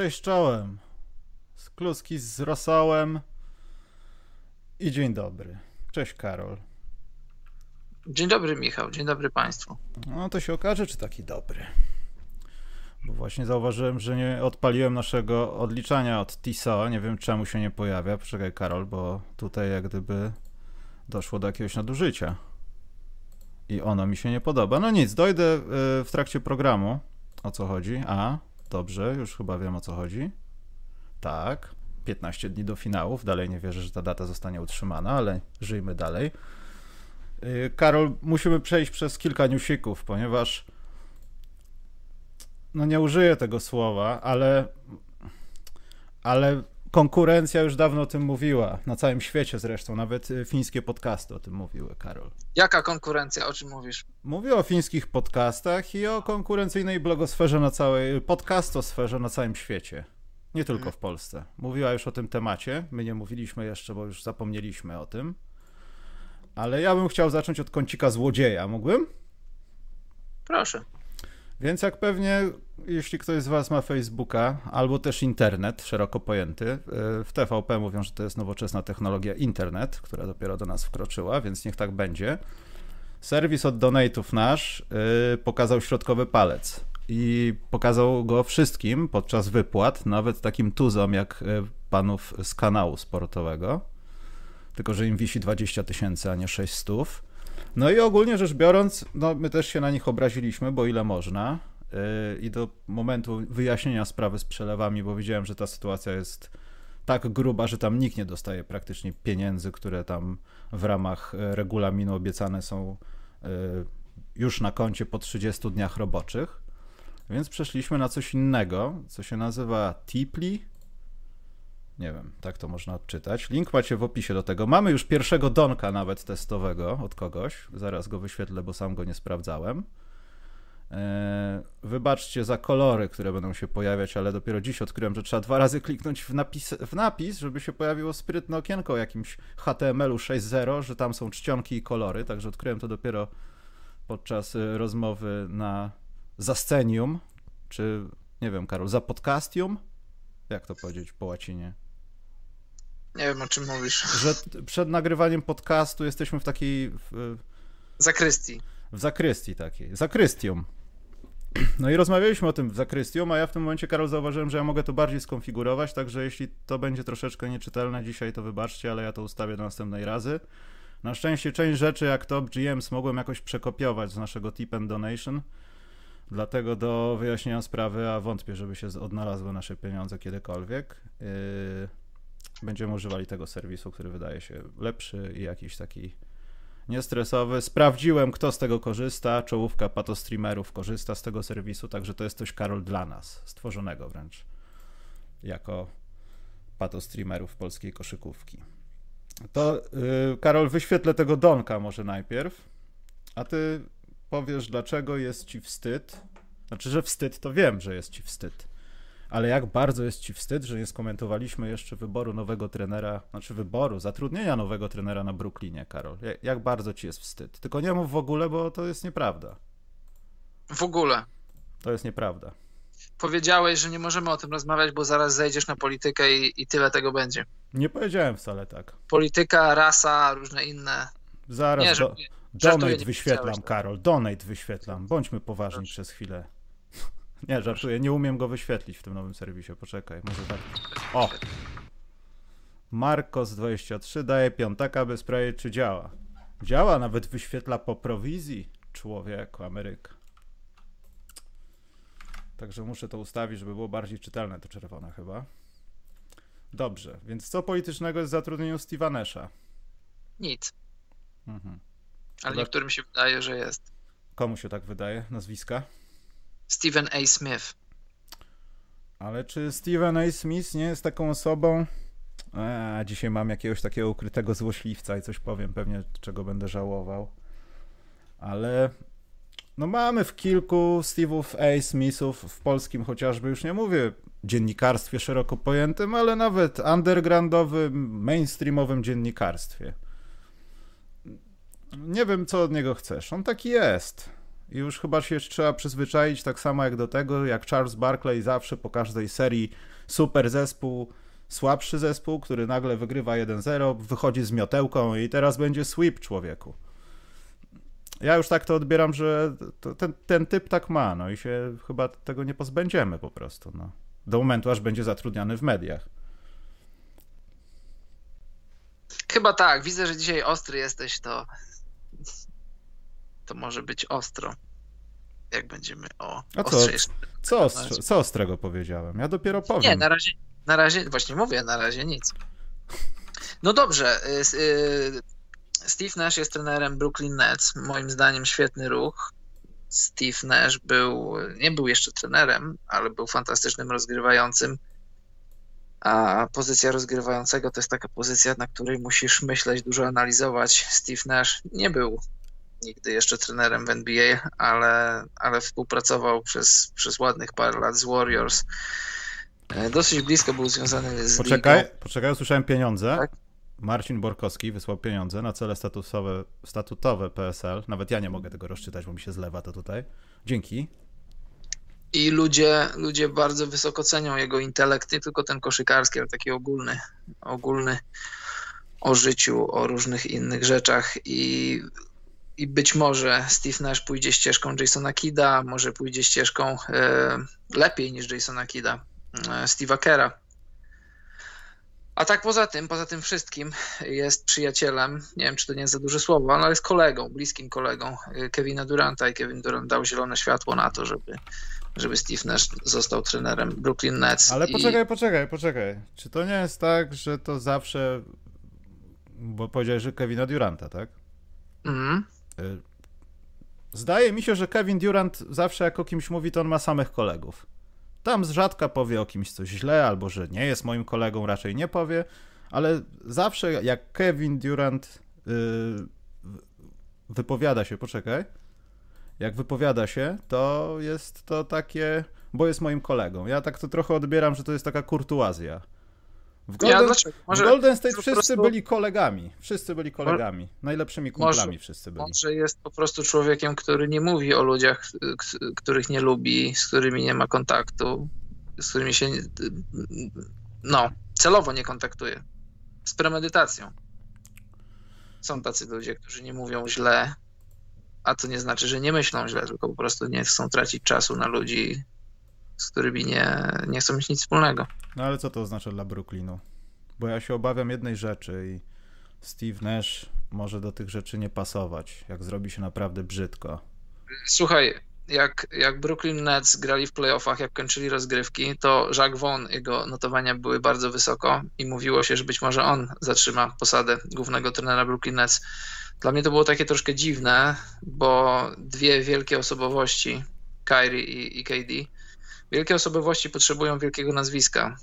Cześć czołem. Kluski z rosołem. I dzień dobry. Cześć Karol. Dzień dobry Michał, dzień dobry Państwu. No to się okaże, czy taki dobry. Bo właśnie zauważyłem, że nie odpaliłem naszego odliczania od TISO. Nie wiem czemu się nie pojawia. Poczekaj Karol, bo tutaj jak gdyby doszło do jakiegoś nadużycia. I ono mi się nie podoba. No nic, dojdę y, w trakcie programu. O co chodzi? A, dobrze, już chyba wiem o co chodzi. Tak, 15 dni do finałów. Dalej nie wierzę, że ta data zostanie utrzymana, ale żyjmy dalej. Y, Karol, musimy przejść przez kilka newsików, ponieważ no nie użyję tego słowa, ale ale konkurencja już dawno o tym mówiła, na całym świecie zresztą, nawet y, fińskie podcasty o tym mówiły, Karol. Jaka konkurencja, o czym mówisz? Mówię o fińskich podcastach i o konkurencyjnej blogosferze na całej, podcastosferze na całym świecie. Nie tylko mhm. w Polsce. Mówiła już o tym temacie. My nie mówiliśmy jeszcze, bo już zapomnieliśmy o tym. Ale ja bym chciał zacząć od kącika złodzieja. Mógłbym? Proszę. Więc jak pewnie, jeśli ktoś z Was ma Facebooka albo też internet szeroko pojęty, y, w TVP mówią, że to jest nowoczesna technologia internet, która dopiero do nas wkroczyła, więc niech tak będzie. Serwis od donate'ów nasz yy, pokazał środkowy palec i pokazał go wszystkim podczas wypłat, nawet takim tuzom jak y, panów z kanału sportowego. Tylko, że im wisi 20 tysięcy, a nie 600. No i ogólnie rzecz biorąc, no my też się na nich obraziliśmy, bo ile można. Yy, I do momentu wyjaśnienia sprawy z przelewami, bo widziałem, że ta sytuacja jest tak gruba, że tam nikt nie dostaje praktycznie pieniędzy, które tam w ramach e, regulaminu obiecane są yy, już na koncie po 30 dniach roboczych. Więc przeszliśmy na coś innego, co się nazywa Tipli. Nie wiem, tak to można odczytać. Link macie w opisie do tego. Mamy już pierwszego donka nawet testowego od kogoś. Zaraz go wyświetlę, bo sam go nie sprawdzałem. Eee, wybaczcie za kolory, które będą się pojawiać, ale dopiero dziś odkryłem, że trzeba dwa razy kliknąć w napis, w napis żeby się pojawiło sprytne okienko o jakimś HTML-u 6.0, że tam są czcionki i kolory, także odkryłem to dopiero podczas e, rozmowy na Zascenium, czy nie wiem, Karol, za podcastium? Jak to powiedzieć po łacinie? Nie wiem, o czym mówisz. Że przed nagrywaniem podcastu jesteśmy w takiej... W, zakrystii. W zakrystii takiej. Zakrystium. No i rozmawialiśmy o tym w zakrystium, a ja w tym momencie, Karol, zauważyłem, że ja mogę to bardziej skonfigurować, także jeśli to będzie troszeczkę nieczytelne dzisiaj, to wybaczcie, ale ja to ustawię do następnej razy. Na szczęście część rzeczy, jak Top GMs, mogłem jakoś przekopiować z naszego tip and donation, dlatego do wyjaśnienia sprawy, a wątpię, żeby się odnalazły nasze pieniądze kiedykolwiek. Yy będziemy używali tego serwisu, który wydaje się lepszy i jakiś taki niestresowy. Sprawdziłem, kto z tego korzysta. Czołówka patostreamerów korzysta z tego serwisu, także to jest coś, Karol, dla nas, stworzonego wręcz jako patostreamerów polskiej koszykówki. To, yy, Karol, wyświetlę tego Donka może najpierw, a ty powiesz, dlaczego jest ci wstyd. Znaczy, że wstyd, to wiem, że jest ci wstyd ale jak bardzo jest ci wstyd, że nie skomentowaliśmy jeszcze wyboru nowego trenera, znaczy wyboru, zatrudnienia nowego trenera na Brooklynie, Karol. Jak bardzo ci jest wstyd? Tylko nie mów w ogóle, bo to jest nieprawda. W ogóle. To jest nieprawda. Powiedziałeś, że nie możemy o tym rozmawiać, bo zaraz zejdziesz na politykę i, i tyle tego będzie. Nie powiedziałem wcale tak. Polityka, rasa, różne inne. Zaraz, nie, do, donate wyświetlam, Karol, donate wyświetlam. Bądźmy poważni Proszę. przez chwilę. Nie, żartuję, nie umiem go wyświetlić w tym nowym serwisie. Poczekaj, może tak. O! Marcos23 daje piątaka bez prawie czy działa. Działa, nawet wyświetla po prowizji. Człowieku, Ameryka. Także muszę to ustawić, żeby było bardziej czytelne to czerwone chyba. Dobrze, więc co politycznego jest w zatrudnieniu Steve'a Nasha? Nic. Mhm. Ale niektórym się wydaje, że jest. Komu się tak wydaje? Nazwiska? Stephen A. Smith. Ale czy Stephen A. Smith nie jest taką osobą? A, dzisiaj mam jakiegoś takiego ukrytego złośliwca i coś powiem pewnie, czego będę żałował. Ale no mamy w kilku Steve'ów A. Smithów, w polskim chociażby, już nie mówię dziennikarstwie szeroko pojętym, ale nawet undergroundowym, mainstreamowym dziennikarstwie. Nie wiem, co od niego chcesz. On taki jest. I już chyba się trzeba przyzwyczaić tak samo jak do tego, jak Charles Barkley zawsze po każdej serii super zespół, słabszy zespół, który nagle wygrywa 1-0, wychodzi z miotełką i teraz będzie sweep człowieku. Ja już tak to odbieram, że to, ten, ten typ tak ma, no i się chyba tego nie pozbędziemy po prostu, no. Do momentu, aż będzie zatrudniany w mediach. Chyba tak. Widzę, że dzisiaj ostry jesteś, to to może być ostro. Jak będziemy o A co, co, co ostrego powiedziałem? Ja dopiero powiem. Nie, na razie, na razie, właśnie mówię, na razie nic. No dobrze. Y, y, Steve Nash jest trenerem Brooklyn Nets. Moim zdaniem świetny ruch. Steve Nash był, nie był jeszcze trenerem, ale był fantastycznym rozgrywającym. A pozycja rozgrywającego to jest taka pozycja, na której musisz myśleć, dużo analizować. Steve Nash nie był nigdy jeszcze trenerem w NBA, ale, ale współpracował przez, przez ładnych parę lat z Warriors. E, dosyć blisko był związany z. Poczekaj, ligą. poczekaj, usłyszałem pieniądze. Tak? Marcin Borkowski wysłał pieniądze na cele statusowe, statutowe PSL. Nawet ja nie mogę tego rozczytać, bo mi się zlewa to tutaj. Dzięki. I ludzie, ludzie bardzo wysoko cenią jego intelekt, nie tylko ten koszykarski, ale taki ogólny, ogólny o życiu, o różnych innych rzeczach. I i być może Steve Nash pójdzie ścieżką Jasona Kida, może pójdzie ścieżką e, lepiej niż Jasona Kida, e, Steve'a Kera. A tak poza tym, poza tym wszystkim jest przyjacielem, nie wiem czy to nie jest za duże słowo, ale jest kolegą, bliskim kolegą e, Kevina Duranta i Kevin Durant dał zielone światło na to, żeby, żeby Steve Nash został trenerem Brooklyn Nets. Ale poczekaj, poczekaj, poczekaj. Czy to nie jest tak, że to zawsze, bo powiedziałeś, że Kevina Duranta, tak? Mhm. Y, zdaje mi się, że Kevin Durant zawsze jak o kimś mówi, to on ma samych kolegów. Tam z rzadka powie o kimś coś źle, albo że nie jest moim kolegą, raczej nie powie, ale zawsze jak Kevin Durant yy, wypowiada się, poczekaj, jak wypowiada się, to jest to takie, bo jest moim kolegą. Ja tak to trochę odbieram, że to jest taka kurtuazja. W Golden, Może w Golden State wszyscy prostu... byli kolegami. Wszyscy byli kolegami. Najlepszymi kumplami może, wszyscy byli. Może jest po prostu człowiekiem, który nie mówi o ludziach, których nie lubi, z którymi nie ma kontaktu, z którymi się no, celowo nie kontaktuje. Z premedytacją. Są tacy ludzie, którzy nie mówią źle, a to nie znaczy, że nie myślą źle, tylko po prostu nie chcą tracić czasu na ludzi, z którymi nie, nie chcą mieć nic wspólnego. No ale co to oznacza dla Brooklynu? Bo ja się obawiam jednej rzeczy i Steve Nash może do tych rzeczy nie pasować, jak zrobi się naprawdę brzydko. Słuchaj, jak, jak Brooklyn Nets grali w playoffach, jak kończyli rozgrywki, to Jacques Vaughn, jego notowania były bardzo wysoko i mówiło się, że być może on zatrzyma posadę głównego trenera Brooklyn Nets. Dla mnie to było takie troszkę dziwne, bo dwie wielkie osobowości, Kyrie i, i KD, Wielkie osobowości potrzebują wielkiego nazwiska.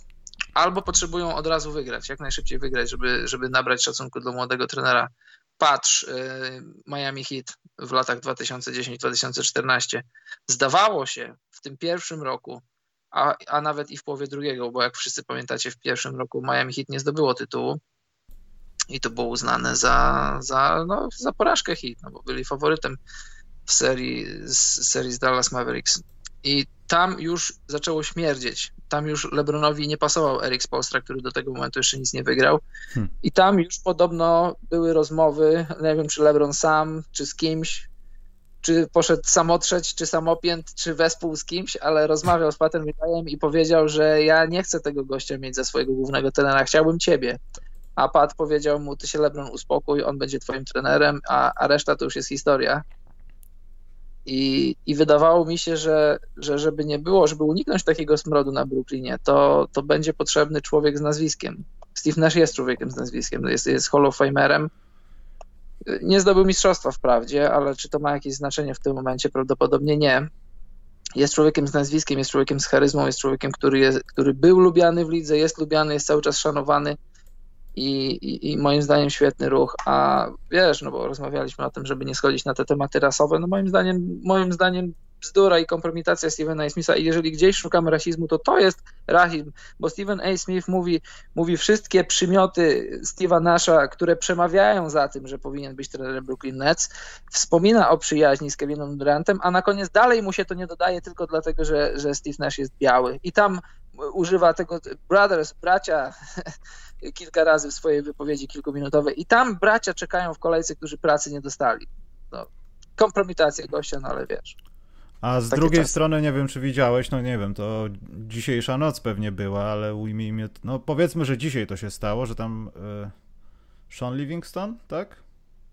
Albo potrzebują od razu wygrać, jak najszybciej wygrać, żeby, żeby nabrać szacunku do młodego trenera. Patrz, y, Miami Heat w latach 2010-2014. Zdawało się w tym pierwszym roku, a, a nawet i w połowie drugiego, bo jak wszyscy pamiętacie, w pierwszym roku Miami Heat nie zdobyło tytułu i to było uznane za, za, no, za porażkę Heat, no bo byli faworytem w serii, z serii z Dallas Mavericks. I tam już zaczęło śmierdzieć. Tam już LeBronowi nie pasował Eric Spolstra, który do tego momentu jeszcze nic nie wygrał. Hmm. I tam już podobno były rozmowy, nie wiem czy LeBron sam, czy z kimś, czy poszedł samotrzeć, czy samopięt, czy wespół z kimś, ale rozmawiał z Patem Milajem i powiedział, że ja nie chcę tego gościa mieć za swojego głównego trenera, chciałbym ciebie. A Pat powiedział mu, ty się LeBron uspokój, on będzie twoim trenerem, a, a reszta to już jest historia. I, I wydawało mi się, że, że żeby nie było, żeby uniknąć takiego smrodu na Brooklynie, to, to będzie potrzebny człowiek z nazwiskiem. Steve Nash jest człowiekiem z nazwiskiem, jest, jest Hall of Famerem. Nie zdobył mistrzostwa wprawdzie, ale czy to ma jakieś znaczenie w tym momencie? Prawdopodobnie nie. Jest człowiekiem z nazwiskiem, jest człowiekiem z charyzmą, jest człowiekiem, który, jest, który był lubiany w lidze, jest lubiany, jest cały czas szanowany i, i, moim zdaniem świetny ruch, a wiesz, no bo rozmawialiśmy o tym, żeby nie schodzić na te tematy rasowe, no moim zdaniem, moim zdaniem bzdura i kompromitacja Stevena A. Smitha i jeżeli gdzieś szukamy rasizmu, to to jest rasizm, bo Steven A. Smith mówi, mówi wszystkie przymioty Steve'a Nasha, które przemawiają za tym, że powinien być trenerem Brooklyn Nets, wspomina o przyjaźni z Kevinem Durantem, a na koniec dalej mu się to nie dodaje tylko dlatego, że, że Steve Nash jest biały i tam używa tego brothers, bracia kilka razy w swojej wypowiedzi kilkuminutowej i tam bracia czekają w kolejce, którzy pracy nie dostali. No, kompromitacja gościa, no ale wiesz. A z drugiej czasy. strony, nie wiem, czy widziałeś, no nie wiem, to dzisiejsza noc pewnie była, ale ujmijmy, no powiedzmy, że dzisiaj to się stało, że tam y, Sean Livingston, tak?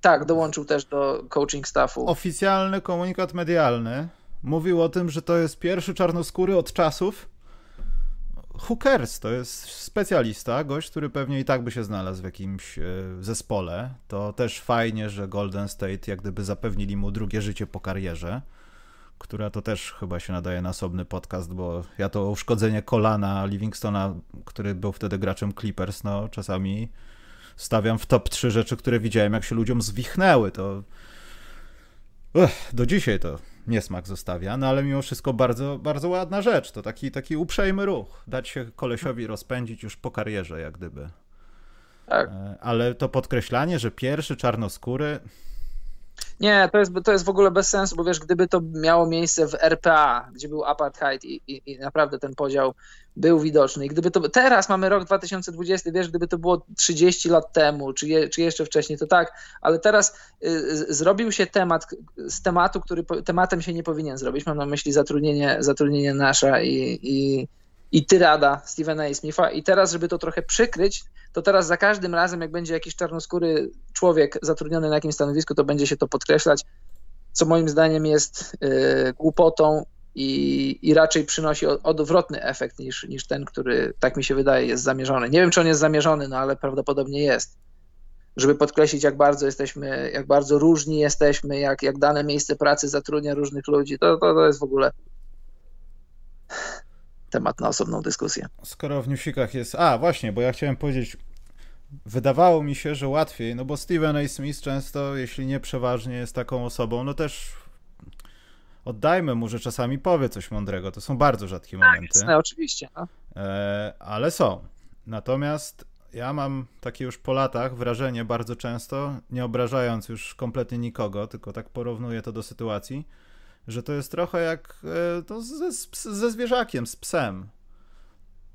Tak, dołączył też do coaching staffu. Oficjalny komunikat medialny mówił o tym, że to jest pierwszy czarnoskóry od czasów, cares? To jest specjalista, gość, który pewnie i tak by się znalazł w jakimś e, zespole. To też fajnie, że Golden State jak gdyby zapewnili mu drugie życie po karierze, która to też chyba się nadaje na osobny podcast, bo ja to uszkodzenie kolana Livingstona, który był wtedy graczem Clippers, no czasami stawiam w top 3 rzeczy, które widziałem, jak się ludziom zwichnęły. To Ech, do dzisiaj to niesmak zostawia, no ale mimo wszystko bardzo, bardzo ładna rzecz. To taki, taki uprzejmy ruch. Dać się kolesiowi rozpędzić już po karierze, jak gdyby. Tak. E, ale to podkreślanie, że pierwszy czarnoskóry, nie, to jest, to jest w ogóle bez sensu, bo wiesz, gdyby to miało miejsce w RPA, gdzie był apartheid i, i, i naprawdę ten podział był widoczny. I gdyby to. Teraz mamy rok 2020, wiesz, gdyby to było 30 lat temu, czy, je, czy jeszcze wcześniej, to tak, ale teraz y, zrobił się temat z tematu, który tematem się nie powinien zrobić. Mam na myśli zatrudnienie, zatrudnienie nasza i, i, i tyrada Stevena. Smitha. I teraz, żeby to trochę przykryć, to teraz za każdym razem, jak będzie jakiś czarnoskóry człowiek zatrudniony na jakimś stanowisku, to będzie się to podkreślać, co moim zdaniem jest yy, głupotą i, i raczej przynosi odwrotny efekt niż, niż ten, który, tak mi się wydaje, jest zamierzony. Nie wiem, czy on jest zamierzony, no ale prawdopodobnie jest. Żeby podkreślić, jak bardzo jesteśmy, jak bardzo różni jesteśmy, jak, jak dane miejsce pracy zatrudnia różnych ludzi, to, to, to jest w ogóle temat na osobną dyskusję. Skoro w newsikach jest. A, właśnie, bo ja chciałem powiedzieć. Wydawało mi się, że łatwiej, no bo Steven A. Smith często, jeśli nie przeważnie, jest taką osobą, no też oddajmy mu, że czasami powie coś mądrego. To są bardzo rzadkie tak, momenty. Jasne, oczywiście. No. E, ale są. Natomiast ja mam takie już po latach wrażenie bardzo często, nie obrażając już kompletnie nikogo, tylko tak porównuję to do sytuacji, że to jest trochę jak e, to ze, ze zwierzakiem, z psem.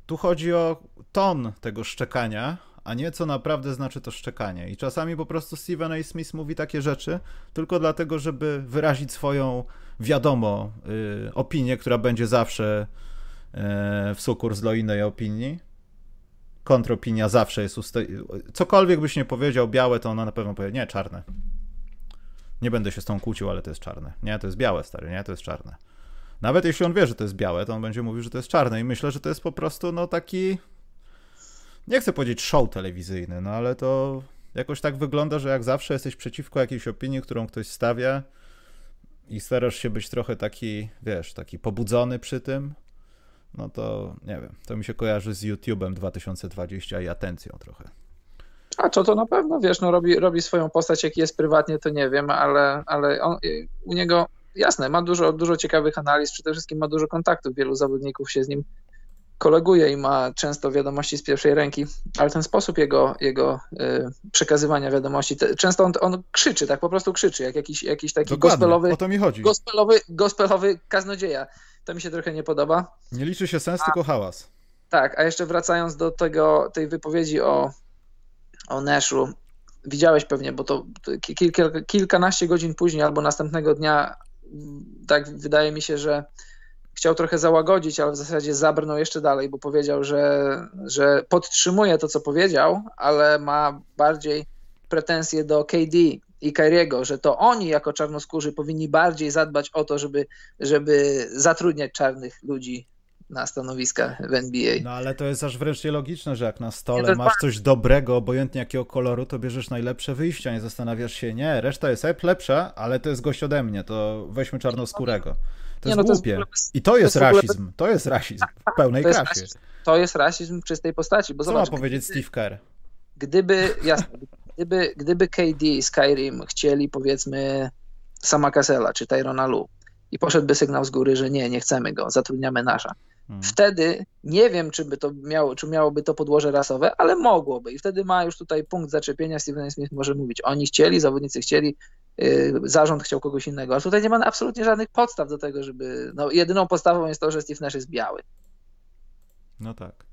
Tu chodzi o ton tego szczekania, a nie co naprawdę znaczy to szczekanie. I czasami po prostu Steven A. Smith mówi takie rzeczy tylko dlatego, żeby wyrazić swoją, wiadomo, y, opinię, która będzie zawsze y, w sukurs do innej opinii. Kontropinia zawsze jest uste... Cokolwiek byś nie powiedział białe, to ona na pewno powie, nie, czarne. Nie będę się z tą kłócił, ale to jest czarne. Nie, to jest białe, stary, nie, to jest czarne. Nawet jeśli on wie, że to jest białe, to on będzie mówił, że to jest czarne i myślę, że to jest po prostu, no taki nie chcę powiedzieć show telewizyjny, no ale to jakoś tak wygląda, że jak zawsze jesteś przeciwko jakiejś opinii, którą ktoś stawia i starasz się być trochę taki, wiesz, taki pobudzony przy tym, no to nie wiem, to mi się kojarzy z YouTube'em 2020 i atencją trochę. A co to na pewno, wiesz, no robi, robi swoją postać, jak jest prywatnie, to nie wiem, ale, ale on, u niego, jasne, ma dużo, dużo ciekawych analiz, przede wszystkim ma dużo kontaktów, wielu zawodników się z nim koleguje i ma często wiadomości z pierwszej ręki, ale ten sposób jego, jego y, przekazywania wiadomości, te, często on, on, krzyczy, tak po prostu krzyczy, jak jakiś, jakiś taki Dokładnie, gospelowy, o to mi chodzi. Gospelowy, gospelowy kaznodzieja. To mi się trochę nie podoba. Nie liczy się sens, a, tylko hałas. Tak, a jeszcze wracając do tego, tej wypowiedzi o, o Nashu, widziałeś pewnie, bo to kilka, kilkanaście godzin później albo następnego dnia, tak wydaje mi się, że chciał trochę załagodzić, ale w zasadzie zabrnął jeszcze dalej, bo powiedział, że, że podtrzymuje to, co powiedział, ale ma bardziej pretensje do KD i Kyriego, że to oni jako czarnoskórzy powinni bardziej zadbać o to, żeby, żeby zatrudniać czarnych ludzi na stanowiska w NBA. No ale to jest aż wręcz nielogiczne, że jak na stole masz coś dobrego, obojętnie jakiego koloru, to bierzesz najlepsze wyjścia, nie zastanawiasz się, nie, reszta jest lepsza, ale to jest gość ode mnie, to weźmy czarnoskórego. To nie, jest no, głupie. To jest, I to jest, to jest rasizm. Ogóle... To jest rasizm w pełnej to krasie. Rasizm, to jest rasizm w czystej postaci. Bo Co zobacz, ma powiedzieć gdyby, Steve Kerr? Gdyby, jasne, gdyby, gdyby KD i Skyrim chcieli powiedzmy sama Cassella czy Tyrona Lu i poszedłby sygnał z góry, że nie, nie chcemy go, zatrudniamy nasza. Hmm. Wtedy nie wiem, czy by to miało, czy miałoby to podłoże rasowe, ale mogłoby. I wtedy ma już tutaj punkt zaczepienia. Steven Smith może mówić, oni chcieli, zawodnicy chcieli, yy, zarząd chciał kogoś innego. Ale tutaj nie ma absolutnie żadnych podstaw do tego, żeby. No, jedyną podstawą jest to, że Steve Nash jest biały. No tak.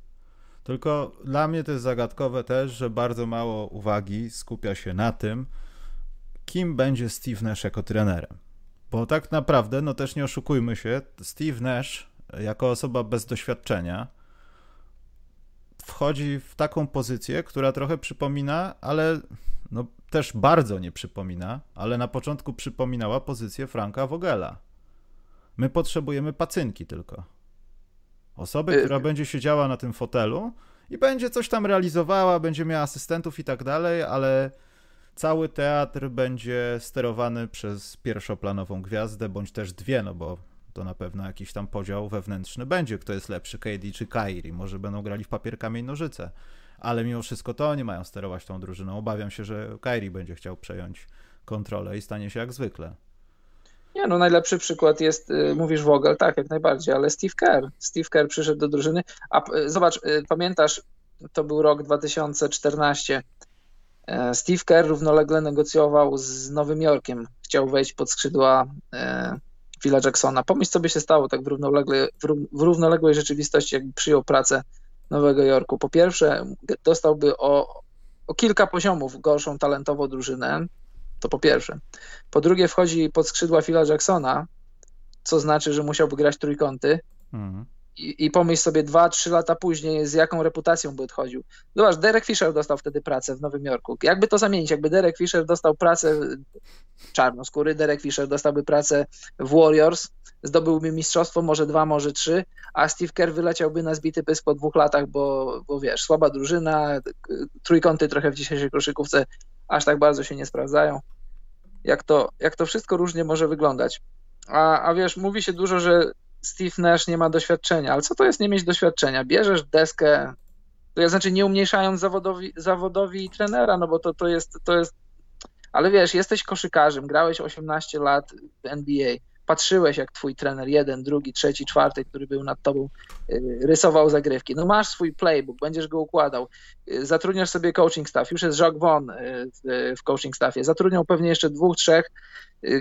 Tylko dla mnie to jest zagadkowe też, że bardzo mało uwagi skupia się na tym, kim będzie Steve Nash jako trenerem. Bo tak naprawdę, no też nie oszukujmy się, Steve Nash jako osoba bez doświadczenia wchodzi w taką pozycję, która trochę przypomina, ale no też bardzo nie przypomina, ale na początku przypominała pozycję Franka Vogela. My potrzebujemy pacynki tylko. Osoby, y, która będzie siedziała na tym fotelu i będzie coś tam realizowała, będzie miała asystentów i tak dalej, ale cały teatr będzie sterowany przez pierwszoplanową gwiazdę, bądź też dwie, no bo to na pewno jakiś tam podział wewnętrzny będzie, kto jest lepszy, KD czy Kairi. Może będą grali w papier, kamień, nożyce. Ale mimo wszystko to oni mają sterować tą drużyną. Obawiam się, że Kairi będzie chciał przejąć kontrolę i stanie się jak zwykle. Nie, no najlepszy przykład jest, y, mówisz Vogel, tak, jak najbardziej, ale Steve Kerr. Steve Kerr przyszedł do drużyny, a y, zobacz, y, pamiętasz, to był rok 2014. E, Steve Kerr równolegle negocjował z Nowym Jorkiem. Chciał wejść pod skrzydła e, Phila Jacksona. Pomyśl, co by się stało tak w równoległej, w równoległej rzeczywistości, jakby przyjął pracę Nowego Jorku. Po pierwsze, dostałby o, o kilka poziomów gorszą talentowo drużynę, to po pierwsze. Po drugie, wchodzi pod skrzydła Phila Jacksona, co znaczy, że musiałby grać trójkąty. Mhm i, pomyśl sobie dwa, trzy lata później, z jaką reputacją by odchodził. Zobacz, Derek Fisher dostał wtedy pracę w Nowym Jorku. Jakby to zamienić? Jakby Derek Fisher dostał pracę czarnoskóry, Derek Fisher dostałby pracę w Warriors, zdobyłby mistrzostwo, może dwa, może trzy, a Steve Kerr wyleciałby na zbity pysk po dwóch latach, bo, bo wiesz, słaba drużyna, trójkąty trochę w dzisiejszej koszykówce aż tak bardzo się nie sprawdzają. Jak to, jak to wszystko różnie może wyglądać. A, a wiesz, mówi się dużo, że Steve Nash nie ma doświadczenia, ale co to jest nie mieć doświadczenia? Bierzesz deskę, to ja znaczy nie umniejszając zawodowi, zawodowi trenera, no bo to, to, jest, to jest, ale wiesz, jesteś koszykarzem, grałeś 18 lat w NBA, patrzyłeś jak twój trener, jeden, drugi, trzeci, czwarty, który był nad tobą, y, rysował zagrywki. No masz swój playbook, będziesz go układał, y, zatrudniasz sobie coaching staff, już jest Jacques Vaughn y, w, coaching staffie, zatrudniał pewnie jeszcze dwóch, trzech,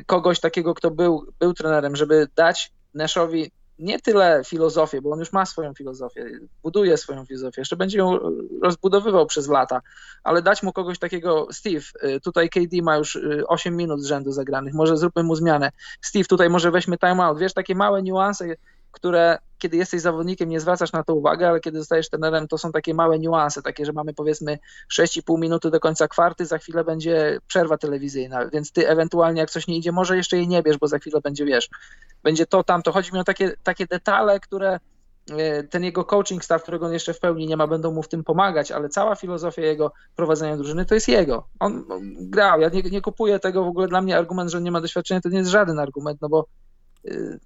kogoś takiego, kto był, był trenerem, żeby dać Nashowi nie tyle filozofię, bo on już ma swoją filozofię, buduje swoją filozofię, jeszcze będzie ją rozbudowywał przez lata, ale dać mu kogoś takiego, Steve, y, tutaj KD ma już 8 y, minut z rzędu zagranych, może zróbmy mu zmianę. Steve, tutaj może weźmy timeout, wiesz, takie małe niuanse, które kiedy jesteś zawodnikiem nie zwracasz na to uwagę, ale kiedy zostajesz trenerem to są takie małe niuanse, takie, że mamy powiedzmy 6,5 minuty do końca kwarty, za chwilę będzie przerwa telewizyjna, więc ty ewentualnie jak coś nie idzie, może jeszcze jej nie bierz, bo za chwilę będzie, wiesz, będzie to, tamto. Chodzi mi o takie, takie detale, które e, ten jego coaching staff, którego on jeszcze w pełni nie ma, będą mu w tym pomagać, ale cała filozofia jego prowadzenia drużyny to jest jego. On grał, ja nie, nie kupuję tego, w ogóle dla mnie argument, że on nie ma doświadczenia, to nie jest żaden argument, no bo y,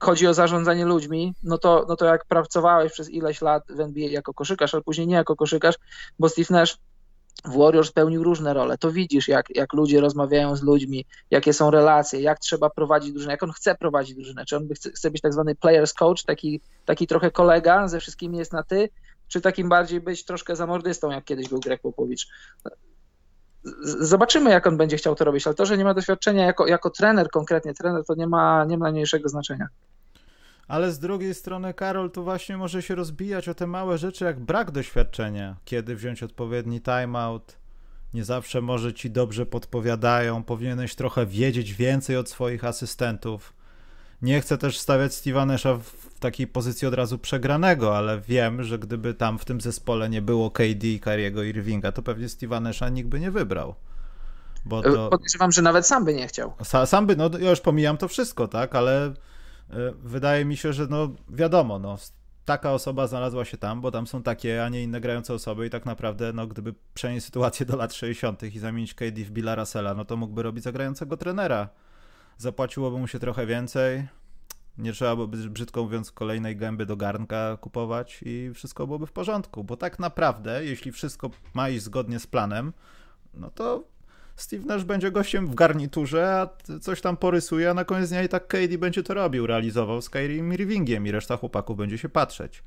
chodzi o zarządzanie ludźmi, no to, no to jak pracowałeś przez ileś lat w NBA jako koszykarz, ale później nie jako koszykarz, bo Steve Nash w Warriors pełnił różne role. To widzisz, jak, jak ludzie rozmawiają z ludźmi, jakie są relacje, jak trzeba prowadzić drużynę, jak on chce prowadzić drużynę. Czy on chce, chce być tak zwany players coach, taki, taki trochę kolega, ze wszystkimi jest na ty, czy takim bardziej być troszkę zamordystą, jak kiedyś był Greg Popowicz. Zobaczymy, jak on będzie chciał to robić, ale to, że nie ma doświadczenia jako, jako trener, konkretnie trener, to nie ma, nie ma najmniejszego znaczenia. Ale z drugiej strony, Karol, tu właśnie może się rozbijać o te małe rzeczy, jak brak doświadczenia, kiedy wziąć odpowiedni timeout. Nie zawsze może ci dobrze podpowiadają, powinieneś trochę wiedzieć więcej od swoich asystentów. Nie chcę też stawiać Steve'a w takiej pozycji od razu przegranego, ale wiem, że gdyby tam w tym zespole nie było KD, Kariego Irvinga, to pewnie Steve'a nikt by nie wybrał. Bo to... Podejrzewam, że nawet sam by nie chciał. sam by, no ja już pomijam to wszystko, tak, ale E, wydaje mi się, że no wiadomo, no taka osoba znalazła się tam, bo tam są takie, a nie inne grające osoby i tak naprawdę, no gdyby przenieść sytuację do lat 60. i zamienić KD w Billa Russella, no to mógłby robić zagrającego trenera. Zapłaciłoby mu się trochę więcej, nie trzeba byłoby, brzydko mówiąc, kolejnej gęby do garnka kupować i wszystko byłoby w porządku, bo tak naprawdę, jeśli wszystko ma iść zgodnie z planem, no to Steve Nash będzie gościem w garniturze, a coś tam porysuje, a na koniec dnia i tak KD będzie to robił, realizował z Kyrie Irvingiem i reszta chłopaków będzie się patrzeć.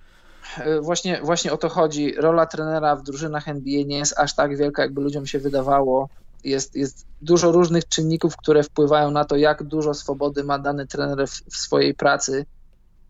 E, właśnie, właśnie o to chodzi. Rola trenera w drużynach NBA nie jest aż tak wielka, jakby ludziom się wydawało. Jest, jest dużo różnych czynników, które wpływają na to, jak dużo swobody ma dany trener w, w swojej pracy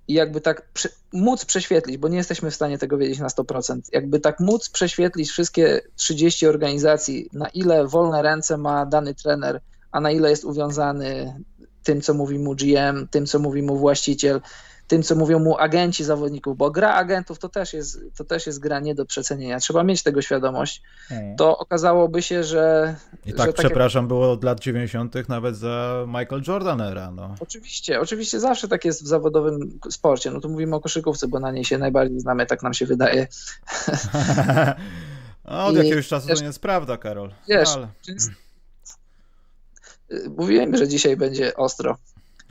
i jakby tak prze, móc prześwietlić, bo nie jesteśmy w stanie tego wiedzieć na 100%, jakby tak móc prześwietlić wszystkie 30 organizacji, na ile wolne ręce ma dany trener, a na ile jest uwiązany tym, co mówi mu GM, tym, co mówi mu właściciel, tym, co mówią mu agenci zawodników, bo gra agentów to też jest, to też jest gra nie do przecenienia. Trzeba mieć tego świadomość. Hmm. To okazałoby się, że. I tak, że przepraszam, jak... było od lat 90. nawet za Michael Jordan era. No. Oczywiście, oczywiście zawsze tak jest w zawodowym sporcie. No tu mówimy o koszykówce, bo na niej się najbardziej znamy, tak nam się wydaje. od I jakiegoś czasu wiesz, to nie jest prawda, Karol. Wiesz, Ale... mówiłem, że dzisiaj będzie ostro.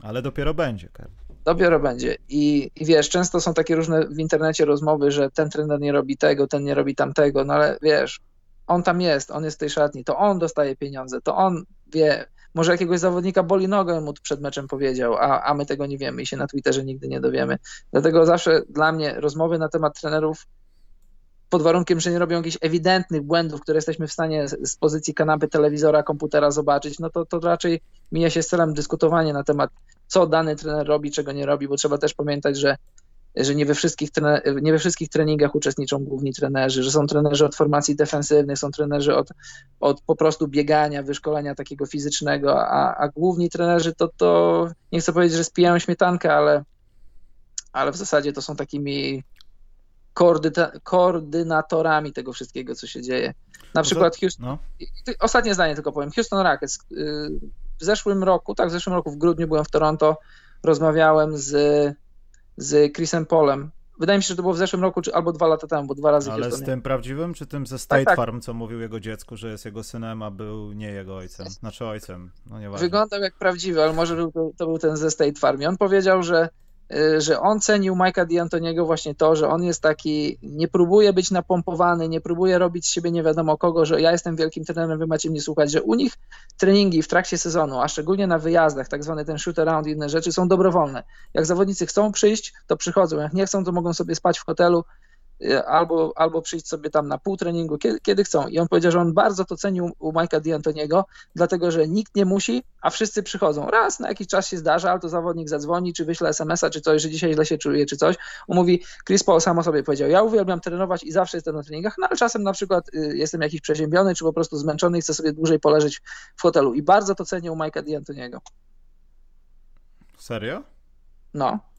Ale dopiero będzie, Karol. Dopiero będzie. I, I wiesz, często są takie różne w internecie rozmowy, że ten trener nie robi tego, ten nie robi tamtego, no ale wiesz, on tam jest, on jest w tej szatni, to on dostaje pieniądze, to on wie, może jakiegoś zawodnika boli nogę, mu przed meczem powiedział, a, a my tego nie wiemy i się na Twitterze nigdy nie dowiemy. Dlatego zawsze dla mnie rozmowy na temat trenerów pod warunkiem, że nie robią jakichś ewidentnych błędów, które jesteśmy w stanie z pozycji kanapy telewizora, komputera zobaczyć, no to, to raczej mija się z celem dyskutowania na temat, co dany trener robi, czego nie robi, bo trzeba też pamiętać, że że nie we, wszystkich nie we wszystkich treningach uczestniczą główni trenerzy, że są trenerzy od formacji defensywnych, są trenerzy od, od po prostu biegania, wyszkolenia takiego fizycznego, a, a główni trenerzy to, to nie chcę powiedzieć, że spijają śmietankę, ale, ale w zasadzie to są takimi koordynatorami tego wszystkiego, co się dzieje. Na przykład Houston, no. ostatnie zdanie tylko powiem, Houston Rockets. Y, w zeszłym roku, tak, w zeszłym roku w grudniu byłem w Toronto, rozmawiałem z, z Chrisem Polem. Wydaje mi się, że to było w zeszłym roku, czy albo dwa lata temu, bo dwa razy Ale z tym prawdziwym, czy tym ze tak, State tak, Farm, co mówił jego dziecku, że jest jego synem, a był nie jego ojcem? Znaczy ojcem, no nieważne. Wyglądał jak prawdziwy, ale może był to, to był ten ze State Farm. I on powiedział, że że on cenił Mike'a D'Antoniego właśnie to, że on jest taki, nie próbuje być napompowany, nie próbuje robić z siebie nie wiadomo kogo, że ja jestem wielkim trenerem, wy macie mnie słuchać, że u nich treningi w trakcie sezonu, a szczególnie na wyjazdach, tak zwany ten shoot around i inne rzeczy są dobrowolne. Jak zawodnicy chcą przyjść, to przychodzą, jak nie chcą, to mogą sobie spać w hotelu, Y, albo, albo przyjść sobie tam na pół treningu, kiedy, kiedy chcą. I on powiedział, że on bardzo to cenił u Majka D'Antoniego, dlatego że nikt nie musi, a wszyscy przychodzą. Raz na jakiś czas się zdarza, ale to zawodnik zadzwoni, czy wyśle SMS-a, czy coś, że dzisiaj źle się czuje, czy coś. On mówi, Chris Paul sam o sobie powiedział, ja uwielbiam trenować i zawsze jestem na treningach, no ale czasem na przykład y, jestem jakiś przeziębiony, czy po prostu zmęczony i chcę sobie dłużej poleżeć w hotelu. I bardzo to cenił Majka D'Antoniego. Serio? No.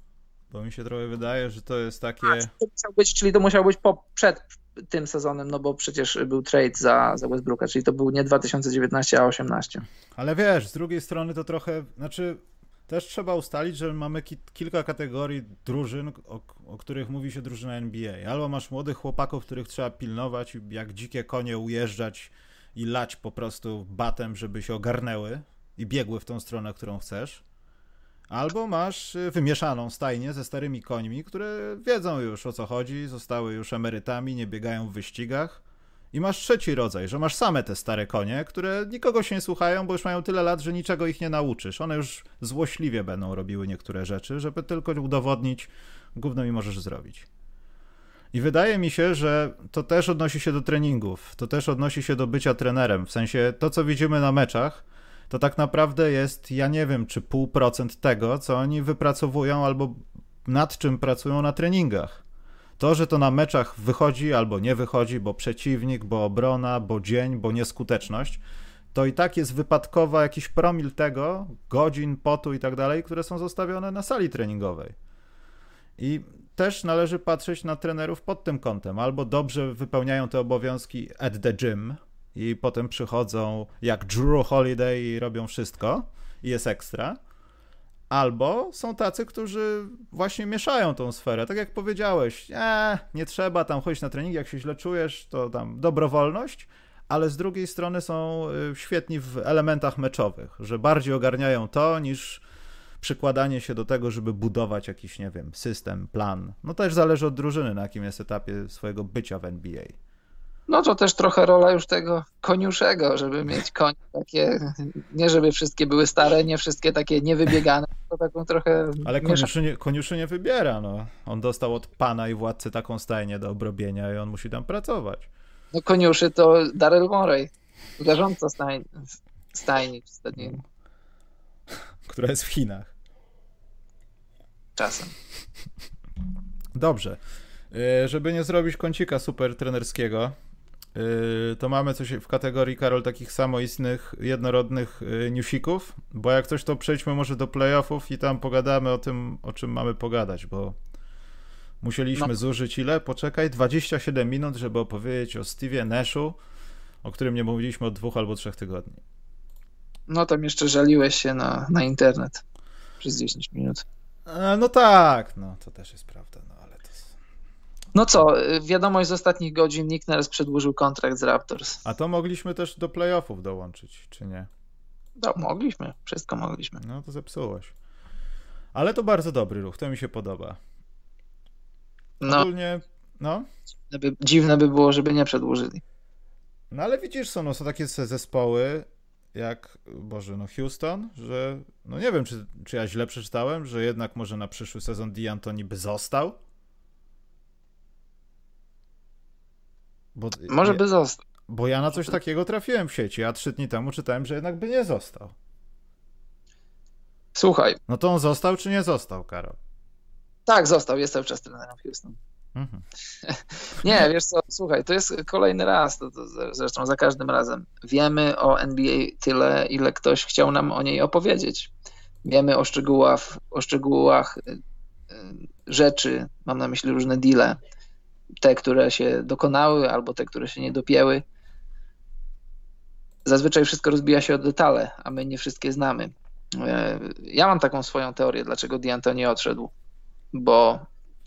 Bo mi się trochę wydaje, że to jest takie. A, to musiał być, czyli to musiał być po, przed tym sezonem, no bo przecież był trade za, za Westbrooka, czyli to był nie 2019, a 18. Ale wiesz, z drugiej strony to trochę, znaczy też trzeba ustalić, że mamy ki kilka kategorii drużyn, o, o, których mówi się drużyna NBA. Albo masz młodych chłopaków, których trzeba pilnować, jak dzikie konie ujeżdżać i lać po prostu batem, żeby się ogarnęły i biegły w tą stronę, którą chcesz. Albo masz y, wymieszaną stajnię ze starymi końmi, które wiedzą już o co chodzi, zostały już emerytami, nie biegają w wyścigach. I masz trzeci rodzaj, że masz same te stare konie, które nikogo się nie słuchają, bo już mają tyle lat, że niczego ich nie nauczysz. One już złośliwie będą robiły niektóre rzeczy, żeby tylko udowodnić, gówno mi możesz zrobić. I wydaje mi się, że to też odnosi się do treningów, to też odnosi się do bycia trenerem. W sensie to, co widzimy na meczach, to tak naprawdę jest, ja nie wiem, czy pół procent tego, co oni wypracowują albo nad czym pracują na treningach. To, że to na meczach wychodzi albo nie wychodzi, bo przeciwnik, bo obrona, bo dzień, bo nieskuteczność, to i tak jest wypadkowa jakiś promil tego, godzin, potu i tak dalej, które są zostawione na sali treningowej. I też należy patrzeć na trenerów pod tym kątem. Albo dobrze wypełniają te obowiązki at the gym, i potem przychodzą jak Drew Holiday i robią wszystko i jest ekstra. Albo są tacy, którzy właśnie mieszają tą sferę. Tak jak powiedziałeś, nie, nie trzeba tam chodzić na trening, jak się źle czujesz, to tam dobrowolność, ale z drugiej strony są y, świetni w elementach meczowych, że bardziej ogarniają to niż przykładanie się do tego, żeby budować jakiś, nie wiem, system, plan. No też zależy od drużyny, na jakim jest etapie swojego bycia w NBA. No to też trochę rola już tego koniuszego, żeby mieć konie takie, nie żeby wszystkie były stare, nie wszystkie takie niewybiegane, to taką trochę... Ale koniuszy nie, koniuszy nie wybiera, no. On dostał od pana i władcy taką stajnię do obrobienia i on musi tam pracować. No koniuszy to Daryl Morey, zarządca stajni, stajni w stadninie. Która jest w Chinach. Czasem. Dobrze. E, żeby nie zrobić kącika super trenerskiego, to mamy coś w kategorii, Karol, takich samoistnych, jednorodnych e, newsików, bo jak coś, to przejdźmy może do playoffów i tam pogadamy o tym, o czym mamy pogadać, bo musieliśmy no. zużyć ile? Poczekaj, 27 minut, żeby opowiedzieć o Steve Nashu, o którym nie mówiliśmy od dwóch albo trzech tygodni. No tam jeszcze żaliłeś się na, na internet przez 10 minut. No tak, no to też jest prawda. No. Co, wiadomość z ostatnich godzin, Nick Nurse przedłużył kontrakt z Raptors. A to mogliśmy też do playoffów dołączyć, czy nie? No, mogliśmy, wszystko mogliśmy. No to zepsułeś. Ale to bardzo dobry ruch, to mi się podoba. No. Ogólnie, no. Dziwne by, dziwne by było, żeby nie przedłużyli. No ale widzisz, są, no, są takie zespoły jak, Boże, no Houston, że, no nie wiem, czy, czy ja źle przeczytałem, że jednak może na przyszły sezon D'Antoni by został, Bo, Może nie, by został. Bo ja na coś takiego trafiłem w sieci, a trzy dni temu czytałem, że jednak by nie został. Słuchaj. No to on został czy nie został, Karol? Tak, został. Jest cały czas trenerem Houston. Mhm. nie, wiesz co, słuchaj, to jest kolejny raz, to, to zresztą za każdym razem. Wiemy o NBA tyle, ile ktoś chciał nam o niej opowiedzieć. Wiemy o szczegółach, o szczegółach y, y, rzeczy, mam na myśli różne deale, te, które się dokonały, albo te, które się nie dopięły. Zazwyczaj wszystko rozbija się o detale, a my nie wszystkie znamy. E, ja mam taką swoją teorię, dlaczego D'Antoni odszedł, bo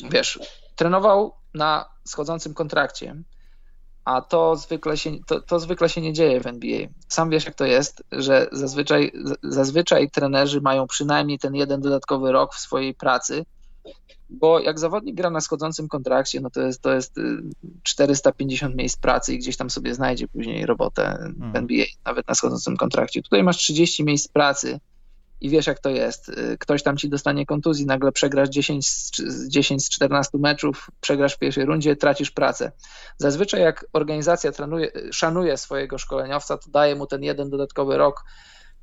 wiesz, trenował na schodzącym kontrakcie, a to zwykle, się, to, to zwykle się nie dzieje w NBA. Sam wiesz, jak to jest, że zazwyczaj, zazwyczaj trenerzy mają przynajmniej ten jeden dodatkowy rok w swojej pracy, bo jak zawodnik gra na schodzącym kontrakcie, no to jest, to jest 450 y, miejsc pracy i gdzieś tam sobie znajdzie później robotę w hmm. NBA, nawet na schodzącym kontrakcie. Tutaj masz 30 miejsc pracy i wiesz jak to jest. Y, ktoś tam ci dostanie kontuzji, nagle przegrasz 10 z, 10 z 14 meczów, przegrasz w pierwszej rundzie, tracisz pracę. Zazwyczaj jak organizacja trenuje, szanuje swojego szkoleniowca, to daje mu ten jeden dodatkowy rok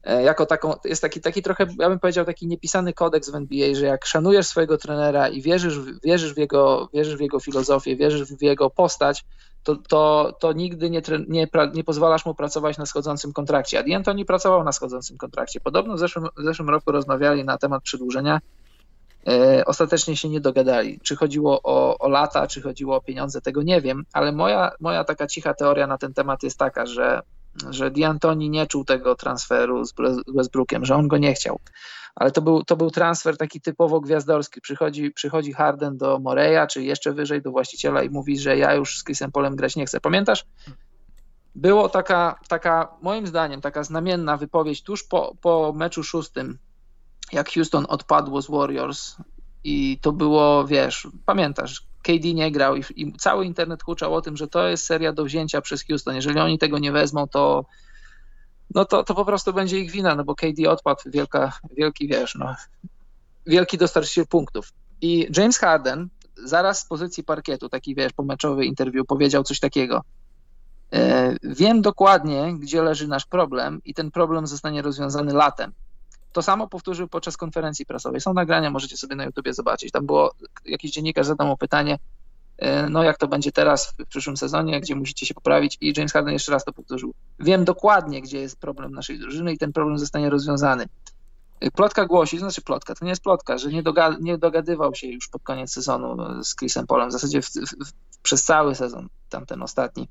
jako taką, jest taki, taki trochę, ja bym powiedział, taki niepisany kodeks w NBA, że jak szanujesz swojego trenera i wierzysz, wierzysz, w, jego, wierzysz w jego filozofię, wierzysz w jego postać, to, to, to nigdy nie, nie, nie pozwalasz mu pracować na schodzącym kontrakcie. A D'Antoni pracował na schodzącym kontrakcie. Podobno w zeszłym, w zeszłym roku rozmawiali na temat przedłużenia. E, ostatecznie się nie dogadali. Czy chodziło o, o lata, czy chodziło o pieniądze, tego nie wiem, ale moja, moja taka cicha teoria na ten temat jest taka, że że D'Antoni nie czuł tego transferu z Westbrookiem, że on go nie chciał. Ale to był, to był transfer taki typowo gwiazdorski. Przychodzi, przychodzi Harden do Moreya, czy jeszcze wyżej do właściciela i mówi, że ja już z Chrisem Polem grać nie chcę. Pamiętasz? Było taka, taka, moim zdaniem, taka znamienna wypowiedź tuż po, po meczu szóstym, jak Houston odpadło z Warriors i to było, wiesz, pamiętasz, KD nie grał i, i, cały internet huczał o tym, że to jest seria do wzięcia przez Houston. Jeżeli oni tego nie wezmą, to no to, to po prostu będzie ich wina, no bo KD odpadł, wielka, wielki, wiesz, no, wielki dostarczyciel punktów. I James Harden zaraz z pozycji parkietu, taki wiesz, pomeczowy interwiu, powiedział coś takiego. E, wiem dokładnie, gdzie leży nasz problem i ten problem zostanie rozwiązany latem. To samo powtórzył podczas konferencji prasowej. Są nagrania, możecie sobie na YouTubie zobaczyć. Tam było, jakiś dziennikarz zadał mu pytanie, e, no jak to będzie teraz w przyszłym sezonie, gdzie musicie się poprawić i James Harden jeszcze raz to powtórzył. Wiem dokładnie, gdzie jest problem naszej drużyny i ten problem zostanie rozwiązany. E, plotka głosi, to znaczy plotka, to nie jest plotka, że nie, doga nie dogadywał się już pod koniec sezonu z Chrisem Polem, w zasadzie w, w, przez cały sezon, tamten ostatni.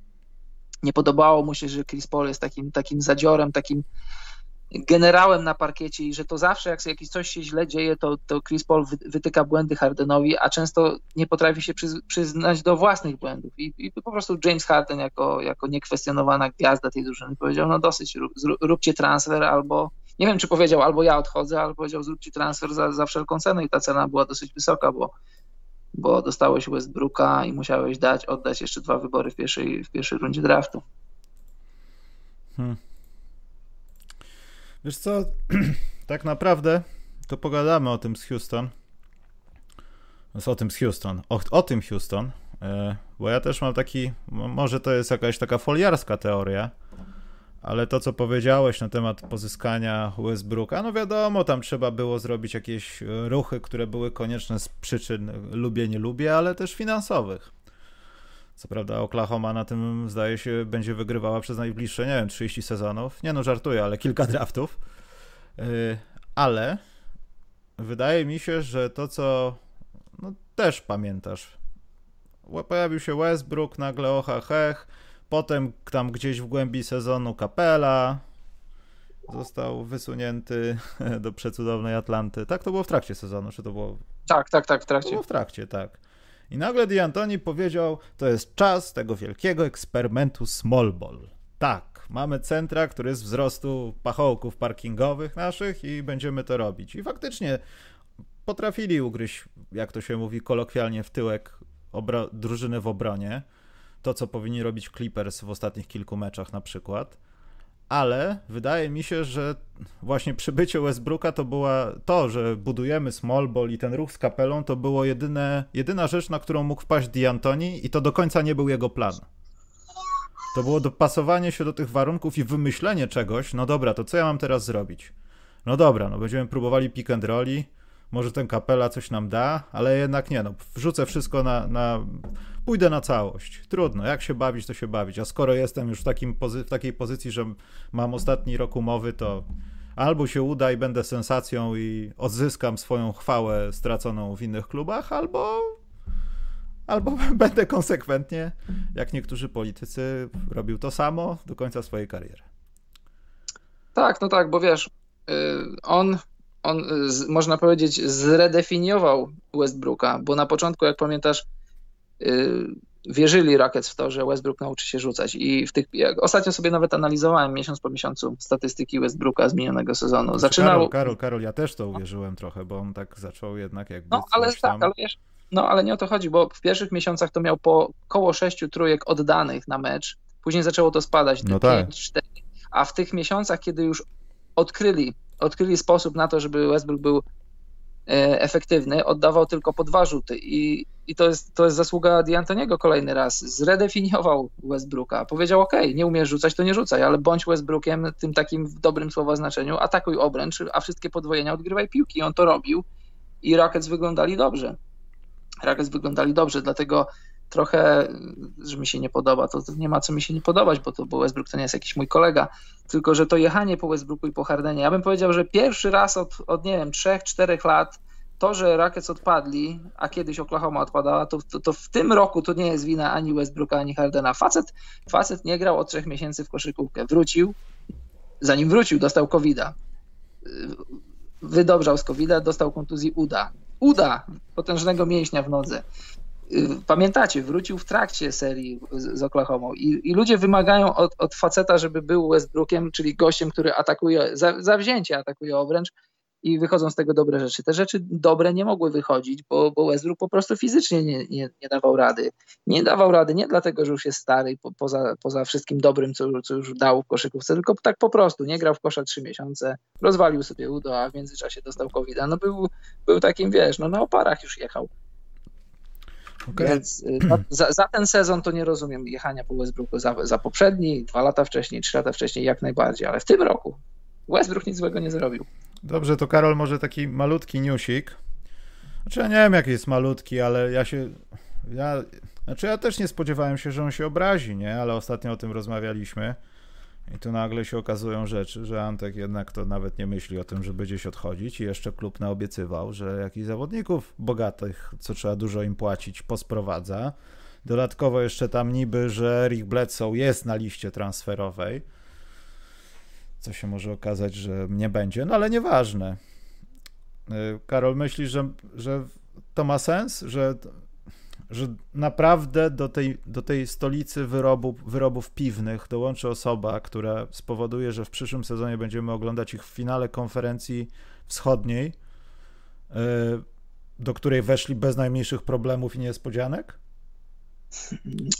Nie podobało mu się, że Chris Paul jest takim, takim zadziorem, takim generałem na parkiecie i że to zawsze jak coś się źle dzieje, to, to Chris Paul wytyka błędy Hardenowi, a często nie potrafi się przyznać do własnych błędów. I, I, po prostu James Harden jako, jako niekwestionowana gwiazda tej drużyny powiedział, no dosyć, rób, róbcie transfer albo, nie wiem czy powiedział albo ja odchodzę, albo powiedział zróbcie transfer za, za wszelką cenę i ta cena była dosyć wysoka, bo bo dostałeś Westbrooka i musiałeś dać, oddać jeszcze dwa wybory w pierwszej, w pierwszej rundzie draftu. Hmm. Wiesz co, tak naprawdę to pogadamy o tym z Houston. O tym z Houston. O, o tym Houston. E, bo ja też mam taki, może to jest jakaś taka foliarska teoria, ale to, co powiedziałeś na temat pozyskania Westbrooka, no wiadomo, tam trzeba było zrobić jakieś ruchy, które były konieczne z przyczyn lubię, nie lubię, ale też finansowych. Co prawda Oklahoma na tym, zdaje się, będzie wygrywała przez najbliższe, nie wiem, 30 sezonów. Nie no, żartuję, ale kilka draftów. Yy, ale wydaje mi się, że to, co no, też pamiętasz, pojawił się Westbrook, nagle oha hech, potem tam gdzieś w głębi sezonu Kapela został wysunięty do przecudownej Atlanty. Tak to było w trakcie sezonu, czy to było... Tak, tak, tak, w trakcie. To było w trakcie, tak. I nagle D'Antoni powiedział, to jest czas tego wielkiego eksperymentu small ball. Tak, mamy centra, który jest wzrostu pachołków parkingowych naszych i będziemy to robić. I faktycznie potrafili ugryźć, jak to się mówi kolokwialnie, w tyłek drużyny w obronie. To, co powinni robić Clippers w ostatnich kilku meczach na przykład ale wydaje mi się, że właśnie przybycie Westbrooka to była to, że budujemy small ball i ten ruch z kapelą to było jedyne, jedyna rzecz, na którą mógł wpaść D'Antoni i to do końca nie był jego plan. To było dopasowanie się do tych warunków i wymyślenie czegoś, no dobra, to co ja mam teraz zrobić? No dobra, no będziemy próbowali pick and rolli, może ten kapela coś nam da, ale jednak nie, no wrzucę wszystko na, na pójdę na całość. Trudno, jak się bawić, to się bawić. A skoro jestem już w, takim w takiej pozycji, że mam ostatni rok umowy, to albo się uda i będę sensacją i odzyskam swoją chwałę straconą w innych klubach, albo albo będę konsekwentnie, jak niektórzy politycy, robił to samo do końca swojej kariery. Tak, no tak, bo wiesz, y, on, on można powiedzieć, zredefiniował Westbrooka, bo na początku, jak pamiętasz, Y, wierzyli Rockets w to, że Westbrook nauczy się rzucać. I w tych, jak ostatnio sobie nawet analizowałem miesiąc po miesiącu statystyki Westbrooka z minionego sezonu. Znaczy, Zaczynał... Karol, Karol, Karol, ja też to uwierzyłem trochę, bo on tak zaczął jednak jakby. No, ale tam... tak, ale wiesz, no ale nie o to chodzi, bo w pierwszych miesiącach to miał po koło sześciu trójek oddanych na mecz, później zaczęło to spadać do no 5, tak. 4, a w tych miesiącach, kiedy już odkryli, odkryli sposób na to, żeby Westbrook był E, efektywny, oddawał tylko po dwa rzuty i, i to, jest, to jest zasługa D'Antoniego kolejny raz. Zredefiniował Westbrooka. Powiedział, ok, nie umiesz rzucać, to nie rzucaj, ale bądź Westbrookiem tym takim w dobrym słowa znaczeniu, atakuj obręcz, a wszystkie podwojenia odgrywaj piłki. I on to robił i Rockets wyglądali dobrze. Rockets wyglądali dobrze, dlatego trochę, że mi się nie podoba, to, nie ma co mi się nie podobać, bo to bo Westbrook to nie jest jakiś mój kolega, tylko że to jechanie po Westbrooku i po Hardenie, ja bym powiedział, że pierwszy raz od, od nie wiem, 3-4 lat to, że Rockets odpadli, a kiedyś Oklahoma odpadała, to, to, to, w tym roku to nie jest wina ani Westbrooka, ani Hardena. Facet, facet nie grał od trzech miesięcy w koszykówkę. Wrócił, zanim wrócił, dostał covid -a. Wydobrzał z covid dostał kontuzji uda. Uda, potężnego mięśnia w nodze. Pamiętacie, wrócił w trakcie serii z, z Oklahoma I, i ludzie wymagają od, od faceta, żeby był Westbrookiem, czyli gościem, który atakuje, za, zawzięcie atakuje obręcz i wychodzą z tego dobre rzeczy. Te rzeczy dobre nie mogły wychodzić, bo, bo Westbrook po prostu fizycznie nie, nie, nie dawał rady. Nie dawał rady nie dlatego, że już jest stary, po, poza, poza wszystkim dobrym, co, co już dał w koszykówce, tylko tak po prostu. Nie grał w kosza trzy miesiące, rozwalił sobie udo, a w międzyczasie dostał covid -a. No był, był takim, wiesz, no na oparach już jechał. Okay. Więc y, za, za, ten sezon to nie rozumiem jechania po Westbrooku. Za, za poprzedni, dwa lata wcześniej, trzy lata wcześniej jak najbardziej, ale w tym roku Westbrook nic złego nie zrobił. Dobrze, to Karol może taki malutki newsik. Znaczy ja nie wiem jaki jest malutki, ale ja się... Ja, znaczy ja też nie spodziewałem się, że on się obrazi, nie? Ale ostatnio o tym rozmawialiśmy. I tu nagle się okazują rzeczy, że Antek jednak to nawet nie myśli o tym, żeby gdzieś odchodzić i jeszcze klub naobiecywał, że jakichś zawodników bogatych, co trzeba dużo im płacić, posprowadza. Dodatkowo jeszcze tam niby, że Rick Bledsoe jest na liście transferowej, co się może okazać, że nie będzie, no ale nieważne. Y, Karol, myślisz, że, że to ma sens, że że naprawdę do tej, do tej stolicy wyrobu, wyrobów piwnych dołączy osoba, która spowoduje, że w przyszłym sezonie będziemy oglądać ich w finale konferencji wschodniej. E, do której weszli bez najmniejszych problemów i niespodzianek?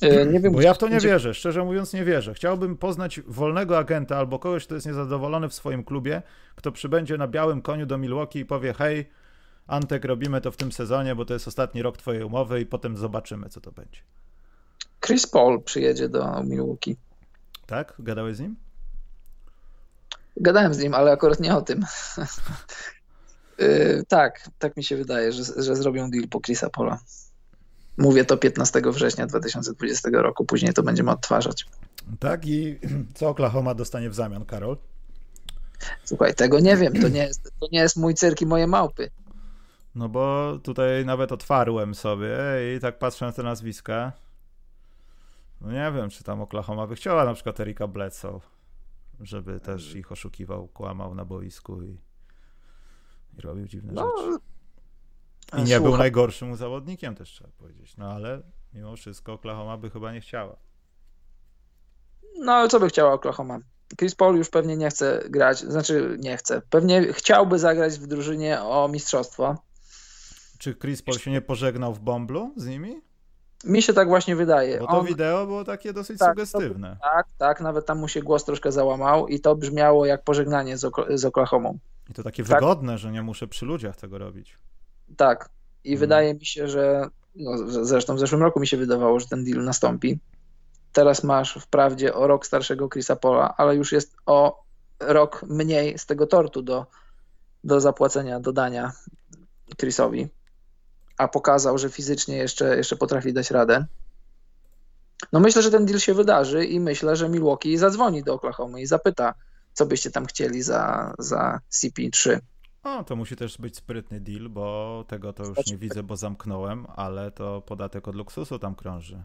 E, nie wiem, Bo ja w to nie wierzę, szczerze mówiąc nie wierzę. Chciałbym poznać wolnego agenta albo kogoś, kto jest niezadowolony w swoim klubie, kto przybędzie na białym koniu do Milwaukee i powie hej, Antek, robimy to w tym sezonie, bo to jest ostatni rok twojej umowy i potem zobaczymy, co to będzie. Chris Paul przyjedzie do Milwaukee. Tak? Gadałeś z nim? Gadałem z nim, ale akurat nie o tym. yy, tak, tak mi się wydaje, że, że zrobią deal po Chrisa Pola. Mówię to 15 września 2020 roku, później to będziemy odtwarzać. Tak, i co Oklahoma dostanie w zamian, Karol? Słuchaj, tego nie wiem, to nie jest, to nie jest mój cyrk i moje małpy. No bo tutaj nawet otwarłem sobie i tak patrzę na te nazwiska. No nie wiem, czy tam Oklahoma by chciała na przykład Erika Bledsoe, żeby też ich oszukiwał, kłamał na boisku i, i robił dziwne no, rzeczy. I nie Słucham. był najgorszym zawodnikiem też trzeba powiedzieć. No ale mimo wszystko Oklahoma by chyba nie chciała. No ale co by chciała Oklahoma? Chris Paul już pewnie nie chce grać, znaczy nie chce. Pewnie chciałby zagrać w drużynie o mistrzostwo. Czy Chris Paul się nie pożegnał w Bomblu z nimi? Mi się tak właśnie wydaje. Bo to On... wideo było takie dosyć tak, sugestywne. To, tak, tak, nawet tam mu się głos troszkę załamał i to brzmiało jak pożegnanie z, ok z Oklahomą. I to takie tak. wygodne, że nie muszę przy ludziach tego robić. Tak. I hmm. wydaje mi się, że no, zresztą w zeszłym roku mi się wydawało, że ten deal nastąpi. Teraz masz wprawdzie o rok starszego Chrisa Pola, ale już jest o rok mniej z tego tortu do, do zapłacenia, dodania Chrisowi a pokazał, że fizycznie jeszcze, jeszcze potrafi dać radę. No myślę, że ten deal się wydarzy i myślę, że Milwaukee zadzwoni do Oklahoma i zapyta, co byście tam chcieli za, za CP3. O, to musi też być sprytny deal, bo tego to już nie widzę, bo zamknąłem, ale to podatek od luksusu tam krąży.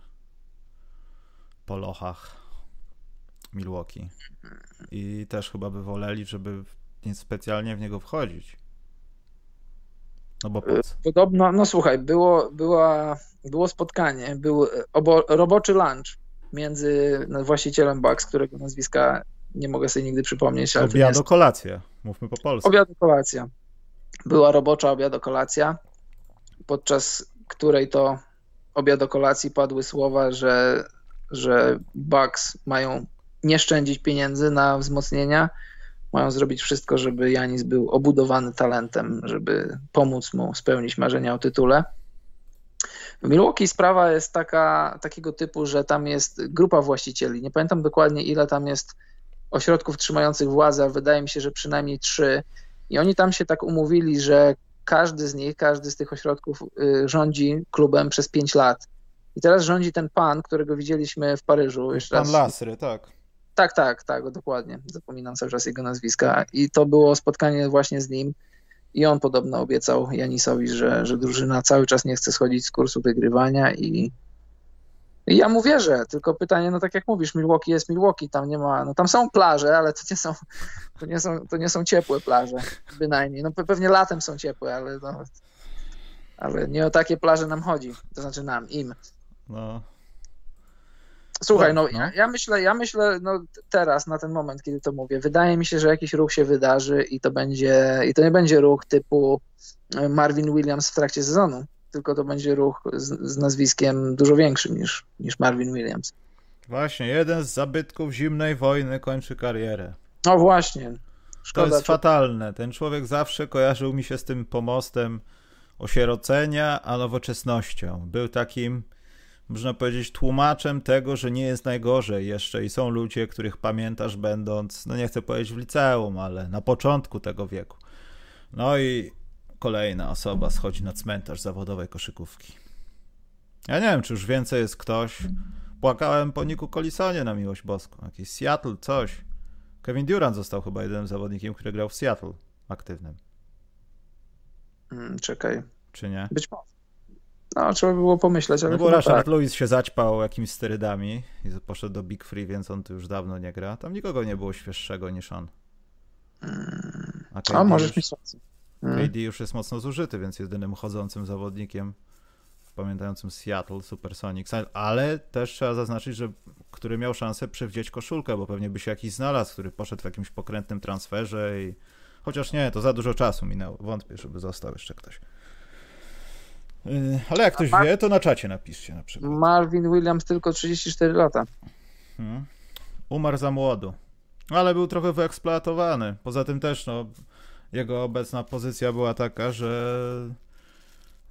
Po lochach Milwaukee. I też chyba by woleli, żeby specjalnie w niego wchodzić. No bo? Podobno, no słuchaj, było, była, było spotkanie, był obo, roboczy lunch między właścicielem Bucks, którego nazwiska nie mogę sobie nigdy przypomnieć. Ale obiado kolacja, mówmy po polsku. Obiado kolacja. Była robocza obiado kolacja, podczas której to obiado kolacji padły słowa, że, że Bucks mają nie szczędzić pieniędzy na wzmocnienia, mają zrobić wszystko, żeby Janis był obudowany talentem, żeby pomóc mu spełnić marzenia o tytule. W Milwaukee sprawa jest taka, takiego typu, że tam jest grupa właścicieli. Nie pamiętam dokładnie, ile tam jest ośrodków trzymających władzę, ale wydaje mi się, że przynajmniej trzy. I oni tam się tak umówili, że każdy z nich, każdy z tych ośrodków y, rządzi klubem przez pięć lat. I teraz rządzi ten pan, którego widzieliśmy w Paryżu. Jeszcze pan raz. Lasry, tak. Tak, tak, tak, dokładnie. Zapominam cały czas jego nazwiska. I to było spotkanie właśnie z nim. I on podobno obiecał Janisowi, że, że drużyna cały czas nie chce schodzić z kursu wygrywania i, ja mu wierzę, tylko pytanie, no tak jak mówisz, Milwaukee jest Milwaukee, tam nie ma, no tam są plaże, ale to nie są, to nie są, to nie są ciepłe plaże, bynajmniej. No pewnie latem są ciepłe, ale no, ale nie o takie plaże nam chodzi, to znaczy nam, im. No, Słuchaj, no, no. Ja, ja, myślę, ja myślę, no teraz, na ten moment, kiedy to mówię, wydaje mi się, że jakiś ruch się wydarzy i to będzie, i to nie będzie ruch typu e, Marvin Williams w trakcie sezonu, tylko to będzie ruch z, z nazwiskiem dużo większym niż, niż Marvin Williams. Właśnie, jeden z zabytków zimnej wojny kończy karierę. No właśnie. Szkoda, to jest czy... fatalne. Ten człowiek zawsze kojarzył mi się z tym pomostem osierocenia, a nowoczesnością. Był takim można powiedzieć, tłumaczem tego, że nie jest najgorzej jeszcze i są ludzie, których pamiętasz będąc, no nie chcę powiedzieć w liceum, ale na początku tego wieku. No i kolejna osoba schodzi na cmentarz zawodowej koszykówki. Ja nie wiem, czy już więcej jest ktoś. Płakałem po Niku Colisonie na miłość boską. Jakiś Seattle, coś. Kevin Durant został chyba jedynym zawodnikiem, który grał w Seattle aktywnym. Hmm, czekaj. Czy nie? Być może. No, trzeba by było pomyśleć, ale No bo Rashard tak. Lewis się zaćpał jakimiś sterydami i poszedł do Big Free, więc on tu już dawno nie gra. Tam nikogo nie było świeższego niż on. Hmm. A, A możesz mieć rację. Hmm. KD już jest mocno zużyty, więc jedynym chodzącym zawodnikiem pamiętającym Seattle Supersonics, ale też trzeba zaznaczyć, że który miał szansę przywdzieć koszulkę, bo pewnie by się jakiś znalazł, który poszedł w jakimś pokrętnym transferze i chociaż nie, to za dużo czasu minęło. Wątpię, żeby został jeszcze ktoś. Yy, ale jak ktoś wie, to na czacie napiszcie na przykład. Marvin Williams tylko 34 lata. Hmm. Umarł za młodu. Ale był trochę wyeksploatowany. Poza tym też, no, jego obecna pozycja była taka, że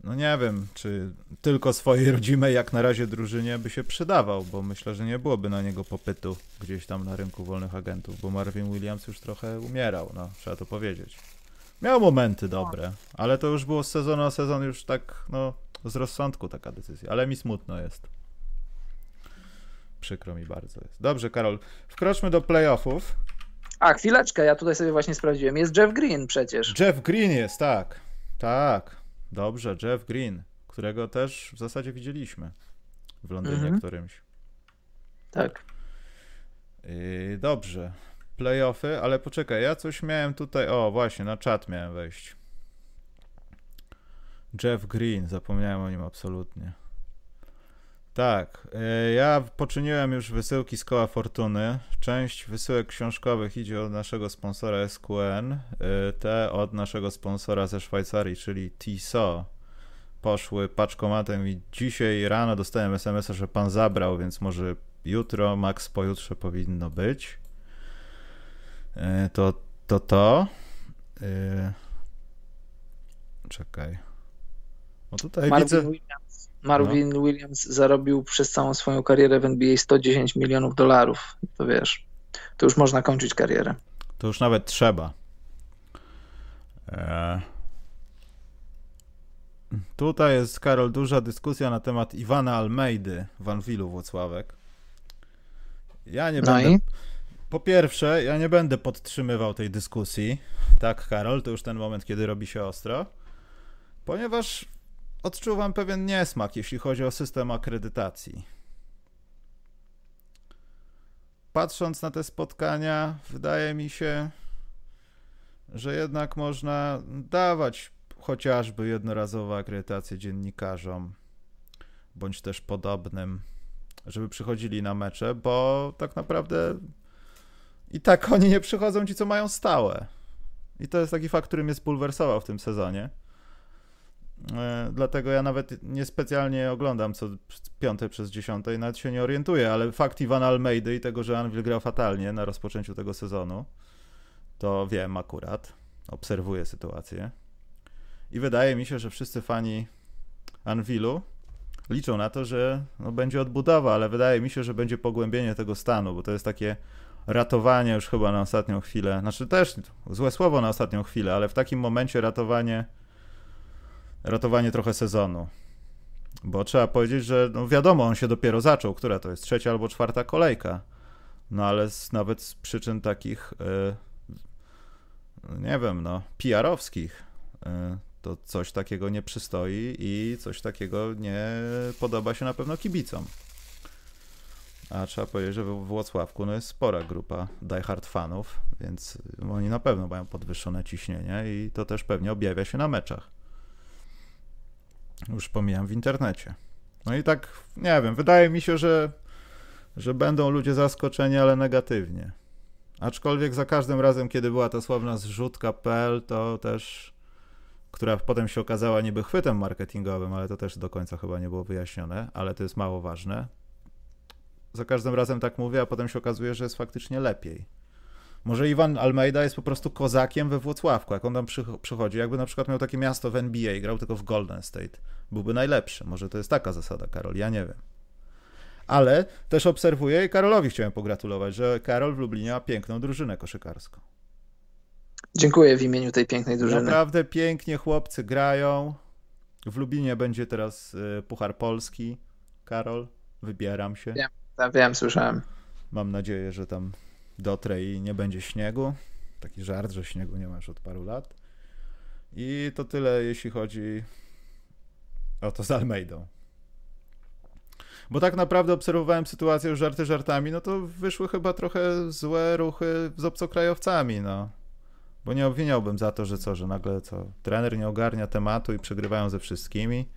no nie wiem, czy tylko swojej rodzimej jak na razie drużynie by się przydawał, bo myślę, że nie byłoby na niego popytu gdzieś tam na rynku wolnych agentów, bo Marvin Williams już trochę umierał, no, trzeba to powiedzieć. Miał momenty dobre, ale to już było z sezonu na sezon już tak, no, z rozsądku taka decyzja, ale mi smutno jest. Przykro mi bardzo jest. Dobrze, Karol, wkroczmy do playoffów. A, chwileczkę, ja tutaj sobie właśnie sprawdziłem. Jest Jeff Green przecież. Jeff Green jest, tak. Tak. Dobrze, Jeff Green, którego też w zasadzie widzieliśmy w Londynie mhm. którymś. Tak. Yy, dobrze. Playoffy, ale poczekaj, ja coś miałem tutaj. O, właśnie, na czat miałem wejść. Jeff Green, zapomniałem o nim absolutnie. Tak, e, ja poczyniłem już wysyłki z koła Fortuny. Część wysyłek książkowych idzie od naszego sponsora SQN, e, te od naszego sponsora ze Szwajcarii, czyli TISO. Poszły paczkomatem i dzisiaj rano dostałem SMS-a, że pan zabrał, więc może jutro, max pojutrze powinno być. E, to to. to. Czekaj. O tutaj Marvin widzę. Williams, Marvin no. Williams zarobił przez całą swoją karierę w NBA 110 milionów dolarów. To wiesz, to już można kończyć karierę. To już nawet trzeba. Eee. Tutaj jest, Karol, duża dyskusja na temat Iwana Almeidy w Anwilu Włocławek. Ja nie no będę... I? Po pierwsze, ja nie będę podtrzymywał tej dyskusji. Tak, Karol, to już ten moment, kiedy robi się ostro. Ponieważ odczuwam pewien niesmak, jeśli chodzi o system akredytacji. Patrząc na te spotkania, wydaje mi się, że jednak można dawać chociażby jednorazową akredytację dziennikarzom, bądź też podobnym, żeby przychodzili na mecze, bo tak naprawdę i tak oni nie przychodzą ci, co mają stałe. I to jest taki fakt, który mnie spulwersował w tym sezonie. E, dlatego ja nawet niespecjalnie oglądam co piąte przez dziesiąte i nawet się nie orientuję, ale fakt Iwana Almeidy i tego, że Anvil grał fatalnie na rozpoczęciu tego sezonu, to wiem akurat, obserwuję sytuację. I wydaje mi się, że wszyscy fani Anvilu liczą na to, że no, będzie odbudowa, ale wydaje mi się, że będzie pogłębienie tego stanu, bo to jest takie ratowanie już chyba na ostatnią chwilę. Znaczy też złe słowo na ostatnią chwilę, ale w takim momencie ratowanie ratowanie trochę sezonu. Bo trzeba powiedzieć, że no wiadomo, on się dopiero zaczął. Która to jest? Trzecia albo czwarta kolejka. No ale z, nawet z przyczyn takich, yy, nie wiem, no, PR-owskich, yy, to coś takiego nie przystoi i coś takiego nie podoba się na pewno kibicom. A trzeba powiedzieć, że w Włocławku no jest spora grupa diehard fanów, więc oni na pewno mają podwyższone ciśnienie i to też pewnie objawia się na meczach. Już pomijam w internecie. No i tak, nie wiem, wydaje mi się, że, że będą ludzie zaskoczeni, ale negatywnie. Aczkolwiek za każdym razem, kiedy była ta sławna zrzutka.pl, to też, która potem się okazała niby chwytem marketingowym, ale to też do końca chyba nie było wyjaśnione, ale to jest mało ważne. Za każdym razem tak mówię, a potem się okazuje, że jest faktycznie lepiej. Może Iwan Almeida jest po prostu kozakiem we Włocławku, jak on tam przychodzi. Jakby na przykład miał takie miasto w NBA grał tylko w Golden State, byłby najlepszy. Może to jest taka zasada, Karol, ja nie wiem. Ale też obserwuję i Karolowi chciałem pogratulować, że Karol w Lublinie ma piękną drużynę koszykarską. Dziękuję w imieniu tej pięknej drużyny. Naprawdę pięknie chłopcy grają. W Lublinie będzie teraz y, Puchar Polski. Karol, wybieram się. Wiem, tak, wiem, słyszałem. Mam nadzieję, że tam dotrę i nie będzie śniegu. Taki żart, że śniegu nie ma już od paru lat. I to tyle, jeśli chodzi o to z Almeidą. Bo tak naprawdę obserwowałem sytuację żarty żartami, no to wyszły chyba trochę złe ruchy z obcokrajowcami, no. Bo nie obwiniałbym za to, że co, że nagle co, trener nie ogarnia tematu i przegrywają ze wszystkimi.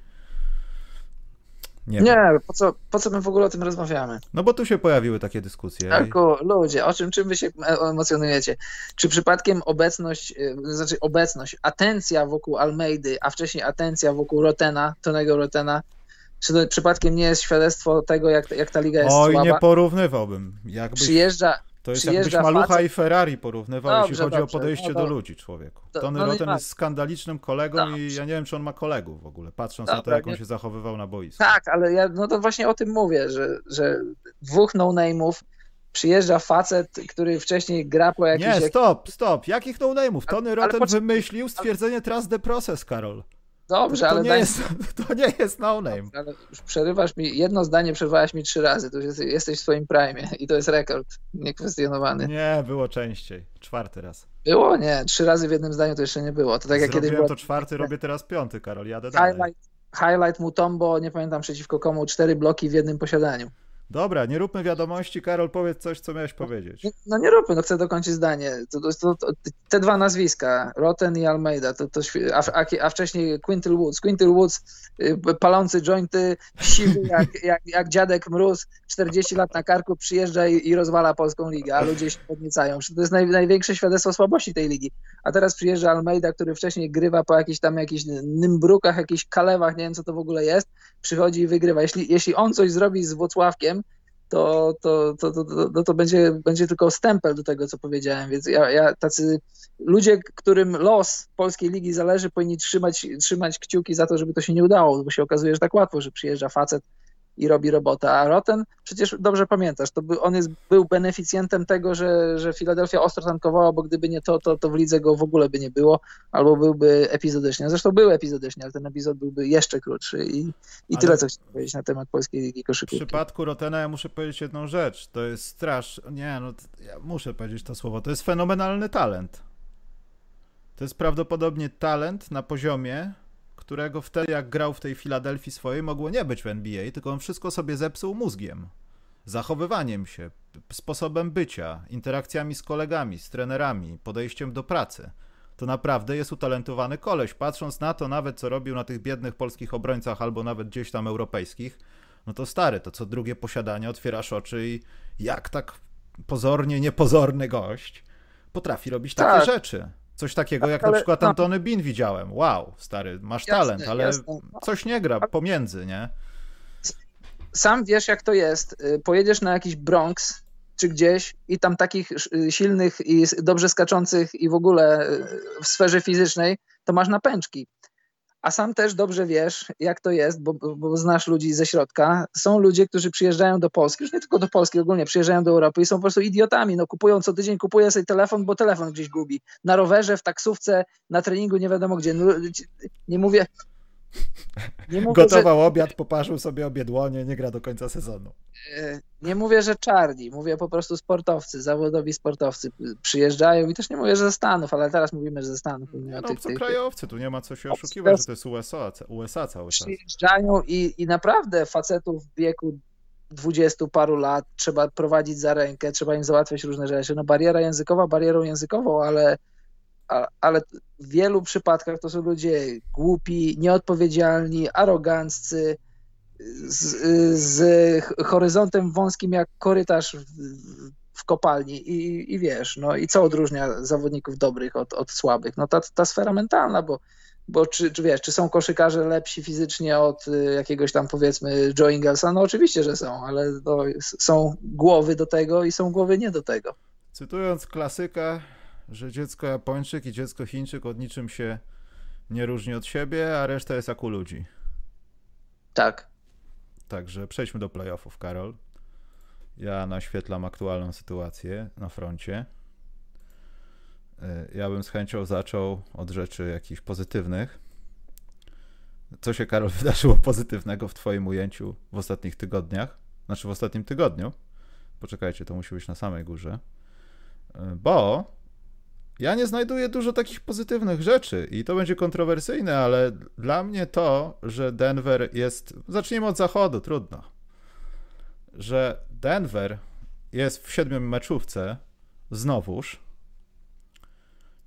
Nie, nie po, co, po co my w ogóle o tym rozmawiamy? No bo tu się pojawiły takie dyskusje. Jako ludzie, o czym, czym wy się emocjonujecie? Czy przypadkiem obecność, y, znaczy obecność, atencja wokół Almeidy, a wcześniej atencja wokół Rotena, Tonego Rotena, czy to przypadkiem nie jest świadectwo tego, jak, jak ta liga jest Oj, słaba? nie porównywałbym. Jakbyś... Przyjeżdża, to jest jakbyś Malucha facet... i Ferrari porównywał, dobrze, jeśli chodzi dobrze. o podejście no do ludzi człowieku. To, Tony no Rotten jest skandalicznym kolegą dobrze. i ja nie wiem, czy on ma kolegów w ogóle, patrząc na to, jak on się zachowywał na boisku. Tak, ale ja no to właśnie o tym mówię, że, że dwóch no-name'ów przyjeżdża facet, który wcześniej gra po jakichś... Nie, stop, stop. Jakich no-name'ów? Tony Rotten wymyślił stwierdzenie trust the process, Karol. Dobrze, to, ale. Nie daj... jest, to nie jest no name. Ale już przerywasz mi, jedno zdanie przerwałeś mi trzy razy, to jest, jesteś w swoim prime i to jest rekord niekwestionowany. Nie, było częściej. Czwarty raz. Było? Nie, trzy razy w jednym zdaniu to jeszcze nie było. To tak jak kiedyś było... to czwarty, robię teraz piąty, Karol, jadę dalej. Highlight, highlight Mutombo, nie pamiętam przeciwko komu, cztery bloki w jednym posiadaniu. Dobra, nie róbmy wiadomości. Karol, powiedz coś, co miałeś powiedzieć. No nie róbmy, no chcę dokończyć zdanie. To, to, to, te dwa nazwiska, Rotten i Almeida, to, to, a, a wcześniej Quintel Woods. Quintel Woods, y, palący jointy, siwy jak, jak, jak dziadek mróz, 40 lat na karku, przyjeżdża i, i rozwala polską ligę, a ludzie się podniecają. To jest naj, największe świadectwo słabości tej ligi. A teraz przyjeżdża Almeida, który wcześniej grywa po jakichś tam jakichś nymbrukach, jakichś kalewach, nie wiem co to w ogóle jest, przychodzi i wygrywa. Jeśli, jeśli on coś zrobi z Włocławkiem, to, to, to, to, to, będzie, będzie tylko stempel do tego, co powiedziałem. Więc ja, ja tacy ludzie, którym los polskiej ligi zależy, powinni trzymać, trzymać kciuki za to, żeby to się nie udało, bo się okazuje, że tak łatwo, że przyjeżdża facet i robi robotę. A Roten, przecież dobrze pamiętasz, to by, on jest, był beneficjentem tego, że, że Filadelfia ostro tankowała, bo gdyby nie to, to, to w lidze go w ogóle by nie było, albo byłby epizodycznie. Zresztą był epizodycznie, ale ten epizod byłby jeszcze krótszy. I, i tyle, co chciałem powiedzieć na temat polskiej ligi koszykówki. W przypadku Rotena ja muszę powiedzieć jedną rzecz. To jest strasz. Nie, no ja muszę powiedzieć to słowo. To jest fenomenalny talent. To jest prawdopodobnie talent na poziomie którego wtedy jak grał w tej Filadelfii swojej mogło nie być w NBA, tylko on wszystko sobie zepsuł mózgiem, zachowywaniem się, sposobem bycia, interakcjami z kolegami, z trenerami, podejściem do pracy. To naprawdę jest utalentowany koleś. Patrząc na to nawet, co robił na tych biednych polskich obrońcach albo nawet gdzieś tam europejskich, no to stary, to co drugie posiadanie otwierasz oczy i jak tak pozornie niepozorny gość potrafi robić takie tak. rzeczy. Coś takiego jak ale, na przykład no. Antony Bin widziałem. Wow, stary, masz jasne, talent, ale jasne. coś nie gra pomiędzy, nie? Sam wiesz, jak to jest. Y, pojedziesz na jakiś Bronx czy gdzieś i tam takich y, silnych i dobrze skaczących i w ogóle y, w sferze fizycznej, to masz napęczki a sam też dobrze wiesz, jak to jest, bo, bo, znasz ludzi ze środka. Są ludzie, którzy przyjeżdżają do Polski, już nie tylko do Polski, ogólnie przyjeżdżają do Europy i są po prostu idiotami. No, kupują co tydzień, kupuje sobie telefon, bo telefon gdzieś gubi. Na rowerze, w taksówce, na treningu, nie wiadomo gdzie. No, nie mówię, mówię, Gotował że... obiad, poparzył sobie obiedłonie, nie gra do końca sezonu. E, nie mówię, że czarni, mówię po prostu sportowcy, zawodowi sportowcy przyjeżdżają i też nie mówię, że ze Stanów, ale teraz mówimy, że ze Stanów. Nie, no, tych, obcokrajowcy, tu nie ma co się oszukiwać, że to jest USA, USA cały czas. Przyjeżdżają i, i naprawdę facetów w wieku dwudziestu paru lat trzeba prowadzić za rękę, trzeba im załatwiać różne rzeczy. No bariera językowa barierą językową, ale ale w wielu przypadkach to są ludzie głupi, nieodpowiedzialni, aroganccy, z, z horyzontem wąskim jak korytarz w, w kopalni I, i wiesz, no i co odróżnia zawodników dobrych od, od słabych? No ta, ta sfera mentalna, bo, bo czy, czy wiesz, czy są koszykarze lepsi fizycznie od y, jakiegoś tam powiedzmy Joe Inglesa? No oczywiście, że są, ale no, są głowy do tego i są głowy nie do tego. Cytując klasyka, że dziecko Japończyk i dziecko Chińczyk od niczym się nie różni od siebie, a reszta jest jak u ludzi. Tak. Także przejdźmy do playoffów, Karol. Ja naświetlam aktualną sytuację na froncie. Y, ja bym z chęcią zaczął od rzeczy jakichś pozytywnych. Co się, Karol, wydarzyło pozytywnego w Twoim ujęciu w ostatnich tygodniach? Znaczy w ostatnim tygodniu. Poczekajcie, to musi być na samej górze. Y, bo ja nie znajduję dużo takich pozytywnych rzeczy i to będzie kontrowersyjne, ale dla mnie to, że Denver jest. Zacznijmy od zachodu, trudno. Że Denver jest w siedmiu meczówce znowuż.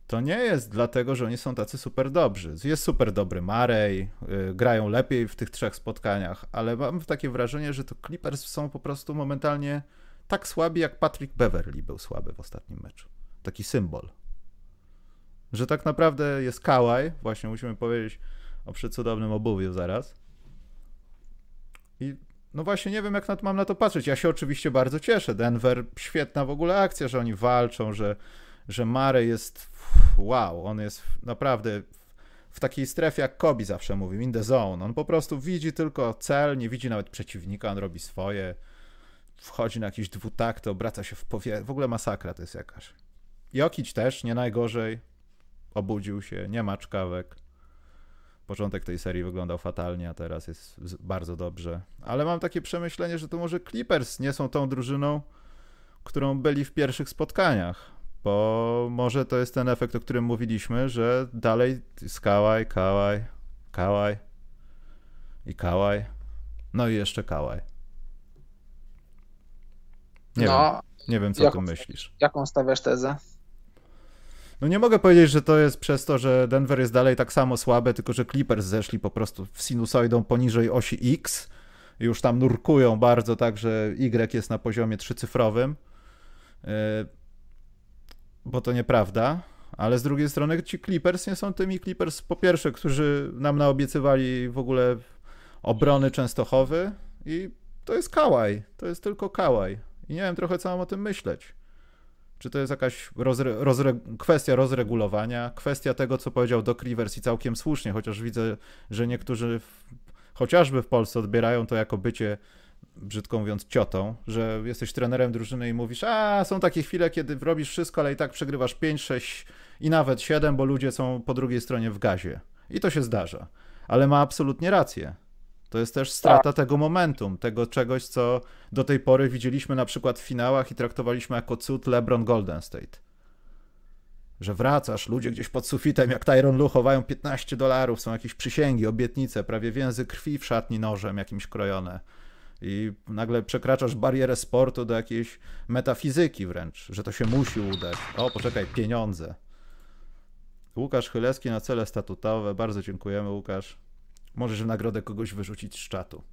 to nie jest dlatego, że oni są tacy super dobrzy. Jest super dobry Marej, yy, grają lepiej w tych trzech spotkaniach, ale mam takie wrażenie, że to Clippers są po prostu momentalnie tak słabi, jak Patrick Beverly był słaby w ostatnim meczu. Taki symbol. Że tak naprawdę jest Kałaj, właśnie musimy powiedzieć o przecudownym obuwiu zaraz. I no właśnie nie wiem, jak na to mam na to patrzeć. Ja się oczywiście bardzo cieszę. Denver, świetna w ogóle akcja, że oni walczą, że, że Mare jest wow, on jest naprawdę w takiej strefie, jak Kobi zawsze mówił, in the zone. On po prostu widzi tylko cel, nie widzi nawet przeciwnika, on robi swoje, wchodzi na jakiś dwutakt, obraca się w powietrze. W ogóle masakra to jest jakaś. Jokić też, nie najgorzej. Obudził się, nie ma czkawek. Początek tej serii wyglądał fatalnie, a teraz jest bardzo dobrze. Ale mam takie przemyślenie, że to może Clippers nie są tą drużyną, którą byli w pierwszych spotkaniach. Bo może to jest ten efekt, o którym mówiliśmy, że dalej jest Kałaj, Kałaj, Kałaj i Kałaj. No i jeszcze Kałaj. Nie, no, wiem, nie wiem, co jaką, ty myślisz. Jaką stawiasz tezę? No nie mogę powiedzieć, że to jest przez to, że Denver jest dalej tak samo słabe, tylko że Clippers zeszli po prostu w sinusoidą poniżej osi X. Już tam nurkują bardzo tak, że Y jest na poziomie trzycyfrowym. Yy, bo to nieprawda. Ale z drugiej strony ci Clippers nie są tymi Clippers, po pierwsze, którzy nam naobiecywali w ogóle obrony Częstochowy i to jest Kałaj. To jest tylko Kałaj. I nie wiem trochę, co mam o tym myśleć. Czy to jest jakaś rozre, rozre, kwestia rozregulowania, kwestia tego, co powiedział Doc Rivers i całkiem słusznie, chociaż widzę, że niektórzy w, chociażby w Polsce odbierają to jako bycie, brzydko mówiąc, ciotą, że jesteś trenerem drużyny i mówisz, a są takie chwile, kiedy robisz wszystko, ale i tak przegrywasz 5, 6 i nawet 7, bo ludzie są po drugiej stronie w gazie. I to się zdarza. Ale ma absolutnie rację. To jest też strata tak. tego momentum, tego czegoś, co do tej pory widzieliśmy na przykład w finałach i traktowaliśmy jako cud LeBron Golden State. Że wracasz, ludzie gdzieś pod sufitem, jak Tyron Lu, chowają 15 dolarów, są jakieś przysięgi, obietnice, prawie więzy krwi w szatni nożem jakimś krojone. I nagle przekraczasz barierę sportu do jakiejś metafizyki wręcz, że to się musi udać. O, poczekaj, pieniądze. Łukasz Chylewski na cele statutowe. Bardzo dziękujemy, Łukasz. Możesz w nagrodę kogoś wyrzucić z czatu.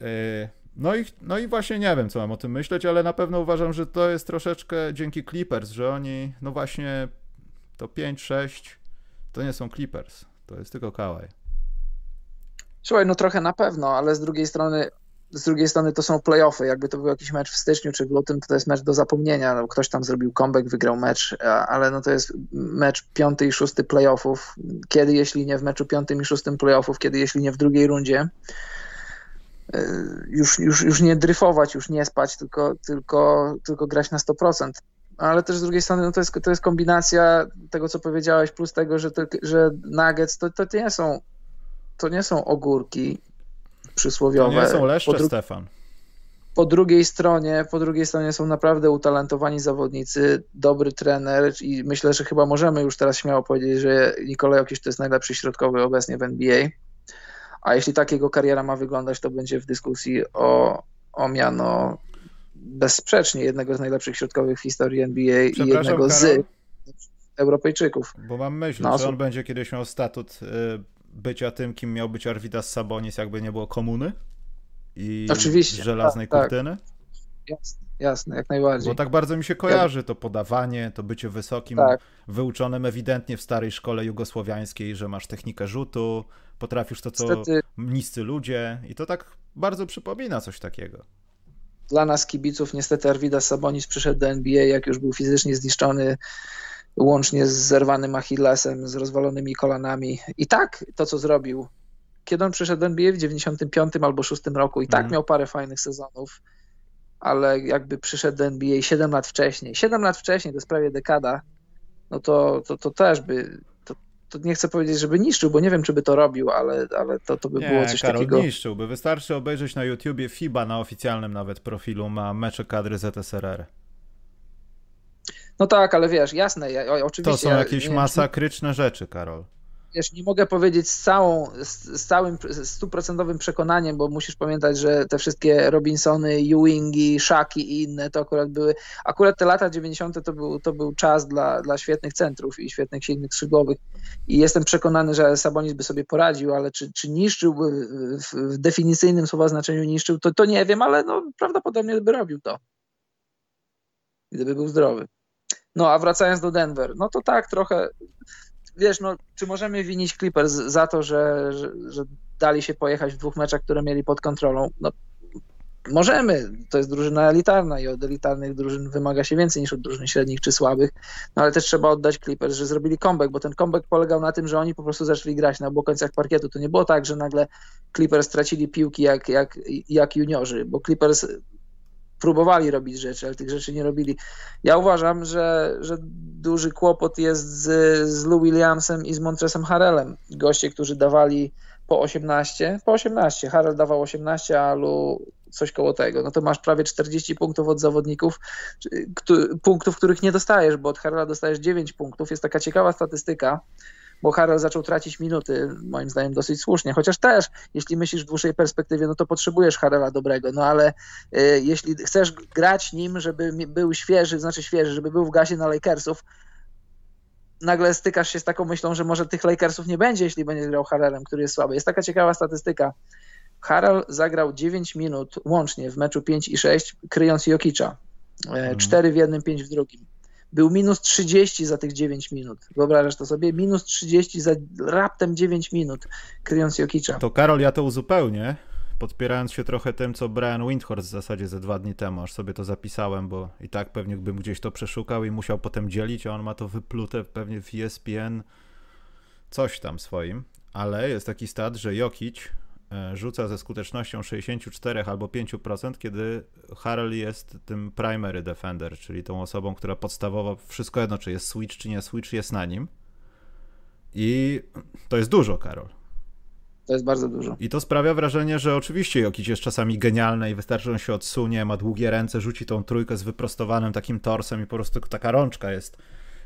E, no i, no i właśnie nie wiem, co mam o tym myśleć, ale na pewno uważam, że to jest troszeczkę dzięki Clippers, że oni, no właśnie to 5-6 to nie są Clippers, to jest tylko Kawhi. Słuchaj, no trochę na pewno, ale z drugiej strony z drugiej strony to są playoffy. Jakby to był jakiś mecz w styczniu czy w lutym, to, to jest mecz do zapomnienia. No, ktoś tam zrobił comeback, wygrał mecz, ale no to jest mecz piąty i szósty playoffów. Kiedy, jeśli nie w meczu piątym i szóstym playoffów, kiedy, jeśli nie w drugiej rundzie. Y, już, już, już nie dryfować, już nie spać, tylko, tylko, tylko grać na 100%. Ale też z drugiej strony no to, jest, to jest kombinacja tego, co powiedziałeś, plus tego, że, to, że Nuggets to, to nie są to nie są ogórki przysłowiowe. To nie są leszcze, po Stefan. Po drugiej stronie, po drugiej stronie są naprawdę utalentowani zawodnicy, dobry trener i myślę, że chyba możemy już teraz śmiało powiedzieć, że Nikolaj Jokic to jest najlepszy środkowy obecnie w NBA. A jeśli tak jego kariera ma wyglądać, to będzie w dyskusji o, o miano bezsprzecznie jednego z najlepszych środkowych w historii NBA i jednego Karol, z Europejczyków. Bo mam myśl, no, że on będzie kiedyś miał statut y, bycia tym, kim miał być Arvidas Sabonis, jakby nie było komuny i Oczywiście, żelaznej tak, tak. kurtyny. Tak. Jasne, jasne, jak najbardziej. Bo tak bardzo mi się kojarzy to podawanie, to bycie wysokim, tak. wyuczonym ewidentnie w starej szkole jugosłowiańskiej, że masz technikę rzutu, potrafisz to, co Niestety, niscy ludzie i to tak bardzo przypomina coś takiego. Dla nas kibiców niestety Arvidas Sabonis przyszedł do NBA, jak już był fizycznie zniszczony łącznie z zerwanym Achillesem, z rozwalonymi kolanami. I tak to, co zrobił, kiedy on przyszedł do NBA w 95 albo 6 roku i tak mm. miał parę fajnych sezonów, ale jakby przyszedł do NBA 7 lat wcześniej, 7 lat wcześniej, to jest prawie dekada, no to, to, to też by, to, to nie chcę powiedzieć, żeby niszczył, bo nie wiem, czy by to robił, ale, ale to, to by nie, było coś Karol, takiego. niszczyłby. Wystarczy obejrzeć na YouTubie FIBA na oficjalnym nawet profilu, ma mecze kadry ZSRR. No tak, ale wiesz, jasne, ja, oczywiście. To są jakieś masakryczne rzeczy, Karol. wiesz, nie mogę powiedzieć z całą, z, z całym stuprocentowym przekonaniem, bo musisz pamiętać, że te wszystkie Robinsony, Ewingi, Shaki i inne to akurat były, akurat te lata 90. to był, to był czas dla, dla świetnych centrów i świetnych silnych skrzydłowych i jestem przekonany, że Sabonis by sobie poradził, ale czy, czy niszczyłby w, w definicyjnym słowa znaczeniu niszczył, to, to nie wiem, ale no, prawdopodobnie by robił to. Gdyby był zdrowy. No a wracając do Denver, no to tak trochę, wiesz, no czy możemy winić Clippers za to, że, że, że dali się pojechać w dwóch meczach, które mieli pod kontrolą? No możemy, to jest drużyna elitarna i od elitarnych drużyn wymaga się więcej niż od drużyn średnich czy słabych, no ale też trzeba oddać Clippers, że zrobili comeback, bo ten comeback polegał na tym, że oni po prostu zaczęli grać na obu końcach parkietu. To nie było tak, że nagle Clippers stracili piłki jak, jak, jak juniorzy, bo Clippers próbowali robić rzeczy, ale tych rzeczy nie robili. Ja uważam, że, że duży kłopot jest z, z Lou Williamsem i z Montresem Harrelem. Goście, którzy dawali po 18, po 18, Harrell dawał 18, a Lou coś koło tego, no to masz prawie 40 punktów od zawodników, punktów, których nie dostajesz, bo od Harrela dostajesz 9 punktów. Jest taka ciekawa statystyka, bo Harrell zaczął tracić minuty, moim zdaniem dosyć słusznie, chociaż też, jeśli myślisz w dłuższej perspektywie, no to potrzebujesz Harrella dobrego, no ale y, jeśli chcesz grać nim, żeby był świeży, znaczy świeży, żeby był w gazie na Lakersów, nagle stykasz się z taką myślą, że może tych Lakersów nie będzie, jeśli będzie grał Harrellem, który jest słaby. Jest taka ciekawa statystyka. Harrell zagrał 9 minut łącznie w meczu 5 i 6, kryjąc Jokicza. 4 e, w jednym, 5 w drugim był minus 30 za tych 9 minut. Wyobrażasz to sobie? Minus 30 za raptem 9 minut, kryjąc Jokicza. To Karol, ja to uzupełnię, podpierając się trochę tym, co Brian Windhorst w zasadzie ze dwa dni temu, aż sobie to zapisałem, bo i tak pewnie bym gdzieś to przeszukał i musiał potem dzielić, a on ma to wyplute pewnie w ESPN coś tam swoim, ale jest taki stat, że Jokic rzuca ze skutecznością 64 albo 5%, kiedy Harrell jest tym primary defender, czyli tą osobą, która podstawowo wszystko jedno, czy jest switch, czy nie switch, jest na nim. I to jest dużo, Karol. To jest bardzo dużo. I to sprawia wrażenie, że oczywiście Jokic jest czasami genialny i wystarczy, że on się odsunie, ma długie ręce, rzuci tą trójkę z wyprostowanym takim torsem i po prostu taka rączka jest,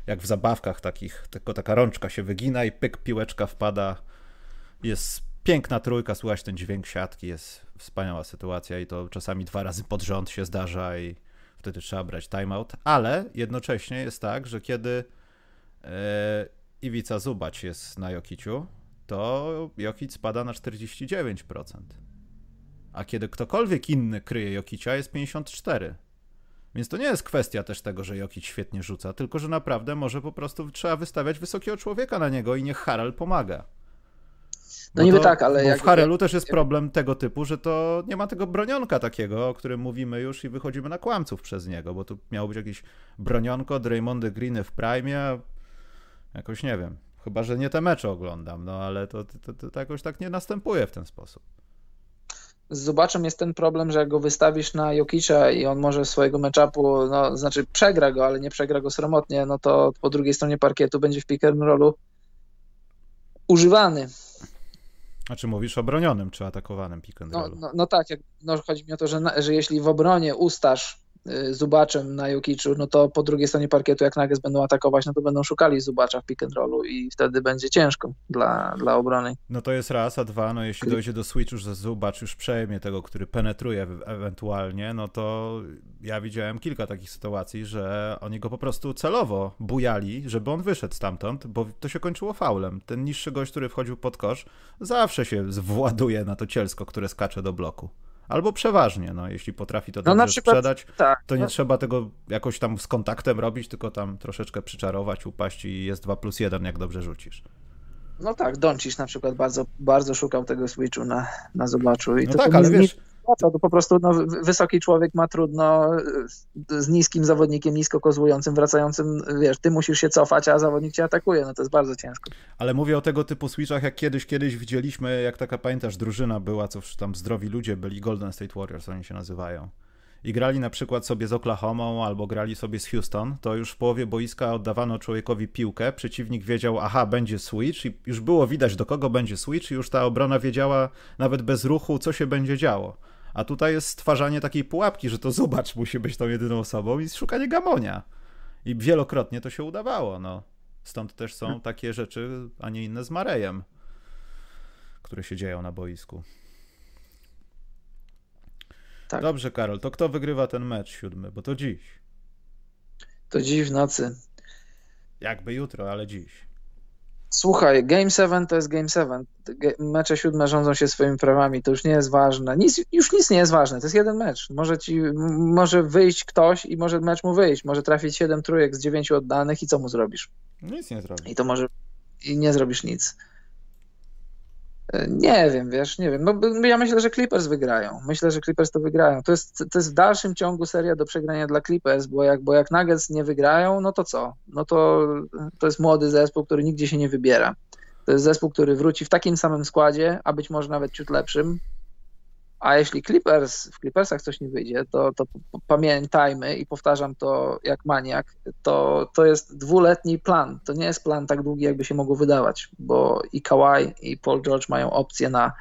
jak w zabawkach takich, tylko taka rączka się wygina i pyk, piłeczka wpada. Jest piękna trójka, słuchać ten dźwięk siatki, jest wspaniała sytuacja i to czasami dwa razy pod rząd się zdarza i wtedy trzeba brać timeout, ale jednocześnie jest tak, że kiedy e, Iwica Zubacz jest na Jokiciu, to Jokic spada na 49%. A kiedy ktokolwiek inny kryje Jokicia, jest 54%. Więc to nie jest kwestia też tego, że Jokic świetnie rzuca, tylko że naprawdę może po prostu trzeba wystawiać wysokiego człowieka na niego i niech Harrell pomaga. No niby to, tak, ale. Bo jak, w Harelu też jest problem tego typu, że to nie ma tego bronionka takiego, o którym mówimy już i wychodzimy na kłamców przez niego, bo tu miało być jakieś bronionko, Draymondy Greeny w prime, jakoś nie wiem. Chyba, że nie te mecze oglądam, no ale to, to, to, to jakoś tak nie następuje w ten sposób. Z Zubaczem jest ten problem, że jak go wystawisz na Jokicza i on może swojego matchupu, no znaczy przegra go, ale nie przegra go sromotnie, no to po drugiej stronie parkietu będzie w pick and rollu używany. A czy mówisz obronionym czy atakowanym pick and no, no, no, tak, jak, no, chodzi mi o to, że, że jeśli w obronie ustasz Zubaczem na Jokiczu, no to po drugiej stronie parkietu jak Nuggets będą atakować, no to będą szukali Zubacza w pick and rollu i wtedy będzie ciężko dla, dla obrony. No to jest raz, a dwa, no jeśli dojdzie do switchu, że Zubacz już przejmie tego, który penetruje ewentualnie, no to ja widziałem kilka takich sytuacji, że oni go po prostu celowo bujali, żeby on wyszedł stamtąd, bo to się kończyło faulem. Ten niższy gość, który wchodził pod kosz, zawsze się właduje na to cielsko, które skacze do bloku. Albo przeważnie, no, jeśli potrafi to no, dobrze przykład, sprzedać, tak, to nie no. trzeba tego jakoś tam z kontaktem robić, tylko tam troszeczkę przyczarować, upaść i jest 2 plus 1, jak dobrze rzucisz. No tak, Doncic na przykład bardzo, bardzo szukał tego switchu na, na zobaczu. I no to tak, ale wiesz, to po prostu no, wysoki człowiek ma trudno z niskim zawodnikiem, nisko kozłującym, wracającym, wiesz, ty musisz się cofać, a zawodnik cię atakuje, no to jest bardzo ciężko. Ale mówię o tego typu switchach, jak kiedyś, kiedyś widzieliśmy, jak taka, pamiętasz, drużyna była, co tam zdrowi ludzie byli, Golden State Warriors oni się nazywają i grali na przykład sobie z Oklahoma albo grali sobie z Houston, to już w połowie boiska oddawano człowiekowi piłkę, przeciwnik wiedział, aha, będzie switch i już było widać do kogo będzie switch i już ta obrona wiedziała nawet bez ruchu, co się będzie działo. A tutaj jest stwarzanie takiej pułapki, że to zobacz, musi być tą jedyną osobą i szukanie gamonia. I wielokrotnie to się udawało, no. Stąd też są takie rzeczy, a nie inne z Marejem, które się dzieją na boisku. Tak. Dobrze, Karol, to kto wygrywa ten mecz siódmy? Bo to dziś. To dziś w nocy. Jakby jutro, ale dziś. Słuchaj, Game 7 to jest Game 7. Mecze siódme rządzą się swoimi prawami, to już nie jest ważne. Nic, już nic nie jest ważne, to jest jeden mecz. Może ci, może wyjść ktoś i może mecz mu wyjść. Może trafić 7 trójek z 9 oddanych i co mu zrobisz? Nic nie zrobisz. I to może i nie zrobisz nic. Nie wiem, wiesz, nie wiem. No, ja myślę, że Clippers wygrają. Myślę, że Clippers to wygrają. To jest, to jest w dalszym ciągu seria do przegrania dla Clippers, bo jak, bo jak Nuggets nie wygrają, no to co? No to, to jest młody zespół, który nigdzie się nie wybiera. To jest zespół, który wróci w takim samym składzie, a być może nawet ciut lepszym, a jeśli Clippers, w Clippersach coś nie wyjdzie, to, to pamiętajmy i powtarzam to jak maniak, to, to jest dwuletni plan. To nie jest plan tak długi, jakby się mogło wydawać, bo i Kawhi i Paul George mają opcję na,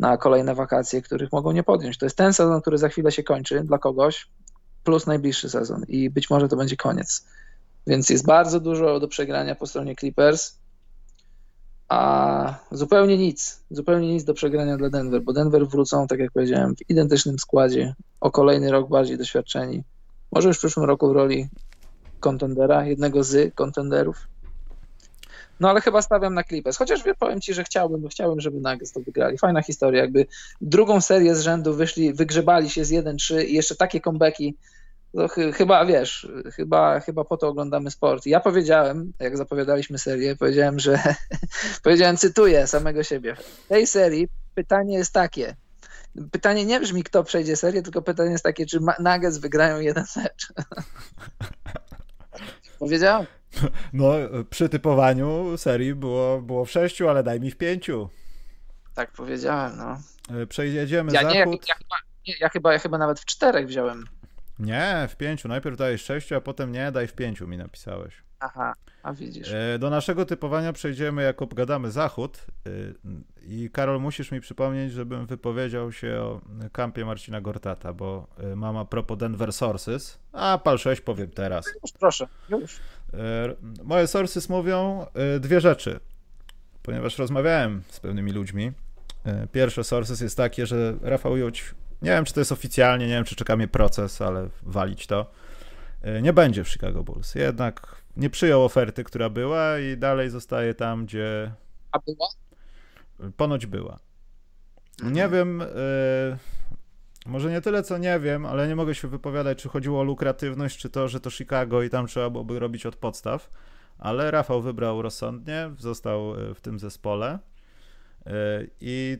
na kolejne wakacje, których mogą nie podjąć. To jest ten sezon, który za chwilę się kończy dla kogoś, plus najbliższy sezon i być może to będzie koniec. Więc jest bardzo dużo do przegrania po stronie Clippers a zupełnie nic, zupełnie nic do przegrania dla Denver, bo Denver wrócą, tak jak powiedziałem, w identycznym składzie, o kolejny rok bardziej doświadczeni. Może już w przyszłym roku w roli kontendera, jednego z kontenderów. No ale chyba stawiam na Clippers, chociaż powiem Ci, że chciałbym, chciałbym, żeby Nuggets to wygrali. Fajna historia, jakby drugą serię z rzędu wyszli, wygrzebali się z 1-3 i jeszcze takie comebacki no, ch chyba wiesz, chyba, chyba po to oglądamy sport. Ja powiedziałem, jak zapowiadaliśmy serię, powiedziałem, że powiedziałem, cytuję samego siebie. W tej serii pytanie jest takie. Pytanie nie brzmi, kto przejdzie serię, tylko pytanie jest takie, czy Nuggets wygrają jeden mecz. Powiedziałem? No, przy typowaniu serii było, było w sześciu, ale daj mi w pięciu. Tak powiedziałem, no. Przejedziemy ja zachód. Nie, ja, ja, ja, chyba, ja chyba nawet w czterech wziąłem. Nie, w pięciu. Najpierw dajesz sześciu, a potem nie, daj w pięciu mi napisałeś. Aha, a widzisz. E, do naszego typowania przejdziemy, jak obgadamy zachód. E, I Karol, musisz mi przypomnieć, żebym wypowiedział się o kampie Marcina Gortata, bo e, mam a propos Denver Sources. A pal 6 powiem teraz. Już, proszę, już. Moje sources mówią dwie rzeczy, ponieważ rozmawiałem z pewnymi ludźmi. Pierwsze sources jest takie, że Rafał Juć nie wiem, czy to jest oficjalnie, nie wiem, czy czeka mnie proces, ale walić to. E, nie będzie w Chicago Bulls. Jednak nie przyjął oferty, która była i dalej zostaje tam, gdzie. A była? Ponoć była. Mhm. Nie wiem. Y... Może nie tyle, co nie wiem, ale nie mogę się wypowiadać, czy chodziło o lukratywność, czy to, że to Chicago i tam trzeba byłoby robić od podstaw. Ale Rafał wybrał rozsądnie, został e, w tym zespole. I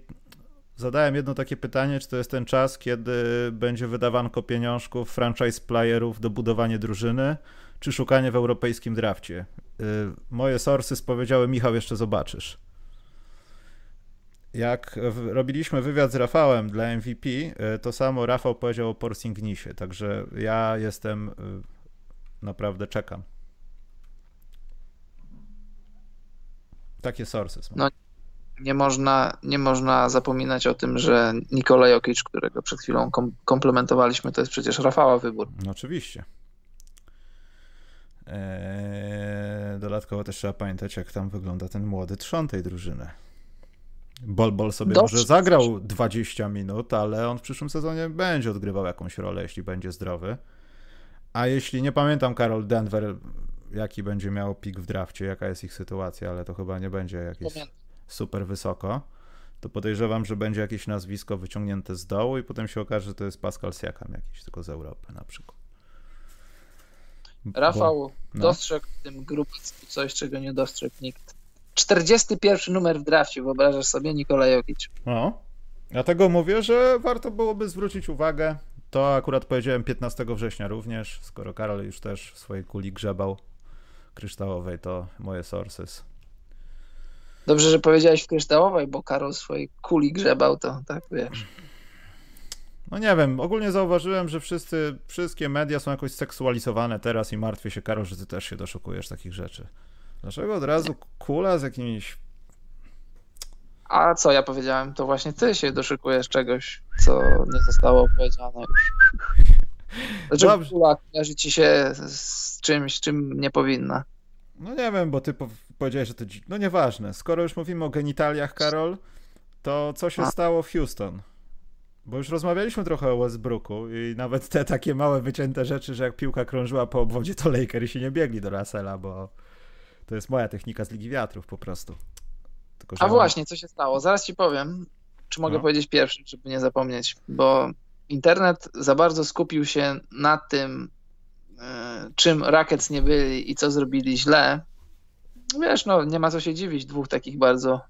Zadałem jedno takie pytanie, czy to jest ten czas, kiedy będzie wydawanko pieniążków, franchise playerów do budowania drużyny, czy szukanie w europejskim drafcie? Y, moje sources powiedziały, Michał, jeszcze zobaczysz. Jak robiliśmy wywiad z Rafałem dla MVP, y, to samo Rafał powiedział o Porzingnisie, także ja jestem, y, naprawdę czekam. Takie sources. Mam. No nie można, nie można zapominać o tym, że Nikola Jokic, którego przed chwilą kom komplementowaliśmy, to jest przecież Rafała wybór. No oczywiście. Eee, dodatkowo też trzeba pamiętać, jak tam wygląda ten młody trzon tej drużyny. Bol Bol sobie Dobrze. może zagrał 20 minut, ale on w przyszłym sezonie będzie odgrywał jakąś rolę, jeśli będzie zdrowy. A jeśli nie pamiętam, Karol Denver, jaki będzie miał pik w drafcie, jaka jest ich sytuacja, ale to chyba nie będzie jakiś. Pamiętam super wysoko, to podejrzewam, że będzie jakieś nazwisko wyciągnięte z dołu i potem się okaże, że to jest Pascal Siakam jakiś, tylko z Europy na przykład. Rafał Bo, no. dostrzegł w tym grupactwu coś, czego nie dostrzegł nikt. 41 numer w drafcie, wyobrażasz sobie, Nikola Jokic. No, dlatego mówię, że warto byłoby zwrócić uwagę. To akurat powiedziałem 15 września również, skoro Karol już też w swojej kuli grzebał kryształowej, to moje sources Dobrze, że powiedziałeś w kryształowej, bo Karol swojej kuli grzebał, to tak wiesz. No nie wiem, ogólnie zauważyłem, że wszyscy, wszystkie media są jakoś seksualizowane teraz i martwię się, Karol, że ty też się doszukujesz takich rzeczy. Dlaczego od razu kula z jakimiś... A co ja powiedziałem? To właśnie ty się doszukujesz czegoś, co nie zostało powiedziane już. Dlaczego Dobrze. kula kojarzy ci się z czymś, czym nie powinna? No nie wiem, bo ty powiedziałeś, że to... No nieważne. Skoro już mówimy o genitaliach, Karol, to co się stało w Houston? Bo już rozmawialiśmy trochę o Westbrooku i nawet te takie małe wycięte rzeczy, że jak piłka krążyła po obwodzie, to Lakersi nie biegli do Russella, bo to jest moja technika z Ligi Wiatrów po prostu. Tylko, A właśnie, co się stało? Zaraz ci powiem, czy mogę no. powiedzieć pierwszy, żeby nie zapomnieć, bo internet za bardzo skupił się na tym, e, czym Rackets nie byli i co zrobili źle. Wiesz, no nie ma co się dziwić, dwóch takich bardzo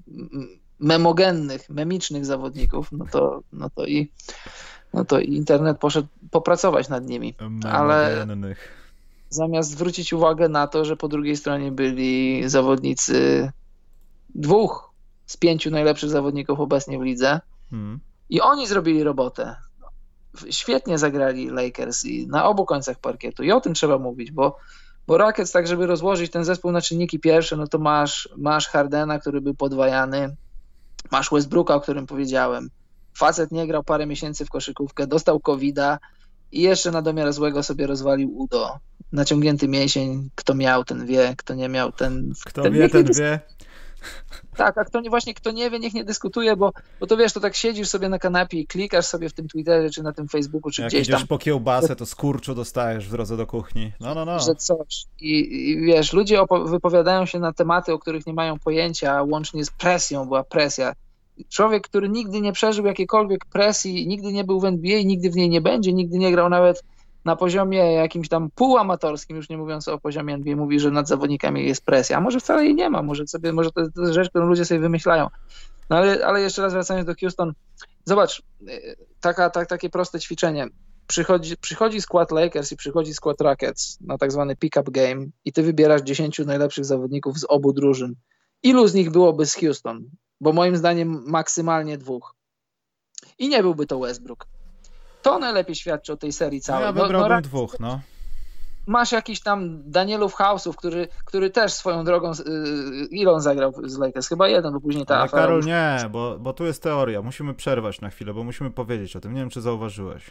memogennych, memicznych zawodników, no to, no to i no to internet poszedł popracować nad nimi. Ale zamiast zwrócić uwagę na to, że po drugiej stronie byli zawodnicy dwóch z pięciu najlepszych zawodników obecnie w lidze hmm. i oni zrobili robotę. Świetnie zagrali Lakers i na obu końcach parkietu i o tym trzeba mówić, bo bo Rockets, tak żeby rozłożyć ten zespół na czynniki pierwsze, no to masz, masz Hardena, który był podwajany, Masz Westbrooka, o którym powiedziałem. Facet nie grał parę miesięcy w koszykówkę, dostał covid i jeszcze na domiar złego sobie rozwalił udo. Naciągnięty mięsień, kto miał, ten wie, kto nie miał, ten... Kto ten wie, ten wie. Tak, a kto nie, właśnie kto nie wie, niech nie dyskutuje, bo, bo to wiesz, to tak siedzisz sobie na kanapie i klikasz sobie w tym Twitterze, czy na tym Facebooku, czy Jak gdzieś tam. Jak po kiełbasę, to skurczu dostajesz w drodze do kuchni. No, no, no. Że coś. I, i wiesz, ludzie wypowiadają się na tematy, o których nie mają pojęcia, łącznie z presją, była presja. Człowiek, który nigdy nie przeżył jakiejkolwiek presji, nigdy nie był w NBA, nigdy w niej nie będzie, nigdy nie grał nawet na poziomie jakimś tam półamatorskim, już nie mówiąc o poziomie NBA, mówi, że nad zawodnikami jest presja. A może wcale jej nie ma, może, sobie, może to jest rzecz, którą ludzie sobie wymyślają. No ale, ale jeszcze raz wracając do Houston, zobacz, y, taka, tak, takie proste ćwiczenie. Przychodzi, przychodzi skład Lakers i przychodzi skład Rockets na tak zwany pick-up game i ty wybierasz 10 najlepszych zawodników z obu drużyn. Ilu z nich byłoby z Houston? Bo moim zdaniem maksymalnie dwóch. I nie byłby to Westbrook. To najlepiej świadczy o tej serii całej. No ja wybrałbym no, no, dwóch, no. Masz jakiś tam Danielów House'ów, który, który też swoją drogą, yy, ile on zagrał z Lakers? Chyba jeden, bo później ta Ale Karol, nie, bo, bo tu jest teoria. Musimy przerwać na chwilę, bo musimy powiedzieć o tym. Nie wiem, czy zauważyłeś.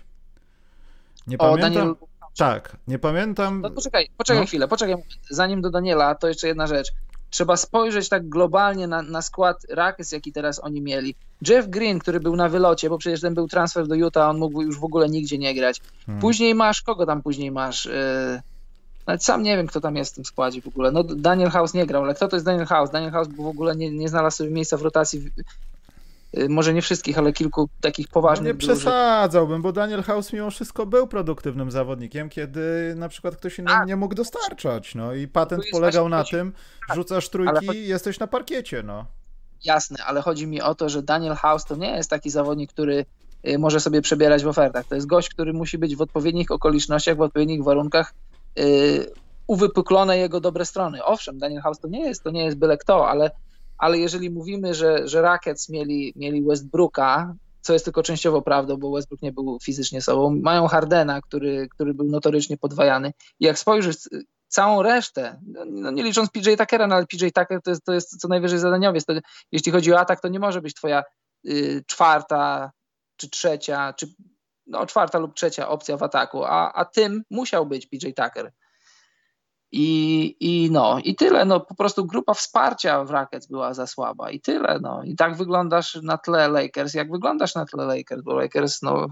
Nie o, pamiętam. Daniel... Tak, nie pamiętam. No, poczekaj, poczekaj no. chwilę, poczekaj. Zanim do Daniela, to jeszcze jedna rzecz trzeba spojrzeć tak globalnie na, na skład Rockets, jaki teraz oni mieli. Jeff Green, który był na wylocie, bo przecież ten był transfer do Utah, on mógł już w ogóle nigdzie nie grać. Hmm. Później masz, kogo tam później masz? Yy, nawet sam nie wiem, kto tam jest w tym składzie w ogóle. No Daniel House nie grał, ale kto to jest Daniel House? Daniel House w ogóle nie, nie znalazł sobie miejsca w rotacji może nie wszystkich, ale kilku takich poważnych. No nie przesadzałbym, bo Daniel House mimo wszystko był produktywnym zawodnikiem, kiedy na przykład ktoś inny nie mógł dostarczać. No i patent polegał na tym, rzucasz trójki i jesteś na parkiecie. No. Jasne, ale chodzi mi o to, że Daniel House to nie jest taki zawodnik, który y, może sobie przebierać w ofertach. To jest gość, który musi być w odpowiednich okolicznościach, w odpowiednich warunkach yy, uwypuklone jego dobre strony. Owszem, Daniel House to nie jest, to nie jest byle kto, ale ale jeżeli mówimy, że, że Rockets mieli, mieli Westbrooka, co jest tylko częściowo prawdą, bo Westbrook nie był fizycznie sobą, mają Hardena, który, który był notorycznie podwajany i jak spojrzysz całą resztę, no, no nie licząc PJ Tuckera, no ale PJ Tucker to jest, to jest co najwyżej zadaniowiec, to, jeśli chodzi o atak, to nie może być twoja y, czwarta czy trzecia, czy no, czwarta lub trzecia opcja w ataku, a, a tym musiał być PJ Tucker. I, I no, i tyle. No, po prostu grupa wsparcia w Rockets była za słaba i tyle. No. I tak wyglądasz na tle Lakers, jak wyglądasz na tle Lakers, bo Lakers no,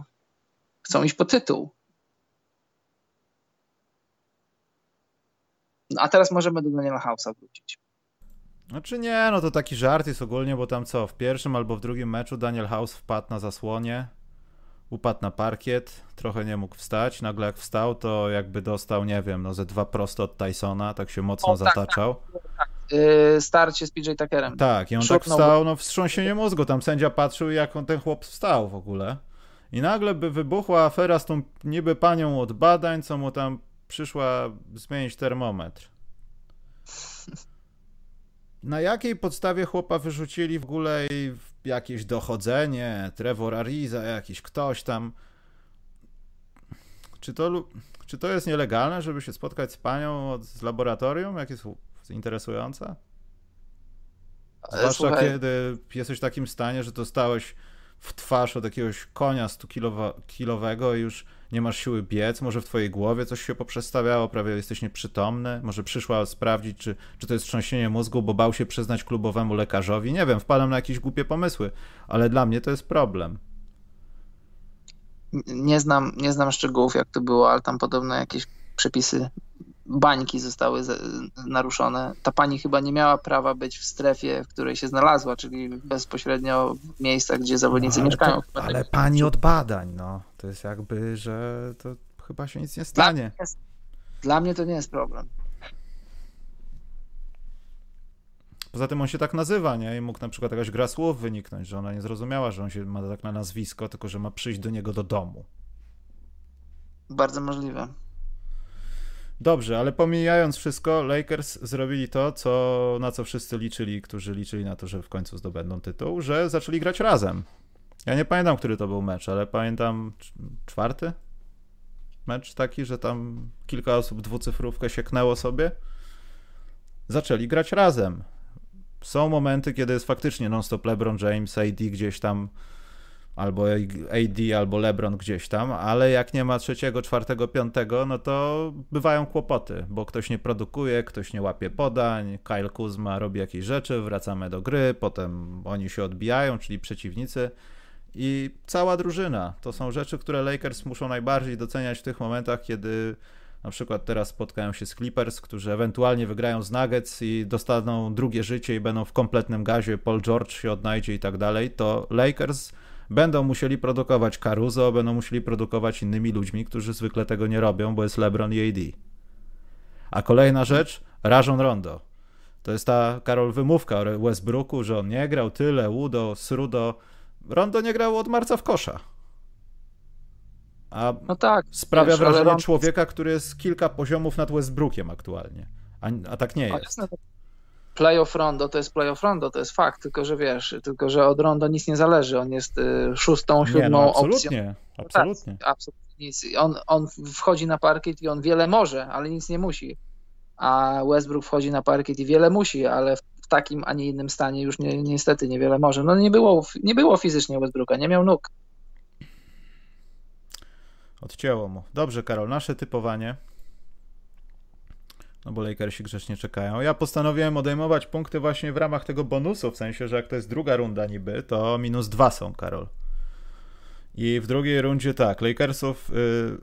chcą iść po tytuł. No, a teraz możemy do Daniela House'a wrócić. Znaczy nie, no to taki żart jest ogólnie, bo tam co, w pierwszym albo w drugim meczu Daniel House wpadł na zasłonie, upadł na parkiet, trochę nie mógł wstać. Nagle jak wstał, to jakby dostał, nie wiem, no ze dwa prosto od Tysona, tak się mocno o, tak, zataczał. Tak, tak. Yy, starcie z PJ Tuckerem. Tak, i on tak wstał, no wstrząsienie mózgu. Tam sędzia patrzył, jak on ten chłop wstał w ogóle. I nagle by wybuchła afera z tą niby panią od badań, co mu tam przyszła zmienić termometr. Na jakiej podstawie chłopa wyrzucili w ogóle i jakieś dochodzenie, Trevor Ariza, jakiś ktoś tam. Czy to, czy to jest nielegalne, żeby się spotkać z panią z laboratorium? Jak jest interesujące? Zwłaszcza Słuchaj. kiedy jesteś w takim stanie, że dostałeś w twarz od jakiegoś konia 100-kilowego i już nie masz siły biec, może w twojej głowie coś się poprzestawiało, prawie jesteś nieprzytomny, może przyszła sprawdzić, czy, czy to jest trząsienie mózgu, bo bał się przyznać klubowemu lekarzowi. Nie wiem, wpadam na jakieś głupie pomysły, ale dla mnie to jest problem. Nie znam, nie znam szczegółów, jak to było, ale tam podobno jakieś przepisy bańki zostały naruszone. Ta pani chyba nie miała prawa być w strefie, w której się znalazła, czyli bezpośrednio w miejscach, gdzie zawodnicy no, mieszkają. To, ale tak pani od badań, no. To jest jakby, że to chyba się nic nie stanie. Dla, dla mnie to nie jest problem. Poza tym on się tak nazywa, nie? I mógł na przykład jakaś gra słów wyniknąć, że ona nie zrozumiała, że on się ma tak na nazwisko, tylko że ma przyjść do niego do domu. Bardzo możliwe. Dobrze, ale pomijając wszystko, Lakers zrobili to, co, na co wszyscy liczyli, którzy liczyli na to, że w końcu zdobędą tytuł, że zaczęli grać razem. Ja nie pamiętam, który to był mecz, ale pamiętam czwarty mecz taki, że tam kilka osób dwucyfrówkę sieknęło sobie. Zaczęli grać razem. Są momenty, kiedy jest faktycznie non-stop LeBron James, AD gdzieś tam albo AD, albo LeBron gdzieś tam, ale jak nie ma trzeciego, czwartego, piątego, no to bywają kłopoty, bo ktoś nie produkuje, ktoś nie łapie podań, Kyle Kuzma robi jakieś rzeczy, wracamy do gry, potem oni się odbijają, czyli przeciwnicy i cała drużyna. To są rzeczy, które Lakers muszą najbardziej doceniać w tych momentach, kiedy na przykład teraz spotkają się z Clippers, którzy ewentualnie wygrają z Nuggets i dostaną drugie życie i będą w kompletnym gazie, Paul George się odnajdzie i tak dalej, to Lakers będą musieli produkować Caruso, będą musieli produkować innymi ludźmi, którzy zwykle tego nie robią, bo jest LeBron i AD. A kolejna rzecz, Rajon Rondo. To jest ta, Karol, wymówka o Westbrooku, że on nie grał tyle, Udo, Srudo. Rondo nie grał od marca w kosza. A no tak, sprawia wiesz, wrażenie Rondo... człowieka, który jest kilka poziomów nad Westbrookiem aktualnie. A, a tak nie jest playoff Rondo to jest playoff Rondo, to jest fakt, tylko że wiesz, tylko że od Rondo nic nie zależy, on jest y, szóstą, siódmą nie, no, absolutnie, opcją. Absolutnie, tak, absolutnie nic. On, on wchodzi na parkiet i on wiele może, ale nic nie musi. A Westbrook wchodzi na parkiet i wiele musi, ale w takim, a nie innym stanie już ni niestety niewiele może. No nie było, nie było fizycznie Westbrooka, nie miał nóg. Odcięło mu. Dobrze, Karol, nasze typowanie no bo Lakersi grzecznie czekają. Ja postanowiłem odejmować punkty właśnie w ramach tego bonusu, w sensie, że jak to jest druga runda niby, to minus dwa są, Karol. I w drugiej rundzie tak, Lakersów y,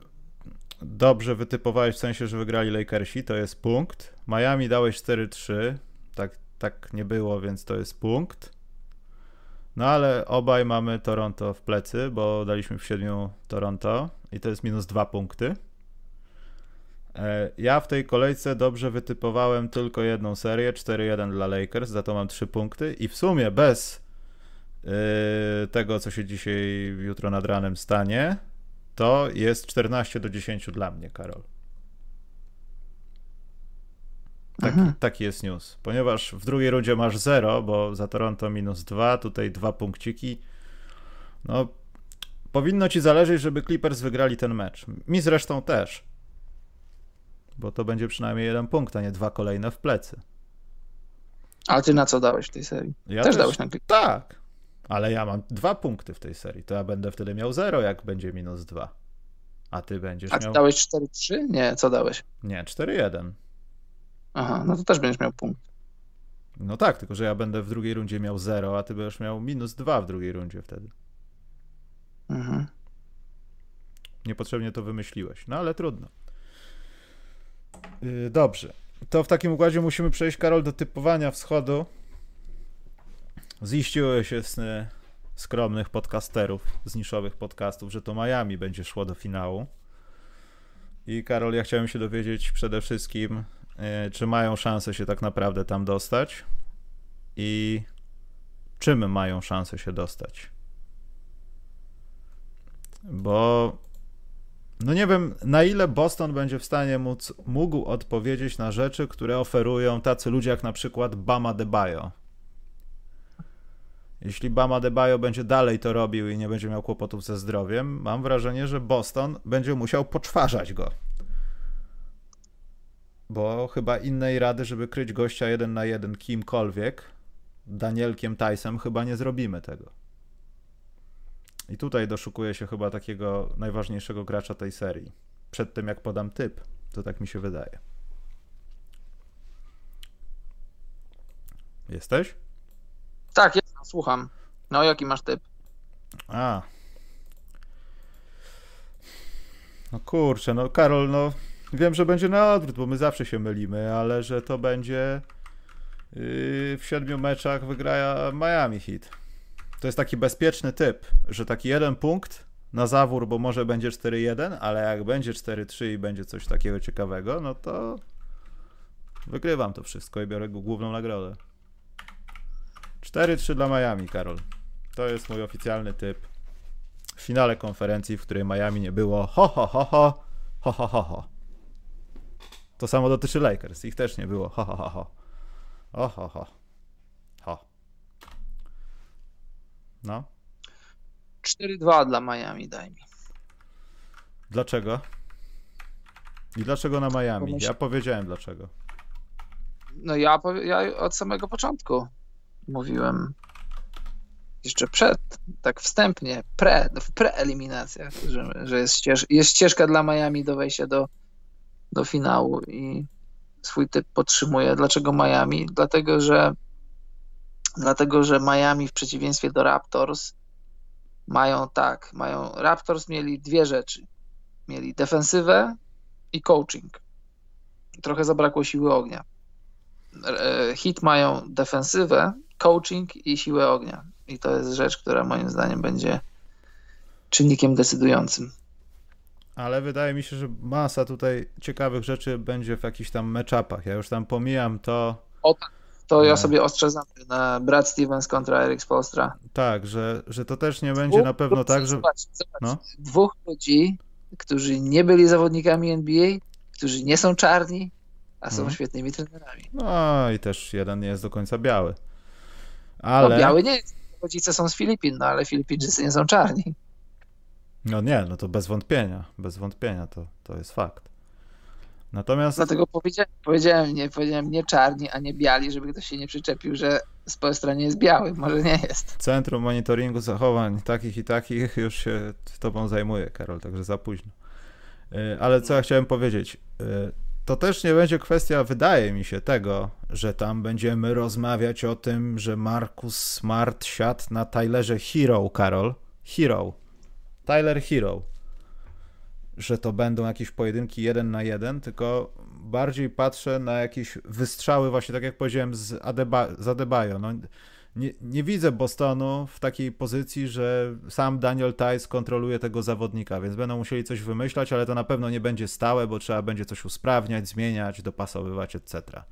dobrze wytypowałeś w sensie, że wygrali Lakersi, to jest punkt. Miami dałeś 4-3, tak, tak nie było, więc to jest punkt. No ale obaj mamy Toronto w plecy, bo daliśmy w siedmiu Toronto i to jest minus dwa punkty. E, ja w tej kolejce dobrze wytypowałem tylko jedną serię, 4-1 dla Lakers, za to mam 3 punkty i w sumie bez yy, tego, co się dzisiaj, jutro nad ranem stanie, to jest 14 do 10 dla mnie, Karol. Taki, taki jest news. Ponieważ w drugiej rundzie masz 0, bo za Toronto minus 2, tutaj dwa punkciki. No, powinno ci zależeć, żeby Clippers wygrali ten mecz. Mi zresztą też bo to będzie przynajmniej jeden punkt, a nie dwa kolejne w plecy. A ty na co dałeś w tej serii? Ja też, też dałeś na. Tak, ale ja mam dwa punkty w tej serii, to ja będę wtedy miał zero, jak będzie minus dwa. A ty będziesz a ty miał... dałeś 4-3? Nie, co dałeś? Nie, 4-1. Aha, no to też będziesz miał punkt. No tak, tylko że ja będę w drugiej rundzie miał 0, a ty będziesz miał minus 2 w drugiej rundzie wtedy. Mhm. Niepotrzebnie to wymyśliłeś, no ale trudno. Y, dobrze. To w takim układzie musimy przejść, Karol, do typowania wschodu. Ziściły się sny skromnych podcasterów z niszowych podcastów, że to Miami będzie szło do finału. I Karol, ja chciałem się dowiedzieć przede wszystkim, y, czy mają szansę się tak naprawdę tam dostać i czym mają szansę się dostać. Bo no nie wiem, na ile Boston będzie w stanie móc, mógł odpowiedzieć na rzeczy, które oferują tacy ludzie jak na przykład Bama Debajo. Jeśli Bama Debajo będzie dalej to robił i nie będzie miał kłopotów ze zdrowiem, mam wrażenie, że Boston będzie musiał poczwarzać go. Bo chyba innej rady, żeby kryć gościa jeden na jeden kimkolwiek, Danielkiem Tysem, chyba nie zrobimy tego. I tutaj doszukuje się chyba takiego najważniejszego gracza tej serii. Przed tym jak podam typ, to tak mi się wydaje. Jesteś? Tak, jestem, słucham. No, jaki masz typ? A. No kurczę, no Karol, no wiem, że będzie na odwrót, bo my zawsze się mylimy, ale że to będzie yy, w siedmiu meczach wygraja Miami Heat to jest taki bezpieczny typ, że taki jeden punkt na zawór, bo może będzie 4-1, ale jak będzie 4-3 i będzie coś takiego ciekawego, no to wygrywam to wszystko i biorę główną nagrodę. 4-3 dla Miami, Karol. To jest mój oficjalny typ w finale konferencji, w której Miami nie było. Ho, ho, ho, ho, ho, ho, ho, ho. To samo dotyczy Lakers. Ich też nie było. Ho, ho, ho, ho. O, ho, ho. No. 4-2 dla Miami, daj mi. Dlaczego? I dlaczego na Miami? Ja powiedziałem dlaczego. No ja, ja od samego początku mówiłem jeszcze przed, tak wstępnie, pre, w preeliminacjach, że, że jest, ścież, jest ścieżka dla Miami do wejścia do, do finału i swój typ podtrzymuję. Dlaczego Miami? Dlatego, że dlatego, że Miami w przeciwieństwie do Raptors mają tak, mają Raptors mieli dwie rzeczy. Mieli defensywę i coaching. Trochę zabrakło siły ognia. E, Hit mają defensywę, coaching i siłę ognia. I to jest rzecz, która moim zdaniem będzie czynnikiem decydującym. Ale wydaje mi się, że masa tutaj ciekawych rzeczy będzie w jakichś tam matchupach. Ja już tam pomijam to, O tak, to ja Nie. sobie ostrzę zamknę na Brad Stevens kontra Eric Spolstra. tak, że, że to też nie będzie na pewno tak, że... Zobacz, zobacz. No. Dwóch ludzi, którzy nie byli zawodnikami NBA, którzy nie są czarni, a są Mhm. świetnymi trenerami. No i też jeden nie jest do końca biały. No, Ale... biały nie jest. Rodzice są z Filipin, no ale Filipińczycy nie są czarni. No nie, no to bez wątpienia. Bez wątpienia to, to jest fakt. Natomiast... Dlatego powiedziałem, powiedziałem, nie, powiedziałem nie czarni, a nie biali, żeby ktoś się nie przyczepił, że Spolstra nie jest biały. Może nie jest. Centrum Monitoringu Zachowań takich i takich już się tobą zajmuje, Karol, także za późno. Y, Ale co ja chciałem powiedzieć? y, To też nie będzie kwestia, wydaje mi się, tego, że tam będziemy rozmawiać o tym, że Marcus Smart siadł na Tylerze Hero, Karol. Hero. Tyler Hero. Że to będą jakieś pojedynki jeden na jeden, tylko bardziej patrzę na jakieś wystrzały, właśnie tak jak powiedziałem, z, Adeba, z Adebayo. No, nie, nie widzę Bostonu w takiej pozycji, że sam Daniel Tice kontroluje tego zawodnika, więc będą musieli coś wymyślać, ale to na pewno nie będzie stałe, bo trzeba będzie coś usprawniać, zmieniać, dopasowywać, etc.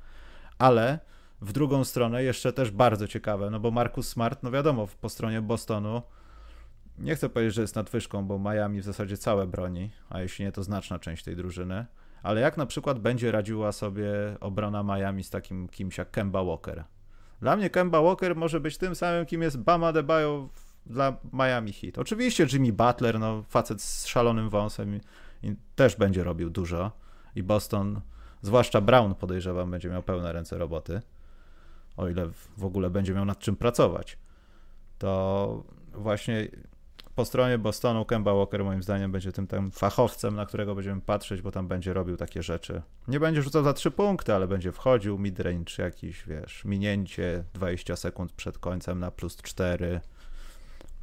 Ale w drugą stronę jeszcze też bardzo ciekawe, no bo Marcus Smart, no wiadomo, po stronie Bostonu nie chcę powiedzieć, że jest nadwyżką, bo Miami w zasadzie całe broni, a jeśli nie, to znaczna część tej drużyny. Ale jak na przykład będzie radziła sobie obrona Miami z takim kimś jak Kemba Walker? Dla mnie Kemba Walker może być tym samym, kim jest Bama Debajo dla Miami Heat. Oczywiście Jimmy Butler, no facet z szalonym wąsem i, i też będzie robił dużo i Boston, zwłaszcza Brown podejrzewam, będzie miał pełne ręce roboty, o ile w ogóle będzie miał nad czym pracować. To właśnie po stronie Bostonu Kemba Walker moim zdaniem będzie tym, tym fachowcem, na którego będziemy patrzeć, bo tam będzie robił takie rzeczy. Nie będzie rzucał za trzy punkty, ale będzie wchodził midrange jakiś, wiesz, minięcie 20 sekund przed końcem na plus 4.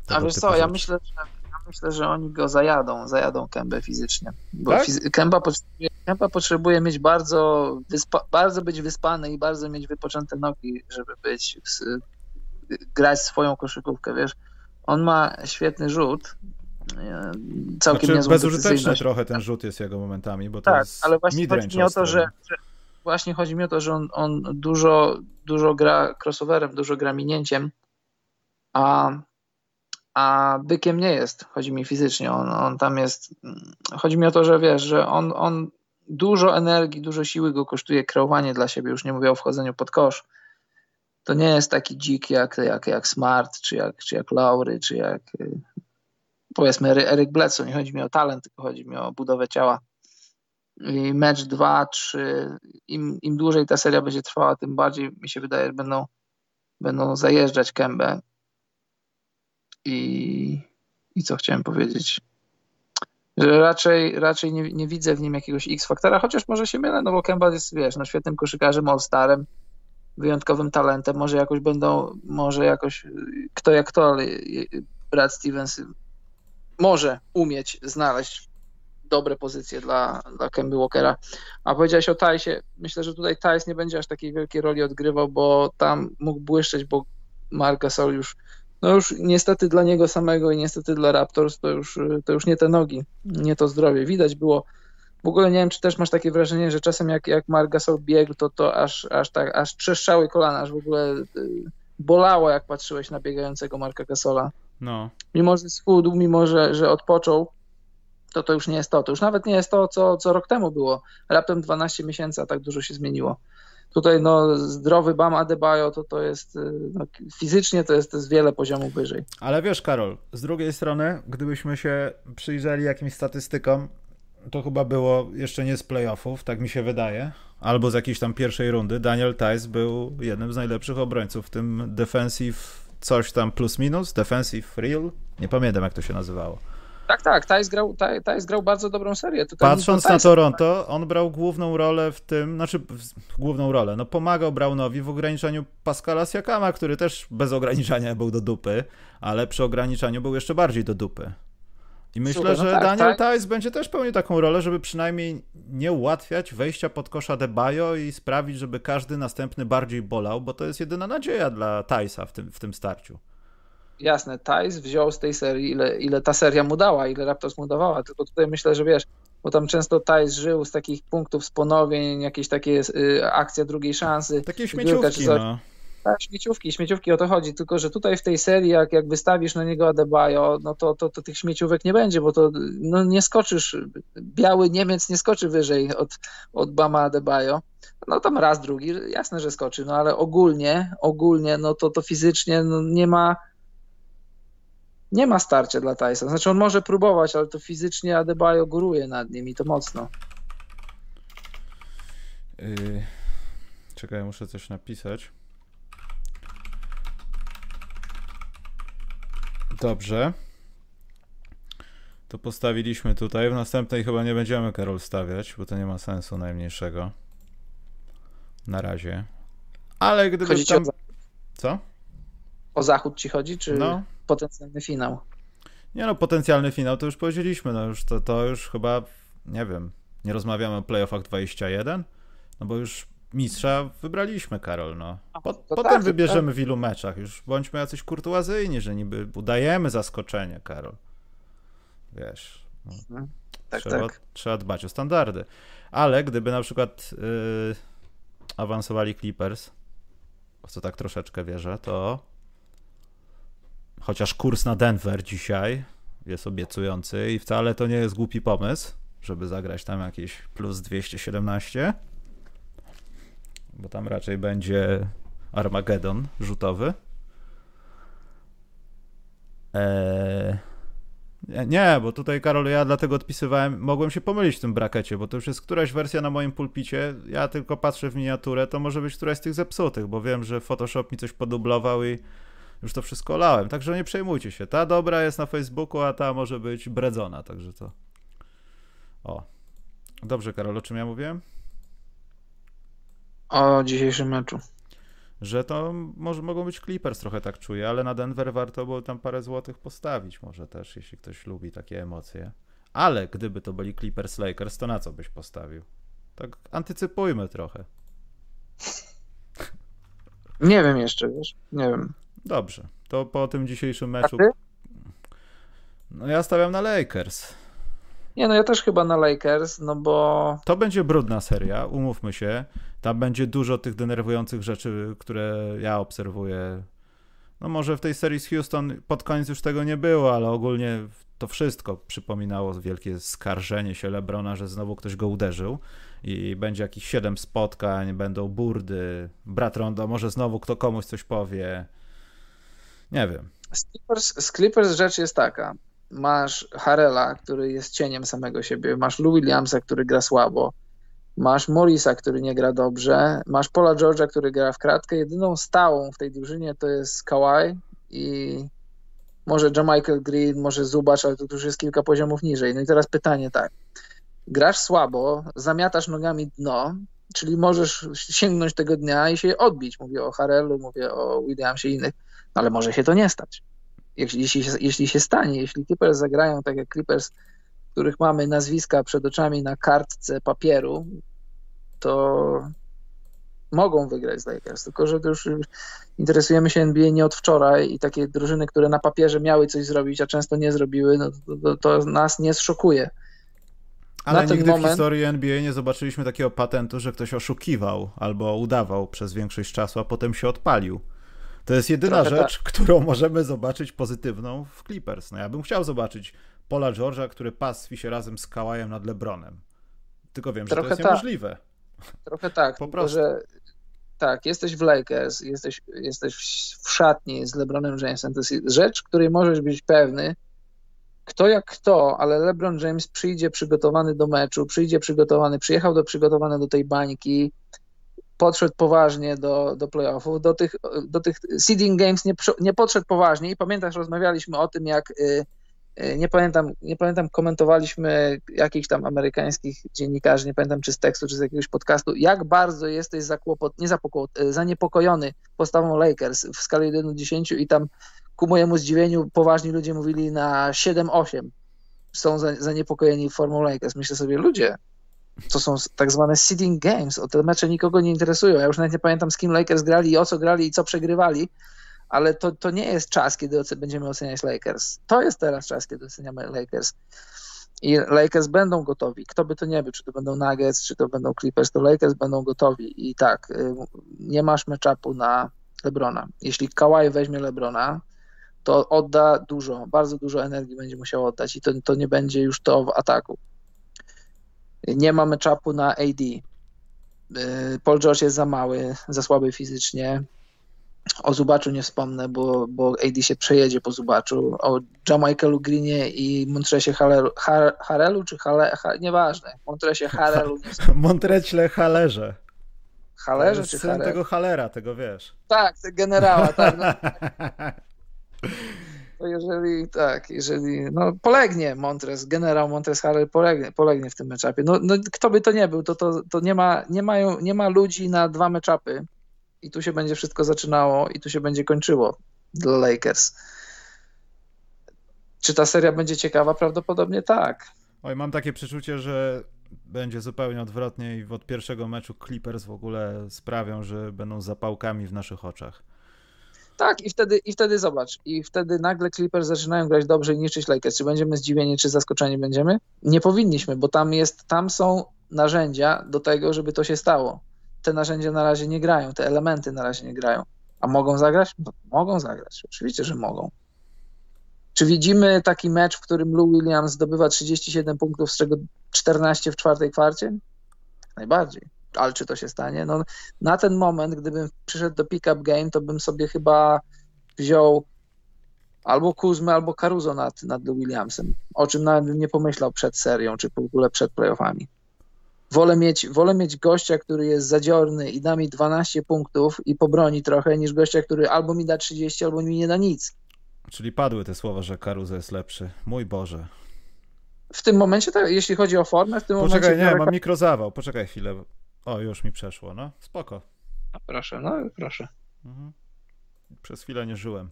A wiesz co, ja myślę, że, ja myślę, że oni go zajadą, zajadą Kębę fizycznie. Bo Tak? fizy- Kęba, potrzebuje, Kęba potrzebuje mieć bardzo, bardzo być wyspany i bardzo mieć wypoczęte nogi, żeby być, s- grać swoją koszykówkę, wiesz. On ma świetny rzut, e, całkiem Znaczy, bezużyteczny trochę ten rzut jest jego momentami, bo to Tak, jest ale właśnie chodzi mi o to, że, że właśnie chodzi mi o to, że on, on dużo, dużo gra crossoverem, dużo gra minięciem, a, a bykiem nie jest. Chodzi mi fizycznie. On, on tam jest. Chodzi mi o to, że wiesz, że on, on dużo energii, dużo siły go kosztuje kreowanie dla siebie. Już nie mówię o wchodzeniu pod kosz. To nie jest taki dzik jak, jak, jak Smart, czy jak, czy jak Laury, czy jak y, powiedzmy Ery- Eryk Bledsoe. Nie chodzi mi o talent, tylko chodzi mi o budowę ciała. I mecz 2, 3, im, im dłużej ta seria będzie trwała, tym bardziej mi się wydaje, że będą, będą zajeżdżać Kębę. I, I co chciałem powiedzieć? Że raczej, raczej nie, nie widzę w nim jakiegoś X-faktora, chociaż może się mylę, no bo Kemba jest, wiesz, no świetnym koszykarzem, all-starem, wyjątkowym talentem, może jakoś będą, może jakoś, kto jak to, ale Brad Stevens może umieć znaleźć dobre pozycje dla, dla Kemby Walkera. A powiedziałeś o Tajsie. Myślę, że tutaj Tajs nie będzie aż takiej wielkiej roli odgrywał, bo tam mógł błyszczeć, bo Mark Gasol już no już niestety dla niego samego i niestety dla Raptors to już, to już nie te nogi, nie to zdrowie. Widać było, w ogóle nie wiem, czy też masz takie wrażenie, że czasem jak, jak Mark Gasol biegł, to, to aż, aż tak, aż trzeszczały kolana, aż w ogóle y, bolało, jak patrzyłeś na biegającego Marka Gasola. No. Mimo, że schudł, mimo, że, że odpoczął, to to już nie jest to. To już nawet nie jest to, co, co rok temu było. Raptem 12 miesięcy, a tak dużo się zmieniło. Tutaj no, zdrowy Bam Adebayo to, to jest y, no, fizycznie to jest, to jest wiele poziomów wyżej. Ale wiesz, Karol, z drugiej strony, gdybyśmy się przyjrzeli jakimś statystykom, to chyba było jeszcze nie z playoffów, tak mi się wydaje, albo z jakiejś tam pierwszej rundy. Daniel Tice był jednym z najlepszych obrońców w tym defensive coś tam plus minus, defensive real, nie pamiętam jak to się nazywało. Tak, tak, Thais grał, Thais grał bardzo dobrą serię. Tutaj Patrząc na Toronto, on brał główną rolę w tym, znaczy główną rolę, no pomagał Brownowi w ograniczaniu Pascala Siakama, który też bez ograniczania był do dupy, ale przy ograniczaniu był jeszcze bardziej do dupy. I myślę, Super, no że tak, Daniel tak. Tice będzie też pełnił taką rolę, żeby przynajmniej nie ułatwiać wejścia pod kosza Debajo i sprawić, żeby każdy następny bardziej bolał, bo to jest jedyna nadzieja dla Tysa w tym, w tym starciu jasne, Thais wziął z tej serii, ile, ile ta seria mu dała, ile Raptors mu dawała, tylko tutaj myślę, że wiesz, bo tam często Thais żył z takich punktów, z ponowień, jakieś takie y, akcja drugiej szansy. Takie śmieciówki, no. Tak, śmieciówki, śmieciówki o to chodzi, tylko że tutaj w tej serii, jak, jak wystawisz na niego Adebayo, no to, to, to tych śmieciówek nie będzie, bo to no nie skoczysz, biały Niemiec nie skoczy wyżej od, od Bama Adebayo. No tam raz, drugi, jasne, że skoczy, no ale ogólnie, ogólnie, no to, to fizycznie no nie ma nie ma starcia dla Tysa. Znaczy on może próbować, ale to fizycznie Adebayo góruje nad nim i to mocno. Yy, czekaj, muszę coś napisać. Dobrze. To postawiliśmy tutaj. W następnej chyba nie będziemy Karol stawiać, bo to nie ma sensu najmniejszego. Na razie. Ale gdyby... Chodzi tam... Co? O zachód ci chodzi, czy... No potencjalny finał. Nie no, potencjalny finał to już powiedzieliśmy, no już to, to już chyba, nie wiem, nie rozmawiamy o playoffach 21, no bo już mistrza wybraliśmy, Karol, no. Po, potem tak, wybierzemy tak. w ilu meczach, już bądźmy jacyś kurtuazyjni, że niby udajemy zaskoczenie, Karol. Wiesz, no. Mhm. tak, trzeba, tak. trzeba dbać o standardy. Ale gdyby na przykład yy, awansowali Clippers, w co tak troszeczkę wierzę, to Chociaż kurs na Denver dzisiaj jest obiecujący i wcale to nie jest głupi pomysł, żeby zagrać tam jakieś plus 217, bo tam raczej będzie Armageddon rzutowy. Eee... Nie, bo tutaj Karol, ja dlatego odpisywałem, mogłem się pomylić w tym brakecie, bo to już jest któraś wersja na moim pulpicie, ja tylko patrzę w miniaturę, to może być któraś z tych zepsutych, bo wiem, że Photoshop mi coś podublował i już to wszystko lałem, także nie przejmujcie się. Ta dobra jest na Facebooku, a ta może być bredzona, także to. O. Dobrze, Karol, o czym ja mówiłem? O dzisiejszym meczu. Że to może mogą być Clippers, trochę tak czuję, ale na Denver warto było tam parę złotych postawić, może też, jeśli ktoś lubi takie emocje. Ale gdyby to byli Clippers Lakers, to na co byś postawił? Tak antycypujmy trochę. Nie wiem jeszcze, wiesz? Nie wiem. Dobrze, to po tym dzisiejszym meczu. No ja stawiam na Lakers. Nie, no ja też chyba na Lakers, no bo. To będzie brudna seria, umówmy się. Tam będzie dużo tych denerwujących rzeczy, które ja obserwuję. No może w tej serii z Houston pod koniec już tego nie było, ale ogólnie to wszystko przypominało wielkie skarżenie się Lebrona, że znowu ktoś go uderzył i będzie jakieś siedem spotkań, będą burdy, brat Rondo, może znowu kto komuś coś powie. Nie wiem. Z Clippers, z Clippers rzecz jest taka. Masz Harela, który jest cieniem samego siebie, masz Lou Williamsa, który gra słabo, masz Morisa, który nie gra dobrze, masz Paula George'a, który gra w kratkę. Jedyną stałą w tej drużynie to jest Kawhi i może Jamichael Green, może Zubacz, ale to już jest kilka poziomów niżej. No i teraz pytanie tak, grasz słabo, zamiatasz nogami dno, czyli możesz sięgnąć tego dnia i się odbić. Mówię o Harelu, mówię o Williamsie i innych, ale może się to nie stać. Jeśli, jeśli, jeśli się stanie, jeśli Clippers zagrają tak jak Clippers, których mamy nazwiska przed oczami na kartce papieru, to mogą wygrać z Lakers, tylko że to już interesujemy się NBA nie od wczoraj i takie drużyny, które na papierze miały coś zrobić, a często nie zrobiły, no to, to, to nas nie zszokuje. Ale nigdy moment... w historii NBA nie zobaczyliśmy takiego patentu, że ktoś oszukiwał albo udawał przez większość czasu, a potem się odpalił. To jest jedyna Trochę rzecz, tak. którą możemy zobaczyć pozytywną w Clippers. No ja bym chciał zobaczyć Paula George'a, który pastwi się razem z Kałajem nad LeBronem. Tylko wiem, Trochę że to jest tak. niemożliwe. Trochę tak, po prostu. że tak, jesteś w Lakers, jesteś, jesteś w szatni z LeBronem Jamesem, to jest rzecz, której możesz być pewny, kto jak kto, ale LeBron James przyjdzie przygotowany do meczu, przyjdzie przygotowany, przyjechał do przygotowany do tej bańki, podszedł poważnie do, do playoffów, do tych, do tych seeding games nie, nie podszedł poważnie i pamiętasz, rozmawialiśmy o tym, jak y, y, nie pamiętam, nie pamiętam, komentowaliśmy jakichś tam amerykańskich dziennikarzy, nie pamiętam czy z tekstu, czy z jakiegoś podcastu, jak bardzo jesteś zakłopot, nie zakłopot, y, zaniepokojony postawą Lakers w skali 1 do 10 i tam ku mojemu zdziwieniu poważni ludzie mówili na 7-8 są zaniepokojeni formą Lakers. Myślę sobie, ludzie, to są tak zwane seeding games, o te mecze nikogo nie interesują. Ja już nawet nie pamiętam z kim Lakers grali i o co grali i co przegrywali, ale to, to nie jest czas, kiedy będziemy oceniać Lakers. To jest teraz czas, kiedy oceniamy Lakers. I Lakers będą gotowi. Kto by to nie był, czy to będą Nuggets, czy to będą Clippers, to Lakers będą gotowi. I tak, y, nie masz meczapu na LeBrona. Jeśli Kawhi weźmie LeBrona, to odda dużo, bardzo dużo energii będzie musiał oddać i to, to nie będzie już to w ataku. Nie mamy czapu na AD. Y, Paul George jest za mały, za słaby fizycznie. O Zubaczu nie wspomnę, bo, bo AD się przejedzie po Zubaczu. O Jamichaelu Greenie i Montresie Harelu, Harelu czy Hale, ha, nieważne. Montresie Harelu. Montreśle Halerze. Halerze czy Harelu? tego Halera, tego wiesz. Tak, generała, tak. No. To jeżeli tak, jeżeli no, polegnie Montres, generał Montres Harrell polegnie, polegnie w tym meczapie. No, no, kto by to nie był, to, to, to nie, ma, nie, mają, nie ma ludzi na dwa meczapy i tu się będzie wszystko zaczynało i tu się będzie kończyło dla Lakers. Czy ta seria będzie ciekawa? Prawdopodobnie tak. Oj, mam takie przeczucie, że będzie zupełnie odwrotnie i od pierwszego meczu Clippers w ogóle sprawią, że będą zapałkami w naszych oczach. Tak, i wtedy, i wtedy zobacz, i wtedy nagle Clippers zaczynają grać dobrze i niszczyć Lakers. Czy będziemy zdziwieni, czy zaskoczeni będziemy? Nie powinniśmy, bo tam jest, tam są narzędzia do tego, żeby to się stało. Te narzędzia na razie nie grają, te elementy na razie nie grają. A mogą zagrać? No, mogą zagrać, oczywiście, że mogą. Czy widzimy taki mecz, w którym Lou Williams zdobywa 37 punktów, z czego 14 w czwartej kwarcie? Najbardziej ale czy to się stanie? No, na ten moment, gdybym przyszedł do pick-up game, to bym sobie chyba wziął albo Kuzmę, albo Caruso nad, nad Williamsem, o czym nawet bym nie pomyślał przed serią, czy w ogóle przed playoffami. Wolę mieć, wolę mieć gościa, który jest zadziorny i da mi 12 punktów i pobroni trochę, niż gościa, który albo mi da 30, albo mi nie da nic. Czyli padły te słowa, że Caruso jest lepszy. Mój Boże. W tym momencie, tak, jeśli chodzi o formę, w tym Poczekaj, momencie... Poczekaj, nie, mam mikrozawał. Poczekaj chwilę. O, już mi przeszło, no. Spoko. No, proszę, no proszę. Mhm. Przez chwilę nie żyłem.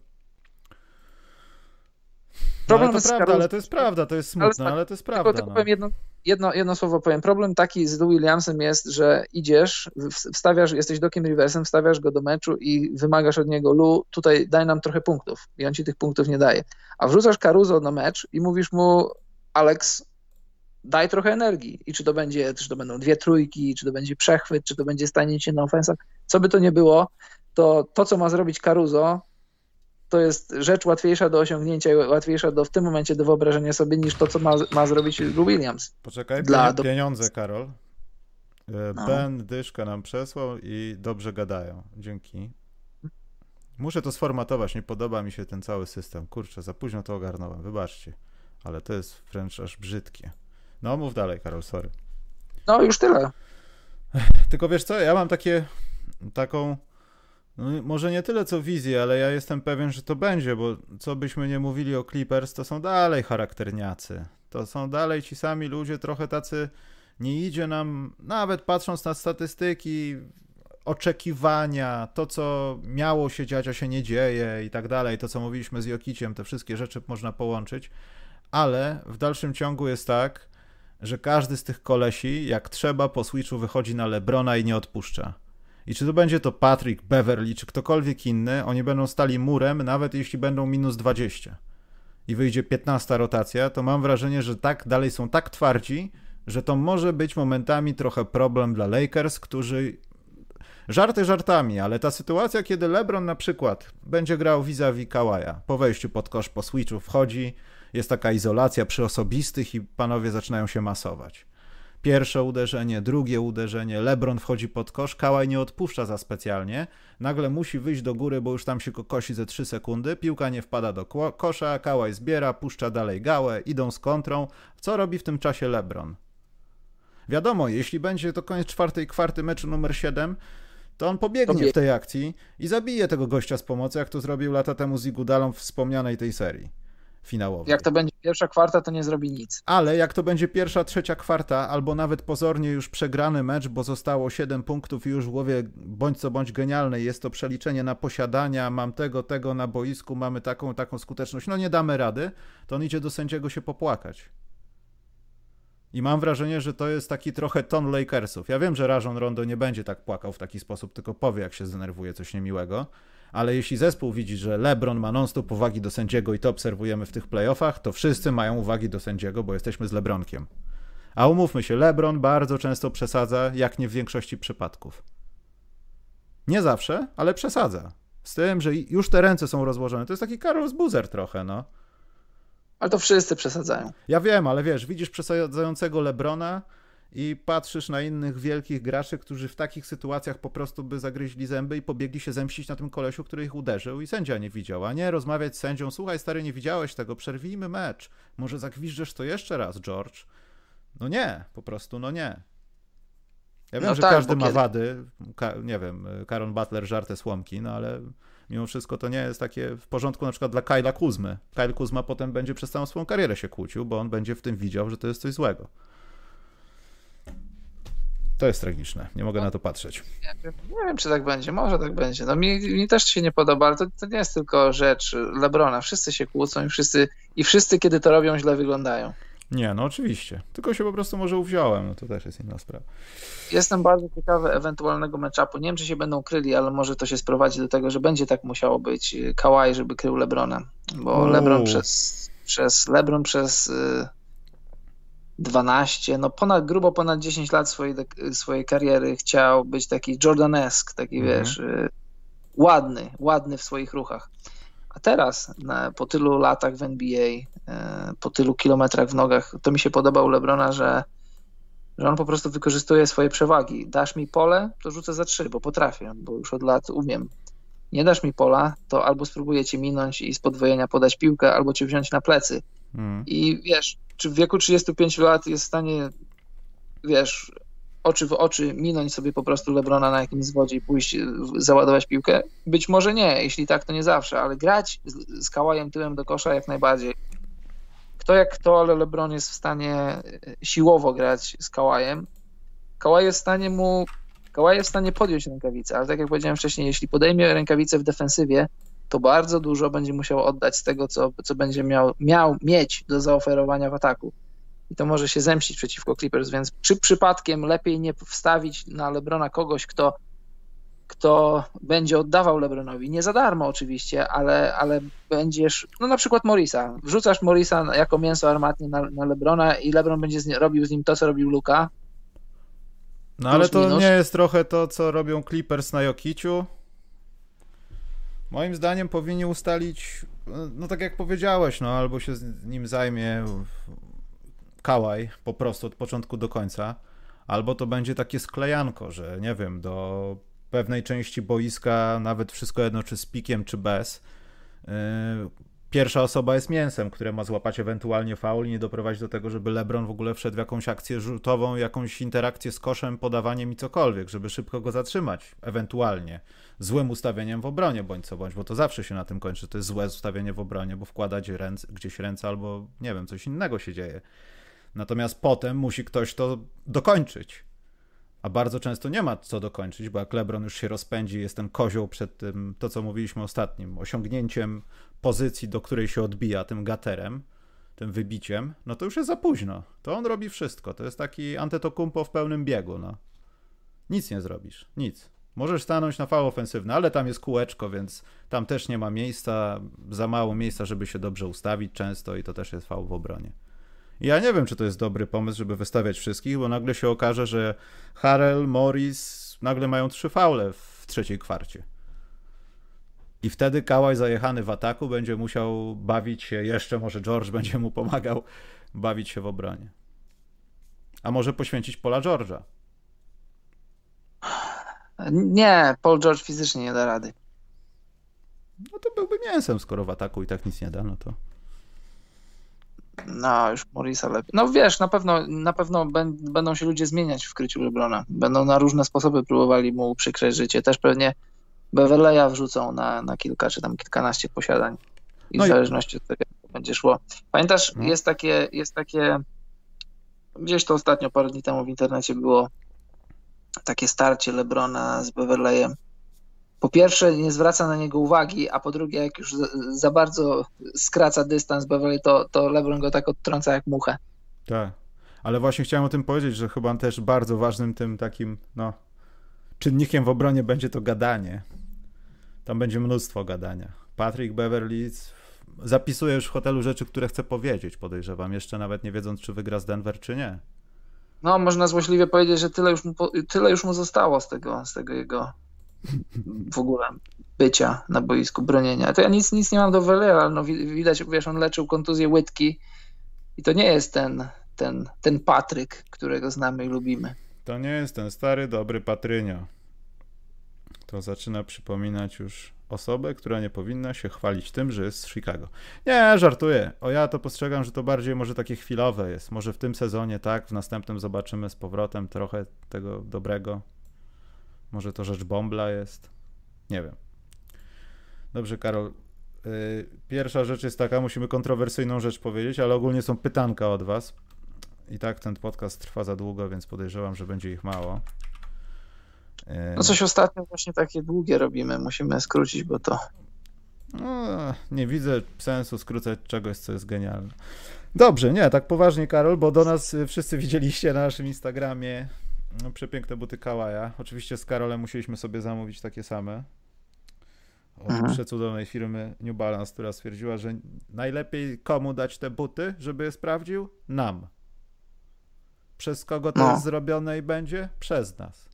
No, Problem ale to prawda, ale to jest prawda, to jest smutne, ale, ale to jest prawda. Tylko, tylko no. powiem jedno, jedno, jedno słowo powiem. Problem taki z Lou Williamsem jest, że idziesz, wstawiasz, jesteś Dokiem Riversem, wstawiasz go do meczu i wymagasz od niego, Lu, tutaj daj nam trochę punktów. I on ci tych punktów nie daje. A wrzucasz Caruso na mecz i mówisz mu, Alex, daj trochę energii. I czy to będzie, czy to będą dwie trójki, czy to będzie przechwyt, czy to będzie staniecie na ofensach, co by to nie było, to to, co ma zrobić Caruso, to jest rzecz łatwiejsza do osiągnięcia, łatwiejsza do, w tym momencie do wyobrażenia sobie, niż to, co ma, ma zrobić Lou Williams. Poczekaj, Dla, pieniądze, Karol. E, no. Ben Dyszka nam przesłał i dobrze gadają. Dzięki. Muszę to sformatować, nie podoba mi się ten cały system. Kurczę, za późno to ogarnąłem, wybaczcie. Ale to jest wręcz aż brzydkie. No, mów dalej, Karol, sorry. No, już tyle. Tylko wiesz co, ja mam takie, taką No, może nie tyle co wizję, ale ja jestem pewien, że to będzie, bo co byśmy nie mówili o Clippers, to są dalej charakterniacy. To są dalej ci sami ludzie, trochę tacy. Nie idzie nam, nawet patrząc na statystyki, oczekiwania, to co miało się dziać, a się nie dzieje i tak dalej, to co mówiliśmy z Jokiciem, te wszystkie rzeczy można połączyć, ale w dalszym ciągu jest tak, że każdy z tych kolesi, jak trzeba, po switchu wychodzi na Lebrona i nie odpuszcza. I czy to będzie to Patrick, Beverly, czy ktokolwiek inny, oni będą stali murem, nawet jeśli będą minus 20 i wyjdzie 15 rotacja, to mam wrażenie, że tak dalej są tak twardzi, że to może być momentami trochę problem dla Lakers, którzy Żarty żartami, ale ta sytuacja, kiedy LeBron na przykład będzie grał vis-a-vis Kawaja, po wejściu pod kosz, po switchu wchodzi, jest taka izolacja przy osobistych i panowie zaczynają się masować. Pierwsze uderzenie, drugie uderzenie, LeBron wchodzi pod kosz, Kałaj nie odpuszcza za specjalnie, nagle musi wyjść do góry, bo już tam się kosi ze 3 sekundy, piłka nie wpada do kosza, Kałaj zbiera, puszcza dalej gałę, idą z kontrą. Co robi w tym czasie LeBron? Wiadomo, jeśli będzie to koniec czwartej kwarty meczu numer 7, to on pobiegnie w tej akcji i zabije tego gościa z pomocy, jak to zrobił lata temu z Igudalą w wspomnianej tej serii finałowej. Jak to będzie pierwsza kwarta, to nie zrobi nic. Ale jak to będzie pierwsza, trzecia kwarta, albo nawet pozornie już przegrany mecz, bo zostało 7 punktów i już w głowie bądź co bądź genialnej jest to przeliczenie na posiadania, mam tego, tego na boisku, mamy taką, taką skuteczność, no nie damy rady, to on idzie do sędziego się popłakać. I mam wrażenie, że to jest taki trochę ton Lakersów. Ja wiem, że Rajon Rondo nie będzie tak płakał w taki sposób, tylko powie, jak się zdenerwuje coś niemiłego. Ale jeśli zespół widzi, że LeBron ma non-stop uwagi do sędziego i to obserwujemy w tych playoffach, to wszyscy mają uwagi do sędziego, bo jesteśmy z LeBronkiem. A umówmy się, LeBron bardzo często przesadza, jak nie w większości przypadków. Nie zawsze, ale przesadza. Z tym, że już te ręce są rozłożone. To jest taki Carlos Buzer trochę, no. Ale to wszyscy przesadzają. Ja wiem, ale wiesz, widzisz przesadzającego Lebrona i patrzysz na innych wielkich graczy, którzy w takich sytuacjach po prostu by zagryźli zęby i pobiegli się zemścić na tym kolesiu, który ich uderzył i sędzia nie widział, a nie rozmawiać z sędzią, słuchaj stary, nie widziałeś tego, przerwijmy mecz, może zagwiżdżesz to jeszcze raz, George. No nie, po prostu no nie. Ja wiem, no że tak, każdy ma kiedy... wady, nie wiem, Karon Butler żarte słomki, no ale mimo wszystko to nie jest takie w porządku na przykład dla Kyla Kuzmy. Kyle Kuzma potem będzie przez całą swoją karierę się kłócił, bo on będzie w tym widział, że to jest coś złego. To jest tragiczne. Nie mogę na to patrzeć. Nie wiem, czy tak będzie. Może tak będzie. No mi, mi też się nie podoba, ale to, to, nie jest tylko rzecz Lebrona. Wszyscy się kłócą i wszyscy, i wszyscy, kiedy to robią, źle wyglądają. Nie, no oczywiście. Tylko się po prostu może uwziąłem, no to też jest inna sprawa. Jestem bardzo ciekawy ewentualnego matchupu. Nie wiem, czy się będą kryli, ale może to się sprowadzi do tego, że będzie tak musiało być Kawhi, żeby krył Lebrona. Bo Lebron przez, przez Lebron przez 12, y, no ponad, grubo ponad 10 lat swojej, swojej kariery chciał być taki Jordanesk, taki mhm. wiesz, y, ładny, ładny w swoich ruchach. A teraz, na, po tylu latach w NBA, e, po tylu kilometrach w nogach, to mi się podoba u Lebrona, że, że on po prostu wykorzystuje swoje przewagi. Dasz mi pole, to rzucę za trzy, bo potrafię, bo już od lat umiem. Nie dasz mi pola, to albo spróbuję cię minąć i z podwojenia podać piłkę, albo cię wziąć na plecy. Hmm. I wiesz, czy w wieku 35 lat jest w stanie, wiesz, oczy w oczy minąć sobie po prostu Lebrona na jakimś zwodzie i pójść załadować piłkę? Być może nie, jeśli tak, to nie zawsze, ale grać z, z Kałajem tyłem do kosza jak najbardziej. Kto jak kto, ale LeBron jest w stanie e, siłowo grać z Kałajem. Kałaj jest w stanie mu Kałaj jest w stanie podjąć rękawicę, ale tak jak powiedziałem wcześniej, jeśli podejmie rękawicę w defensywie, to bardzo dużo będzie musiał oddać z tego, co, co będzie miał, miał mieć do zaoferowania w ataku i to może się zemścić przeciwko Clippers, więc czy przypadkiem lepiej nie wstawić na Lebrona kogoś, kto, kto będzie oddawał Lebronowi, nie za darmo oczywiście, ale, ale będziesz, no na przykład Morisa, wrzucasz Morisa jako mięso armatnie na, na Lebrona i Lebron będzie z, robił z nim to, co robił Luka. No ale to minus. nie jest trochę to, co robią Clippers na Jokiciu? Moim zdaniem powinni ustalić, no tak jak powiedziałeś, no albo się z nim zajmie kałaj po prostu od początku do końca, albo to będzie takie sklejanko, że nie wiem, do pewnej części boiska, nawet wszystko jedno, czy z pikiem, czy bez, yy, pierwsza osoba jest mięsem, które ma złapać ewentualnie faul i nie doprowadzić do tego, żeby LeBron w ogóle wszedł w jakąś akcję rzutową, jakąś interakcję z koszem, podawaniem i cokolwiek, żeby szybko go zatrzymać, ewentualnie złym ustawieniem w obronie, bądź co bądź, bo to zawsze się na tym kończy, to jest złe ustawienie w obronie, bo wkładać ręce, gdzieś ręce albo, nie wiem, coś innego się dzieje. Natomiast potem musi ktoś to dokończyć. A bardzo często nie ma co dokończyć, bo jak LeBron już się rozpędzi, jest ten kozioł przed tym, to co mówiliśmy ostatnim, osiągnięciem pozycji, do której się odbija, tym gaterem, tym wybiciem, no to już jest za późno. To on robi wszystko. To jest taki antetokumpo w pełnym biegu, no. Nic nie zrobisz, nic. Możesz stanąć na fał ofensywny, ale tam jest kółeczko, więc tam też nie ma miejsca, za mało miejsca, żeby się dobrze ustawić często i to też jest fał w obronie. Ja nie wiem, czy to jest dobry pomysł, żeby wystawiać wszystkich, bo nagle się okaże, że Harrell, Morris nagle mają trzy faule w trzeciej kwarcie. I wtedy Kałaj zajechany w ataku będzie musiał bawić się, jeszcze może George będzie mu pomagał bawić się w obronie. A może poświęcić pola George'a? Nie, Paul George fizycznie nie da rady. No to byłby mięsem, skoro w ataku i tak nic nie da, no to. No, już Morisa lepiej. No wiesz, na pewno, na pewno będą się ludzie zmieniać w kryciu Lebrona. Będą na różne sposoby próbowali mu przykryć życie. Też pewnie Beverleya wrzucą na, na kilka czy tam kilkanaście posiadań. I no w zależności od tego, jak będzie szło. Pamiętasz, hmm. jest takie, jest takie, gdzieś to ostatnio parę dni temu w internecie było takie starcie Lebrona z Beverleyem po pierwsze nie zwraca na niego uwagi, a po drugie jak już za bardzo skraca dystans Beverly, to, to LeBron go tak odtrąca jak muchę. Tak, ale właśnie chciałem o tym powiedzieć, że chyba też bardzo ważnym tym takim, no, czynnikiem w obronie będzie to gadanie. Tam będzie mnóstwo gadania. Patrick Beverly zapisuje już w hotelu rzeczy, które chce powiedzieć, podejrzewam, jeszcze nawet nie wiedząc, czy wygra z Denver, czy nie. No, można złośliwie powiedzieć, że tyle już mu, tyle już mu zostało z tego, z tego jego w ogóle bycia na boisku, bronienia. To ja nic, nic nie mam do Welera, ale no widać, wiesz, on leczył kontuzję łydki i to nie jest ten, ten, ten Patryk, którego znamy i lubimy. To nie jest ten stary, dobry Patrynio. To zaczyna przypominać już osobę, która nie powinna się chwalić tym, że jest z Chicago. Nie, żartuję. O ja to postrzegam, że to bardziej może takie chwilowe jest. Może w tym sezonie tak, w następnym zobaczymy z powrotem trochę tego dobrego. Może to rzecz Bombla jest? Nie wiem. Dobrze, Karol. Y, pierwsza rzecz jest taka, musimy kontrowersyjną rzecz powiedzieć, ale ogólnie są pytanka od was. I tak ten podcast trwa za długo, więc podejrzewam, że będzie ich mało. Y, no coś ostatnio właśnie takie długie robimy, musimy skrócić, bo to... No, nie widzę sensu skrócać czegoś, co jest genialne. Dobrze, nie, tak poważnie, Karol, bo do nas wszyscy widzieliście na naszym Instagramie no, przepiękne buty Kawaja. Oczywiście z Karolem musieliśmy sobie zamówić takie same. Od mhm. przecudownej firmy New Balance, która stwierdziła, że najlepiej komu dać te buty, żeby je sprawdził? Nam. Przez kogo to no. jest zrobione i będzie? Przez nas.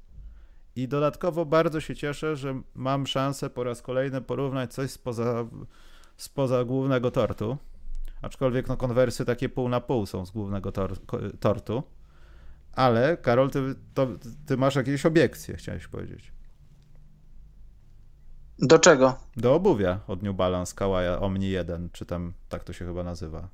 I dodatkowo bardzo się cieszę, że mam szansę po raz kolejny porównać coś spoza, spoza głównego tortu. Aczkolwiek no, konwersy takie pół na pół są z głównego tor tortu. Ale Karol, ty, to, ty masz jakieś obiekcje, chciałeś powiedzieć. Do czego? Do obuwia od New Balance Kawaja Omni 1, czy tam tak to się chyba nazywa.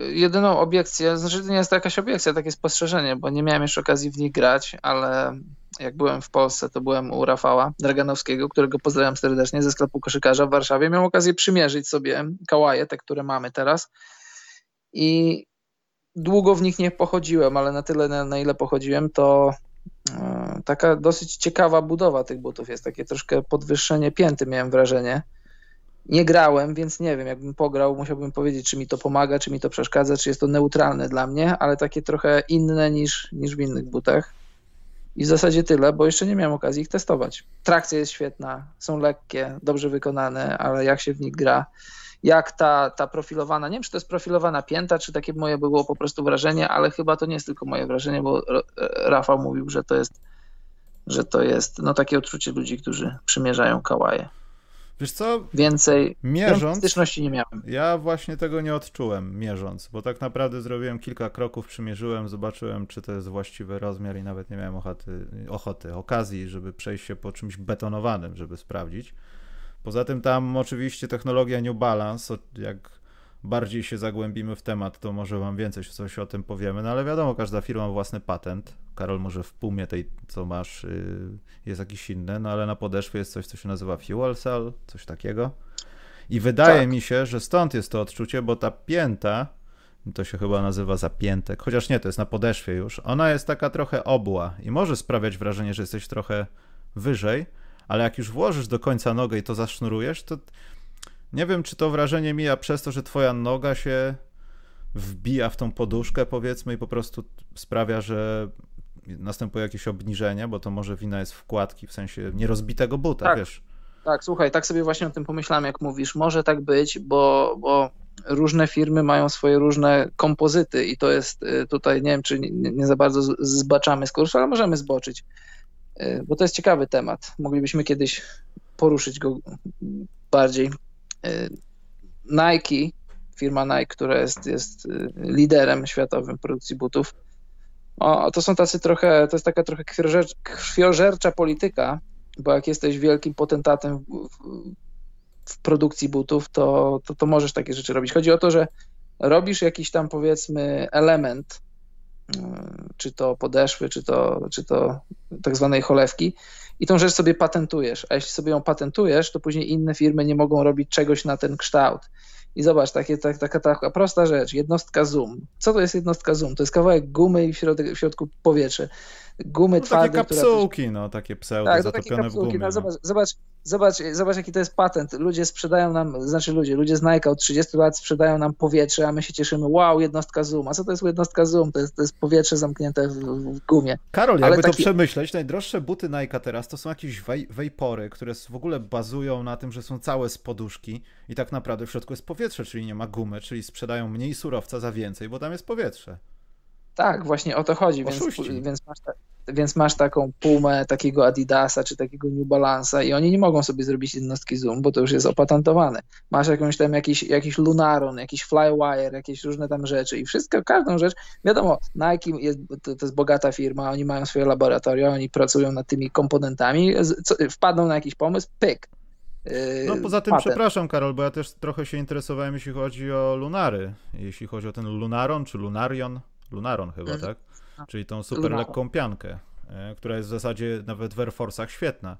Jedyną obiekcję, znaczy nie jest to jakaś obiekcja, takie spostrzeżenie, bo nie miałem jeszcze okazji w nich grać, ale jak byłem w Polsce, to byłem u Rafała Draganowskiego, którego pozdrawiam serdecznie ze sklepu koszykarza w Warszawie. Miałem okazję przymierzyć sobie kałaje, te, które mamy teraz. I długo w nich nie pochodziłem, ale na tyle, na, na ile pochodziłem, to e, taka dosyć ciekawa budowa tych butów jest, takie troszkę podwyższenie pięty miałem wrażenie. Nie grałem, więc nie wiem, jakbym pograł, musiałbym powiedzieć, czy mi to pomaga, czy mi to przeszkadza, czy jest to neutralne dla mnie, ale takie trochę inne niż, niż w innych butach. I w zasadzie tyle, bo jeszcze nie miałem okazji ich testować. Trakcja jest świetna, są lekkie, dobrze wykonane, ale jak się w nich gra, jak ta, ta profilowana, nie wiem czy to jest profilowana pięta, czy takie moje było po prostu wrażenie, ale chyba to nie jest tylko moje wrażenie, bo Rafał mówił, że to jest, że to jest no, takie odczucie ludzi, którzy przymierzają kałaje. Wiesz co? Więcej, mierząc, styczności nie miałem. Ja właśnie tego nie odczułem mierząc, bo tak naprawdę zrobiłem kilka kroków, przymierzyłem, zobaczyłem, czy to jest właściwy rozmiar i nawet nie miałem ochoty, ochoty okazji, żeby przejść się po czymś betonowanym, żeby sprawdzić. Poza tym tam oczywiście technologia New Balance, jak bardziej się zagłębimy w temat, to może wam więcej coś o tym powiemy, no ale wiadomo, każda firma ma własny patent. Karol, może w pumie tej, co masz, y, jest jakiś inny, no ale na podeszwie jest coś, co się nazywa fuel cell, coś takiego. I wydaje tak. mi się, że stąd jest to odczucie, bo ta pięta, to się chyba nazywa zapiętek, chociaż nie, to jest na podeszwie już, ona jest taka trochę obła i może sprawiać wrażenie, że jesteś trochę wyżej, ale jak już włożysz do końca nogę i to zasznurujesz, to nie wiem, czy to wrażenie mija przez to, że twoja noga się wbija w tą poduszkę, powiedzmy, i po prostu sprawia, że następuje jakieś obniżenie, bo to może wina jest wkładki, w sensie nierozbitego buta, tak. wiesz. Tak, słuchaj, tak sobie właśnie o tym pomyślałem, jak mówisz. Może tak być, bo, bo różne firmy mają swoje różne kompozyty i to jest y, tutaj, nie wiem, czy nie, nie za bardzo zbaczamy z kursu, ale możemy zboczyć, y, bo to jest ciekawy temat. Moglibyśmy kiedyś poruszyć go bardziej. Y, Nike, firma Nike, która jest, jest liderem światowym produkcji butów, o, to są tacy trochę, to jest taka trochę krwiożercza polityka, bo jak jesteś wielkim potentatem w, w, produkcji butów, to, to, to możesz takie rzeczy robić. Chodzi o to, że robisz jakiś tam powiedzmy element, mm, czy to podeszwy, czy to, czy to tak zwanej cholewki, i tą rzecz sobie patentujesz. A jeśli sobie ją patentujesz, to później inne firmy nie mogą robić czegoś na ten kształt. I zobacz, takie, tak, taka, taka prosta rzecz, jednostka zoom. Co to jest jednostka zoom? To jest kawałek gumy i w, środek, w środku powietrze gumy no, twarde. Takie kapsułki, która... no, takie pseudo tak, zatopione w gumie. No, no. Zobacz, zobacz, zobacz, zobacz, jaki to jest patent. Ludzie sprzedają nam, znaczy ludzie, ludzie z Nike od 30 lat sprzedają nam powietrze, a my się cieszymy, wow, jednostka Zoom. A co to jest jednostka Zoom? To jest, to jest powietrze zamknięte w, w gumie. Karol, jakby Ale taki... to przemyśleć, najdroższe buty Nike teraz to są jakieś wejpory, które w ogóle bazują na tym, że są całe z poduszki i tak naprawdę w środku jest powietrze, czyli nie ma gumy, czyli sprzedają mniej surowca za więcej, bo tam jest powietrze. Tak, właśnie o to chodzi, więc, więc, masz, więc masz taką Pumę, takiego Adidasa czy takiego New Balance'a i oni nie mogą sobie zrobić jednostki Zoom, bo to już jest opatentowane. Masz jakąś tam jakiś, jakiś Lunaron, jakiś Flywire, jakieś różne tam rzeczy i wszystko, każdą rzecz, wiadomo, Nike jest, to, to jest bogata firma, oni mają swoje laboratoria, oni pracują nad tymi komponentami, co, wpadną na jakiś pomysł, pyk, yy, no poza tym, patent. przepraszam Karol, bo ja też trochę się interesowałem, jeśli chodzi o Lunary. Jeśli chodzi o ten Lunaron czy Lunarion, Lunaron chyba, mhm. tak? Czyli tą super lekką piankę, e, która jest w zasadzie nawet w Air Force'ach świetna.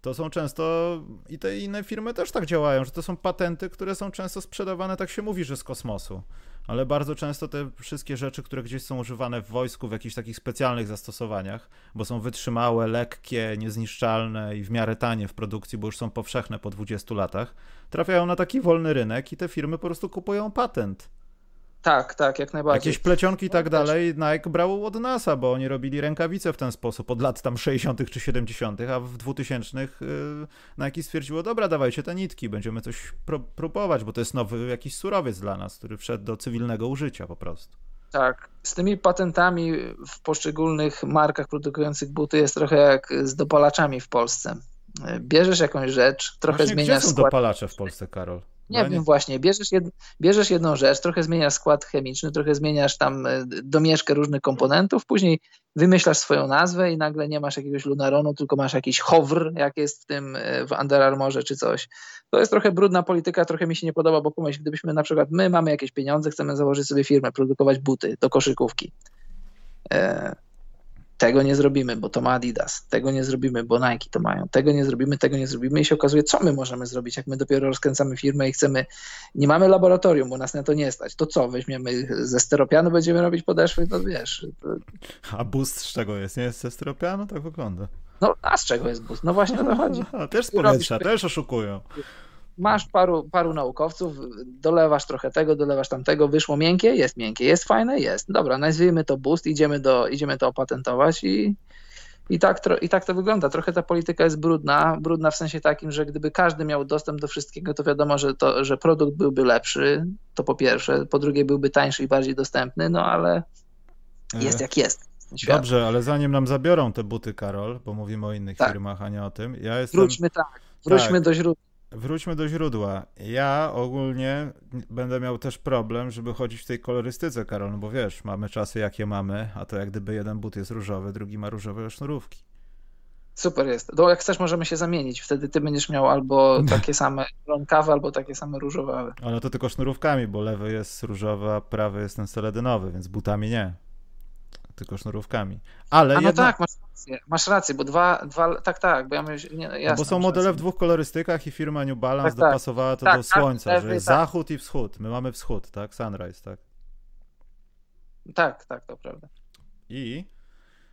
To są często, i te inne firmy też tak działają, że to są patenty, które są często sprzedawane, tak się mówi, że z kosmosu. Ale bardzo często te wszystkie rzeczy, które gdzieś są używane w wojsku, w jakichś takich specjalnych zastosowaniach, bo są wytrzymałe, lekkie, niezniszczalne i w miarę tanie w produkcji, bo już są powszechne po 20 latach, trafiają na taki wolny rynek i te firmy po prostu kupują patent. Tak, tak, jak najbardziej. Jakieś plecionki i tak dalej Nike brał od NASA, bo oni robili rękawice w ten sposób od lat tam 60. czy 70., a w 2000 y, Nike stwierdziło, dobra, dawajcie te nitki, będziemy coś próbować, bo to jest nowy jakiś surowiec dla nas, który wszedł do cywilnego użycia po prostu. Tak, z tymi patentami w poszczególnych markach produkujących buty jest trochę jak z dopalaczami w Polsce. Bierzesz jakąś rzecz, trochę Właśnie zmieniasz gdzie są skład... dopalacze w Polsce, Karol? Nie wiem, nie... właśnie, bierzesz, jed, bierzesz jedną rzecz, trochę zmieniasz skład chemiczny, trochę zmieniasz tam e, domieszkę różnych komponentów, później wymyślasz swoją nazwę i nagle nie masz jakiegoś lunaronu, tylko masz jakiś howr, jak jest w tym e, w Under Armourze czy coś. To jest trochę brudna polityka, trochę mi się nie podoba, bo pomyśl, gdybyśmy na przykład my mamy jakieś pieniądze, chcemy założyć sobie firmę, produkować buty do koszykówki. E, tego nie zrobimy, bo to ma Adidas, tego nie zrobimy, bo Nike to mają, tego nie zrobimy, tego nie zrobimy i się okazuje, co my możemy zrobić, jak my dopiero rozkręcamy firmę i chcemy, nie mamy laboratorium, bo nas na to nie stać, to co, weźmiemy ze steropianu, będziemy robić podeszwy, no wiesz. To... A boost z czego jest, nie jest ze steropianu? Tak wygląda. No, a z czego jest boost? No właśnie o to chodzi. A, też z powietrza, też oszukują masz paru, paru naukowców, dolewasz trochę tego, dolewasz tamtego, wyszło miękkie, jest miękkie, jest fajne, jest. Dobra, nazwijmy to boost, idziemy, do, idziemy to opatentować i, i, tak, i tak to wygląda. Trochę ta polityka jest brudna, brudna w sensie takim, że gdyby każdy miał dostęp do wszystkiego, to wiadomo, że, to, że produkt byłby lepszy, to po pierwsze, po drugie byłby tańszy i bardziej dostępny, no ale jest jak jest. Świat. Dobrze, ale zanim nam zabiorą te buty, Karol, bo mówimy o innych tak. firmach, a nie o tym. Ja jestem... Wróćmy tak, wróćmy tak. do źródła. Wróćmy do źródła. Ja ogólnie będę miał też problem, żeby chodzić w tej kolorystyce, Karol, no bo wiesz, mamy czasy jakie mamy, a to jak gdyby jeden but jest różowy, drugi ma różowe sznurówki. Super jest. To jak chcesz, możemy się zamienić. Wtedy ty będziesz miał albo takie same rąkawy, albo takie same różowe. Ale to tylko sznurówkami, bo lewy jest różowy, a prawy jest ten seledynowy, więc butami nie. Tylko sznurówkami. Ale a no jedna... tak, masz rację, masz rację, bo dwa, dwa tak, tak, bo ja myślę, nie, no jasne, Bo są modele w dwóch kolorystykach i firma New Balance Tak, tak. dopasowała to Tak, do tak, słońca, że jest tak. zachód i wschód. My mamy wschód, tak? Sunrise, tak? Tak, tak, to prawda. I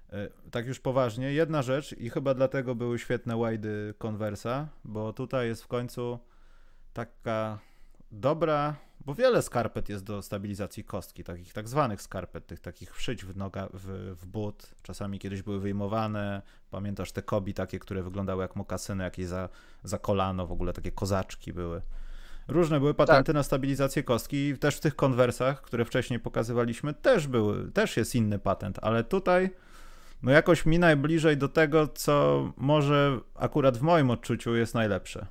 e, tak już poważnie, jedna rzecz i chyba dlatego były świetne wajdy Conversa, bo tutaj jest w końcu taka dobra, bo wiele skarpet jest do stabilizacji kostki, takich tak zwanych skarpet, tych takich wszyć w, noga, w, w but, czasami kiedyś były wyjmowane, pamiętasz te kobi takie, które wyglądały jak mokasyny, jakieś za, za kolano, w ogóle takie kozaczki były. Różne były patenty na stabilizację kostki i też w tych konwersach, które wcześniej pokazywaliśmy, też były, też jest inny patent, ale tutaj no jakoś mi najbliżej do tego, co może akurat w moim odczuciu jest najlepsze.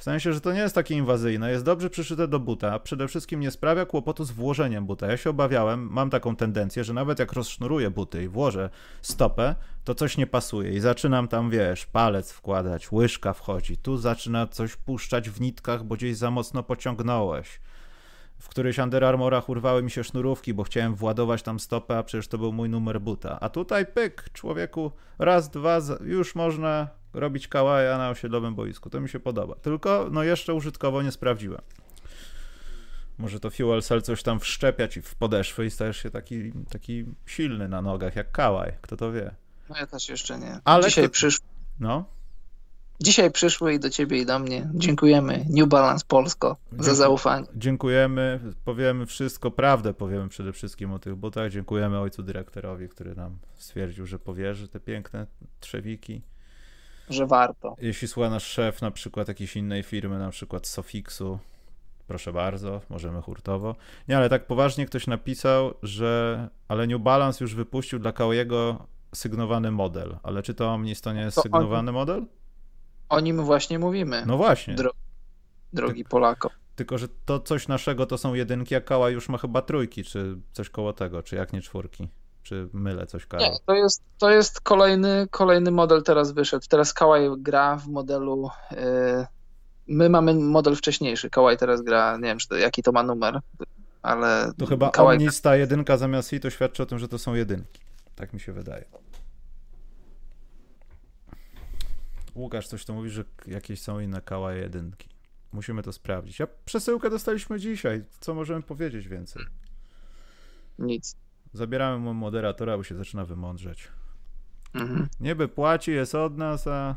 W sensie, że to nie jest takie inwazyjne, jest dobrze przyszyte do buta, przede wszystkim nie sprawia kłopotu z włożeniem buta. Ja się obawiałem, mam taką tendencję, że nawet jak rozsznuruję buty i włożę stopę, to coś nie pasuje i zaczynam tam, wiesz, palec wkładać, łyżka wchodzi, tu zaczyna coś puszczać w nitkach, bo gdzieś za mocno pociągnąłeś. W któryś Under Armourach urwały mi się sznurówki, bo chciałem władować tam stopę, a przecież to był mój numer buta. A tutaj pyk, człowieku, raz, dwa, już można robić kałaja na osiedlowym boisku. To mi się podoba. Tylko, no jeszcze użytkowo nie sprawdziłem. Może to fuel cell coś tam wszczepia ci w podeszwy i stajesz się taki, taki silny na nogach, jak kałaj. Kto to wie? No ja też jeszcze nie. Ale Dzisiaj, kto- przysz... No, Dzisiaj przyszły i do ciebie i do mnie. Dziękujemy New Balance Polsko za zaufanie. dziękujemy, powiemy wszystko, prawdę powiemy przede wszystkim o tych butach. Dziękujemy ojcu dyrektorowi, który nam stwierdził, że powierzy te piękne trzewiki. Że warto. Jeśli słucha nasz szef na przykład jakiejś innej firmy, na przykład Sofixu, proszę bardzo, możemy hurtowo. Nie, ale tak poważnie ktoś napisał, że ale New Balance już wypuścił dla Kawiego sygnowany model. Ale czy to Omnis to nie jest To sygnowany model? O nim właśnie mówimy, No właśnie. Dro- drogi Polako. Tylko, że to coś naszego to są jedynki, a Kała już ma chyba trójki, czy coś koło tego, czy jak nie czwórki. Czy mylę coś, Karol? Nie, to jest, to jest kolejny, kolejny model teraz wyszedł. Teraz Kałaj gra w modelu. y, my mamy model wcześniejszy. Kałaj teraz gra, nie wiem, czy to, jaki to ma numer, ale. To chyba Kałaj Omnis ta jedynka zamiast i to świadczy o tym, że to są jedynki. Tak mi się wydaje. Łukasz coś tu mówi, że jakieś są inne kała jedynki. Musimy to sprawdzić. A przesyłkę dostaliśmy dzisiaj. Co możemy powiedzieć więcej? Nic. Zabieramy mu moderatora, bo się zaczyna wymądrzeć. Mhm. Niby płaci, jest od nas, a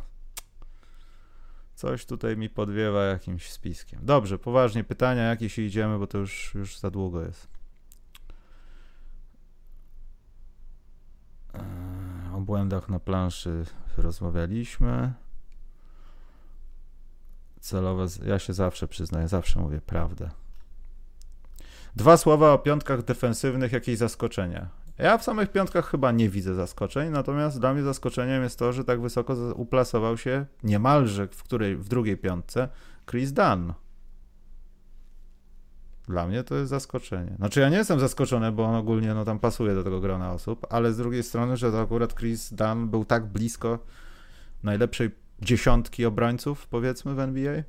coś tutaj mi podwiewa jakimś spiskiem. Dobrze, poważnie pytania, jakie się idziemy, bo to już, już za długo jest. Eee, O błędach na planszy rozmawialiśmy. Celowe, ja się zawsze przyznaję, zawsze mówię prawdę. Dwa słowa o piątkach defensywnych, jakieś zaskoczenia. Ja w samych piątkach chyba nie widzę zaskoczeń, natomiast dla mnie zaskoczeniem jest to, że tak wysoko uplasował się niemalże w, której, w drugiej piątce Chris Dunn. Dla mnie to jest zaskoczenie. Znaczy ja nie jestem zaskoczony, bo on ogólnie no, tam pasuje do tego grona osób, ale z drugiej strony, że to akurat Chris Dunn był tak blisko najlepszej dziesiątki obrońców, powiedzmy, w NBA.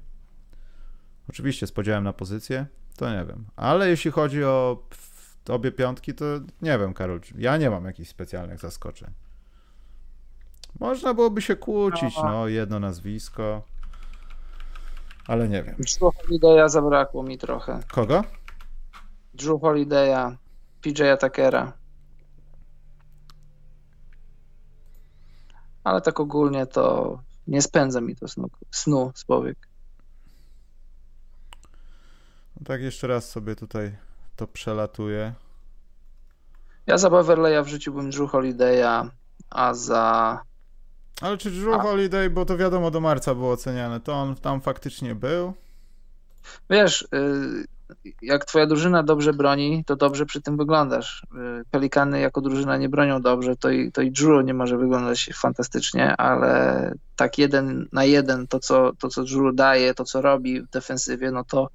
Oczywiście z podziałem na pozycję, to nie wiem. Ale jeśli chodzi o obie piątki, to nie wiem, Karol. Ja nie mam jakichś specjalnych zaskoczeń. Można byłoby się kłócić, No. no, jedno nazwisko, ale nie wiem. Drew Holiday'a zabrakło mi trochę. Kogo? Drew Holiday'a, PJ'a Tuckera. Ale tak ogólnie to nie spędza mi to snu, snu z powiek. No tak jeszcze raz sobie tutaj to przelatuję. Ja za Beverleya wrzuciłbym Drew Holiday'a, a za... Ale czy Drew A- Holiday, bo to wiadomo do marca było oceniane, to on tam faktycznie był? Wiesz, y, jak twoja drużyna dobrze broni, to dobrze przy tym wyglądasz. Y, Pelikany jako drużyna nie bronią dobrze, to i, to i Drew nie może wyglądać fantastycznie, ale tak jeden na jeden to, co, to, co Drew daje, to, co robi w defensywie, no to,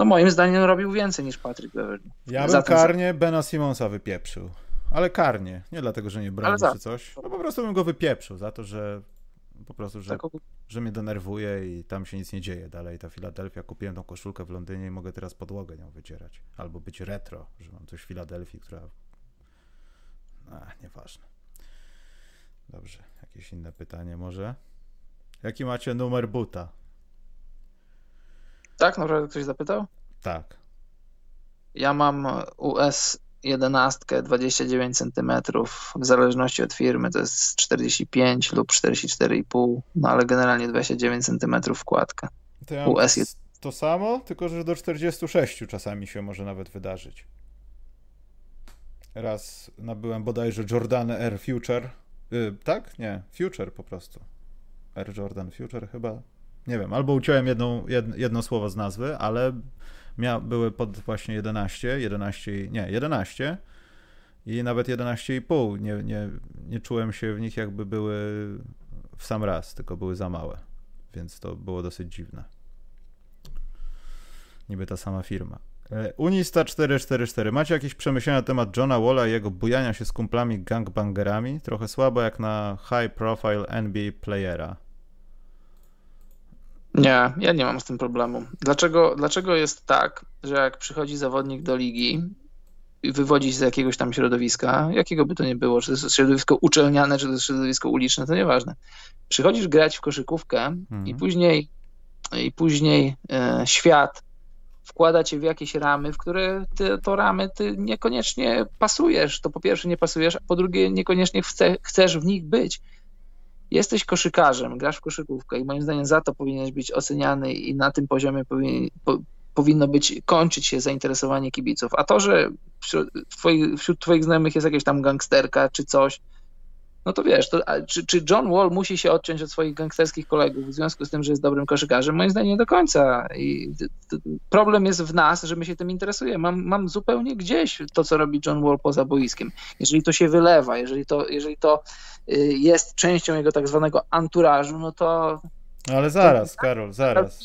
to moim zdaniem robił więcej niż Patrick Beverly. Ja bym karnie Bena Simonsa wypieprzył. ale karnie. Nie dlatego, że nie broni czy coś. No po prostu bym go wypieprzył za to, że po prostu, że, tak. że mnie denerwuje i tam się nic nie dzieje dalej. Ta Filadelfia, kupiłem tą koszulkę w Londynie i mogę teraz podłogę nią wycierać. Albo być retro, że mam coś w Filadelfii, która... A, nieważne. Dobrze, jakieś inne pytanie może? Jaki macie numer buta? Tak, naprawdę ktoś zapytał? Tak. Ja mam US 11 29 cm, w zależności od firmy to jest 45 lub 44,5, no ale generalnie 29 cm wkładka. To ja US jest to samo, tylko że do 46 czasami się może nawet wydarzyć. Raz nabyłem bodajże Jordan Air Future. Yy, tak? Nie, Future po prostu. Air Jordan Future chyba. Nie wiem, albo uciąłem jedną, jedno, słowo z nazwy, ale mia, były pod właśnie 11, 11, nie, 11 i nawet 11,5. Nie, nie, nie czułem się w nich jakby były w sam raz, tylko były za małe, więc to było dosyć dziwne. Niby ta sama firma. E, Unista 444. Macie jakieś przemyślenia na temat Johna Walla i jego bujania się z kumplami gangbangerami? Trochę słabo jak na high profile NBA playera. Nie, ja nie mam z tym problemu. Dlaczego, dlaczego jest tak, że jak przychodzi zawodnik do ligi i wywodzi się z jakiegoś tam środowiska, jakiego by to nie było, czy to jest środowisko uczelniane, czy to jest środowisko uliczne, to nieważne. Przychodzisz grać w koszykówkę mhm. i później, i później e, świat wkłada cię w jakieś ramy, w które ty, to ramy ty niekoniecznie pasujesz. To po pierwsze nie pasujesz, a po drugie niekoniecznie chce, chcesz w nich być jesteś koszykarzem, grasz w koszykówkę i moim zdaniem za to powinieneś być oceniany i na tym poziomie powinien, po, powinno być, kończyć się zainteresowanie kibiców. A to, że wśród wśród twoich znajomych jest jakaś tam gangsterka czy coś, no to wiesz, to, czy, czy, John Wall musi się odciąć od swoich gangsterskich kolegów w związku z tym, że jest dobrym koszykarzem? Moim zdaniem nie do końca. I problem jest w nas, że my się tym interesujemy. Mam, mam zupełnie gdzieś to, co robi John Wall poza boiskiem. Jeżeli to się wylewa, jeżeli to, jeżeli to y, jest częścią jego tak zwanego anturażu, no to... Ale zaraz, to, Karol, zaraz.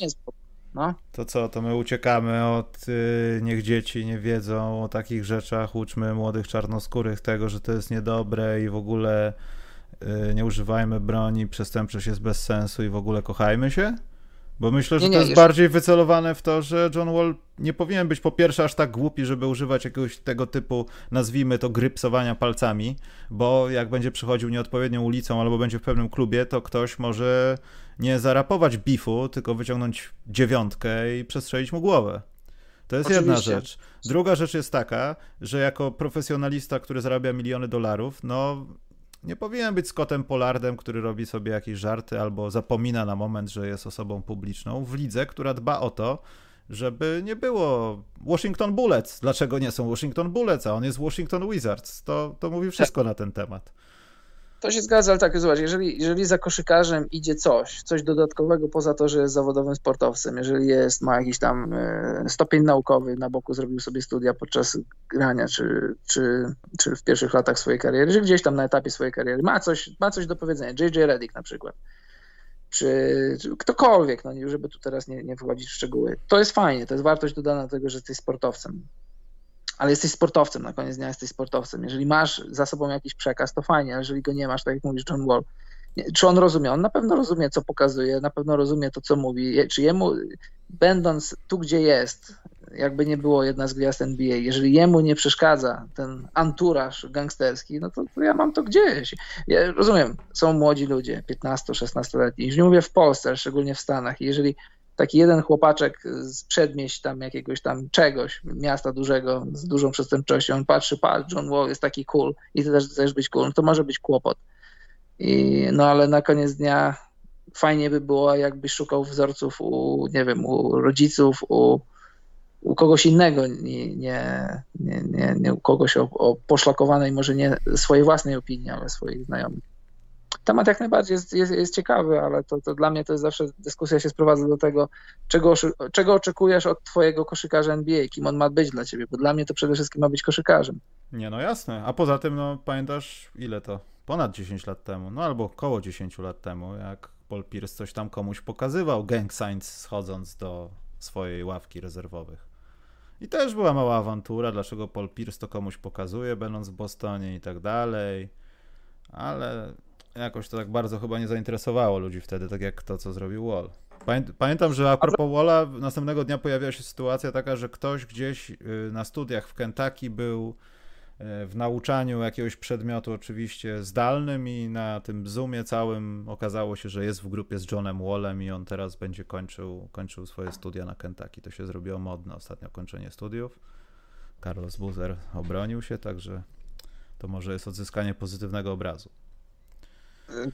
No. To co, to my uciekamy od y, niech dzieci nie wiedzą o takich rzeczach, uczmy młodych czarnoskórych tego, że to jest niedobre i w ogóle y, nie używajmy broni, przestępczość jest bez sensu i w ogóle kochajmy się? Bo myślę, że nie, nie, to jest jeszcze... bardziej wycelowane w to, że John Wall nie powinien być po pierwsze aż tak głupi, żeby używać jakiegoś tego typu, nazwijmy to, grypsowania palcami, bo jak będzie przychodził nieodpowiednią ulicą albo będzie w pewnym klubie, to ktoś może nie zarapować bifu, tylko wyciągnąć dziewiątkę i przestrzelić mu głowę. To jest Oczywiście. jedna rzecz. Druga rzecz jest taka, że jako profesjonalista, który zarabia miliony dolarów, no nie powinien być Scottem Polardem, który robi sobie jakieś żarty albo zapomina na moment, że jest osobą publiczną w lidze, która dba o to, żeby nie było Washington Bullets. Dlaczego nie są Washington Bullets, a on jest Washington Wizards? To, to mówi wszystko na ten temat. To się zgadza, ale tak, zobacz, jeżeli, jeżeli za koszykarzem idzie coś, coś dodatkowego poza to, że jest zawodowym sportowcem, jeżeli jest, ma jakiś tam e, stopień naukowy na boku, zrobił sobie studia podczas grania, czy, czy, czy w pierwszych latach swojej kariery, czy gdzieś tam na etapie swojej kariery, ma coś, ma coś do powiedzenia, JJ Reddick na przykład, czy, czy ktokolwiek, no żeby tu teraz nie, nie wchodzić w szczegóły, to jest fajnie, to jest wartość dodana do tego, że jesteś sportowcem ale jesteś sportowcem, na koniec dnia jesteś sportowcem. Jeżeli masz za sobą jakiś przekaz, to fajnie, a jeżeli go nie masz, tak jak mówisz John Wall, czy on rozumie? On na pewno rozumie, co pokazuje, na pewno rozumie to, co mówi. Czy jemu, będąc tu, gdzie jest, jakby nie było jedna z gwiazd NBA, jeżeli jemu nie przeszkadza ten anturaż gangsterski, no to, to ja mam to gdzieś. Ja rozumiem, są młodzi ludzie, 15-16-letni, już nie mówię w Polsce, ale szczególnie w Stanach. Jeżeli taki jeden chłopaczek z przedmieść tam jakiegoś tam czegoś, miasta dużego, z dużą przestępczością, on patrzy, patrz, John Wall jest taki cool i ty też chcesz być cool, no to może być kłopot. I, no ale na koniec dnia fajnie by było, jakbyś szukał wzorców u, nie wiem, u rodziców, u, u kogoś innego, nie, nie, nie, nie, u kogoś o, o poszlakowanej, może nie swojej własnej opinii, ale swoich znajomych temat jak najbardziej jest, jest, jest ciekawy, ale to, to dla mnie to jest zawsze dyskusja się sprowadza do tego, czego, czego oczekujesz od twojego koszykarza NBA, kim on ma być dla ciebie, bo dla mnie to przede wszystkim ma być koszykarzem. Nie, no jasne. A poza tym, no pamiętasz ile to? Ponad 10 lat temu, no albo około 10 lat temu, jak Paul Pierce coś tam komuś pokazywał, gang signs schodząc do swojej ławki rezerwowych. I też była mała awantura, dlaczego Paul Pierce to komuś pokazuje, będąc w Bostonie i tak dalej. Ale jakoś to tak bardzo chyba nie zainteresowało ludzi wtedy, tak jak to, co zrobił Wall. Pamiętam, że a propos Walla, następnego dnia pojawiła się sytuacja taka, że ktoś gdzieś y, na studiach w Kentucky był y, w nauczaniu jakiegoś przedmiotu oczywiście zdalnym i na tym Zoomie całym okazało się, że jest w grupie z Johnem Wallem i on teraz będzie kończył, kończył swoje studia na Kentucky. To się zrobiło modne ostatnio kończenie studiów. Carlos Buzer obronił się, także to może jest odzyskanie pozytywnego obrazu.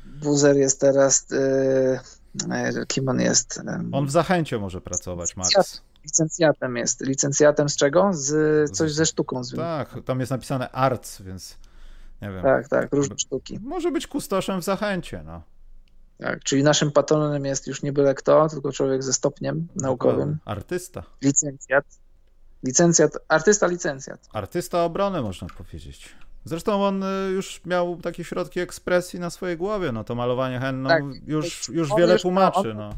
Buzer jest teraz. Yy, kim on jest? On w zachęcie może pracować, Max. Licencjatem jest. Licencjatem z czego? Z coś ze sztuką. Z... Tak, tam jest napisane arts, więc nie wiem. Tak, tak, różne sztuki. Może być kustoszem w zachęcie, no. Tak, czyli naszym patronem jest już nie byle kto, tylko człowiek ze stopniem naukowym. Artysta. Licencjat. Licencjat, artysta licencjat. Artysta obrony można powiedzieć. Zresztą on y, już miał takie środki ekspresji na swojej głowie, no to malowanie henną tak, już, już wiele już, tłumaczy. On, no.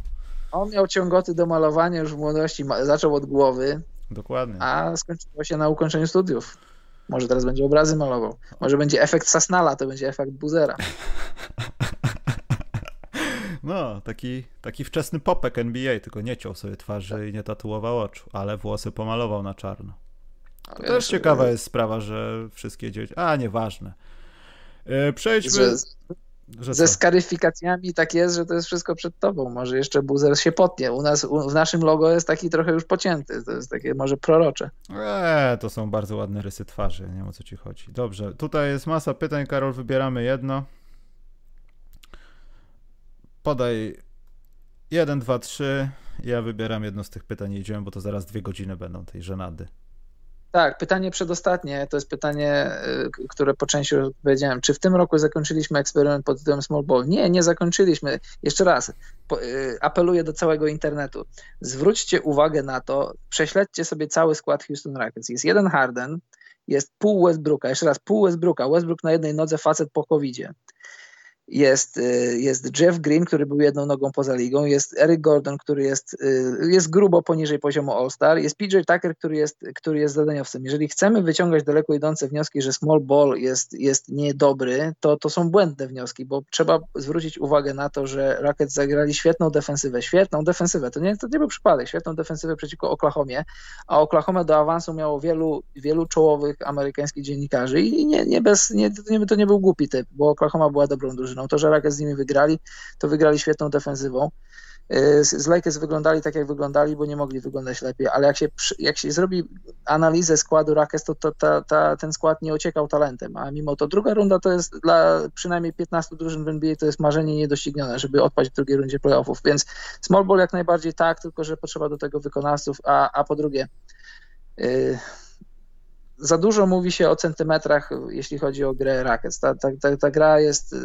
on miał ciągoty do malowania już w młodości, zaczął od głowy. Dokładnie. A skończyło się na ukończeniu studiów. Może teraz będzie obrazy malował. Może będzie efekt Sasnala, to będzie efekt Buzera. No, taki, taki wczesny popek NBA, tylko nie ciął sobie twarzy i nie tatuował oczu, ale włosy pomalował na czarno. To też ciekawa jest sprawa, że wszystkie dzieci. A, nieważne. E, przejdźmy. Że, że ze skaryfikacjami tak jest, że to jest wszystko przed tobą. Może jeszcze buzer się potnie. U nas, u, w naszym logo jest taki trochę już pocięty. To jest takie może prorocze. Eee, to są bardzo ładne rysy twarzy. Nie wiem o co ci chodzi. Dobrze, tutaj jest masa pytań. Karol, wybieramy jedno. Podaj jeden, dwa, trzy. Ja wybieram jedno z tych pytań i idziemy, bo to zaraz dwie godziny będą tej żenady. Tak, pytanie przedostatnie to jest pytanie, y, które po części odpowiedziałem. Czy w tym roku zakończyliśmy eksperyment pod tytułem Small Ball? Nie, nie zakończyliśmy. Jeszcze raz, y, apeluję do całego internetu. Zwróćcie uwagę na to, prześledźcie sobie cały skład Houston Rockets. Jest jeden Harden, jest pół Westbrooka, jeszcze raz pół Westbrooka, Westbrook na jednej nodze, facet po covid jest, y, jest Jeff Green, który był jedną nogą poza ligą, jest Eric Gordon, który jest, y, jest grubo poniżej poziomu All-Star, jest PJ Tucker, który jest, który jest zadaniowcem. Jeżeli chcemy wyciągać daleko idące wnioski, że small ball jest, jest niedobry, to, to są błędne wnioski, bo trzeba zwrócić uwagę na to, że Rockets zagrali świetną defensywę, świetną defensywę, to nie, to nie był przypadek, świetną defensywę przeciwko Oklahomie, a Oklahoma do awansu miało wielu, wielu czołowych amerykańskich dziennikarzy i nie, nie bez, nie, to, nie, był głupi typ, bo Oklahoma była dobrą drużyną drużyną. To, że Lakers z nimi wygrali, to wygrali świetną defensywą. Y, z Lakers wyglądali tak, jak wyglądali, bo nie mogli wyglądać lepiej, ale jak się, jak się zrobi analizę składu Rakes, to, to ta, ta, ten skład nie ociekał talentem, a mimo to druga runda to jest dla przynajmniej 15 drużyn w NBA to jest marzenie niedoścignione, żeby odpaść w drugiej rundzie playoffów, więc small ball jak najbardziej tak, tylko że potrzeba do tego wykonawców, a, a po drugie yy, za dużo mówi się o centymetrach, jeśli chodzi o grę Rackets. Ta, ta, ta, ta, gra jest, y,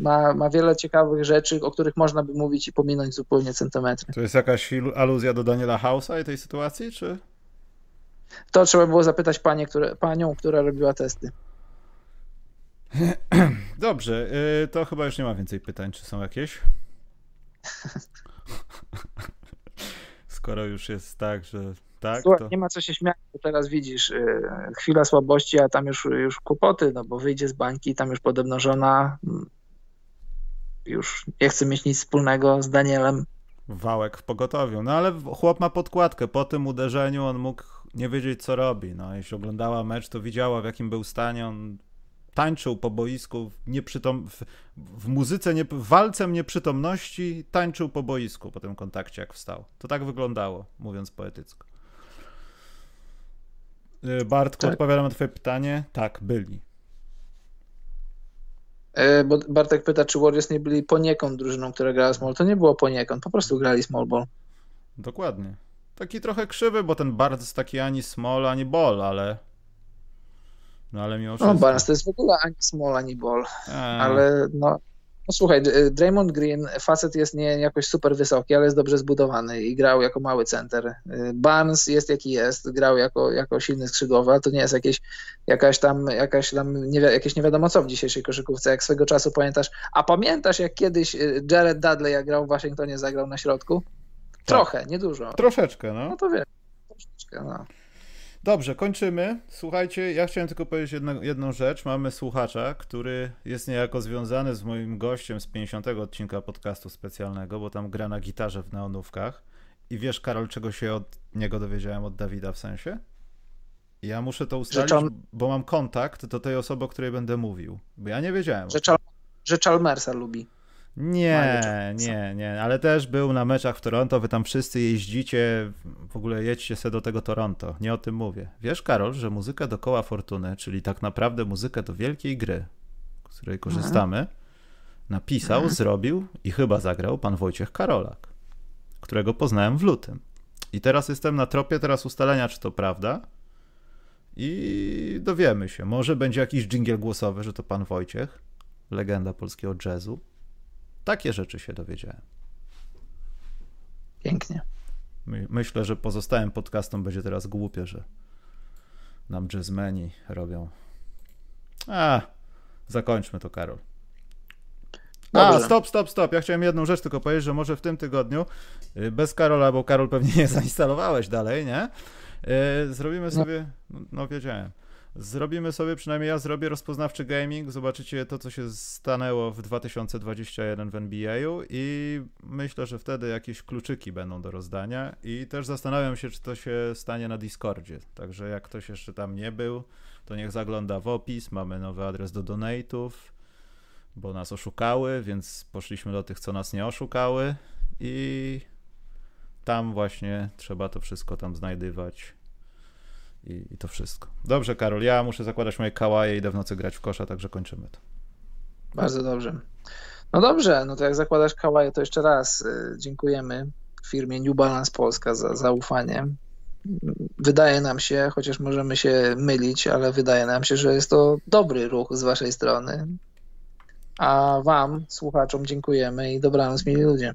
ma, ma wiele ciekawych rzeczy, o których można by mówić i pominąć zupełnie centymetry. To jest jakaś aluzja do Daniela House'a i tej sytuacji, czy? To trzeba było zapytać panie, które, panią, która robiła testy. Dobrze, y, to chyba już nie ma więcej pytań. Czy są jakieś? Skoro już jest tak, że tak, Słuchaj, to... nie ma co się śmiać, bo teraz widzisz, yy, chwila słabości, a tam już, już kłopoty, no bo wyjdzie z bańki, tam już podobno żona mm, już nie chce mieć nic wspólnego z Danielem. Wałek w pogotowiu. No ale chłop ma podkładkę. Po tym uderzeniu on mógł nie wiedzieć, co robi. No, jeśli oglądała mecz, to widziała, w jakim był stanie. On tańczył po boisku w, nieprzytom... w, w muzyce, nie... w walce nieprzytomności, tańczył po boisku po tym kontakcie, jak wstał. To tak wyglądało, mówiąc poetycko. Y, Bartku, tak. odpowiadam na twoje pytanie. Tak, byli. E, bo Bartek pyta, czy Warriors nie byli poniekąd drużyną, która grała small. To nie było poniekąd, po prostu grali small ball. Dokładnie. Taki trochę krzywy, bo ten Barnes jest taki ani small, ani ball, ale... No ale mimo wszystko... No Barnes to jest w ogóle ani small, ani ball. Eee. Ale no, no słuchaj, Draymond Green, facet jest nie jakoś super wysoki, ale jest dobrze zbudowany i grał jako mały center. Y, Barnes jest jaki jest, grał jako, jako silny skrzydłowy, ale to nie jest jakieś, jakaś tam, jakaś tam nie, jakieś nie wiadomo co w dzisiejszej koszykówce, jak swego czasu pamiętasz. A pamiętasz jak kiedyś y, Jared Dudley, jak grał w Waszyngtonie, zagrał na środku? Tak. Trochę, tak. niedużo. Troszeczkę, no. No to wiem, troszeczkę, no. Dobrze, kończymy. Słuchajcie, ja chciałem tylko powiedzieć jedno, jedną rzecz. Mamy słuchacza, który jest niejako związany z moim gościem z 50 odcinka podcastu specjalnego, bo tam gra na gitarze w neonówkach. I wiesz, Karol, czego się od niego dowiedziałem od Dawida w sensie? Ja muszę to ustalić, on... bo mam kontakt do tej osoby, o której będę mówił. Bo ja nie wiedziałem. Że, Czal... że Chalmersa lubi. Nie, nie, nie, ale też był na meczach w Toronto, wy tam wszyscy jeździcie, w ogóle jedźcie se do tego Toronto, nie o tym mówię. Wiesz, Karol, że muzykę do koła fortuny, czyli tak naprawdę muzykę do wielkiej gry, z której korzystamy, napisał, mhm. zrobił i chyba zagrał pan Wojciech Karolak, którego poznałem w lutym. I teraz jestem na tropie teraz ustalenia, czy to prawda, i dowiemy się. Może będzie jakiś dżingiel głosowy, że to pan Wojciech, legenda polskiego jazzu. Takie rzeczy się dowiedziałem. Pięknie. My, myślę, że pozostałym podcastom będzie teraz głupie, że nam jazzmeni robią. A, zakończmy to, Karol. A, stop, stop, stop. Ja chciałem jedną rzecz tylko powiedzieć, że może w tym tygodniu y, bez Karola, bo Karol pewnie nie zainstalowałeś dalej, nie? Y, zrobimy no. sobie, no, no wiedziałem. Zrobimy sobie, przynajmniej ja zrobię rozpoznawczy gaming, zobaczycie to, co się stanęło w 2021 w NBA-u i myślę, że wtedy jakieś kluczyki będą do rozdania. I też zastanawiam się, czy to się stanie na Discordzie, także jak ktoś jeszcze tam nie był, to niech zagląda w opis, mamy nowy adres do donate'ów, bo nas oszukały, więc poszliśmy do tych, co nas nie oszukały. I tam właśnie trzeba to wszystko tam znajdywać i, i to wszystko. Dobrze, Karol, ja muszę zakładać moje kałaje i idę w nocy grać w kosza, także kończymy to. Bardzo dobrze. No dobrze, no to jak zakładasz kałaje, to jeszcze raz y, dziękujemy firmie New Balance Polska za zaufanie. Wydaje nam się, chociaż możemy się mylić, ale wydaje nam się, że jest to dobry ruch z waszej strony. A wam, słuchaczom, dziękujemy i dobranoc, mili ludzie.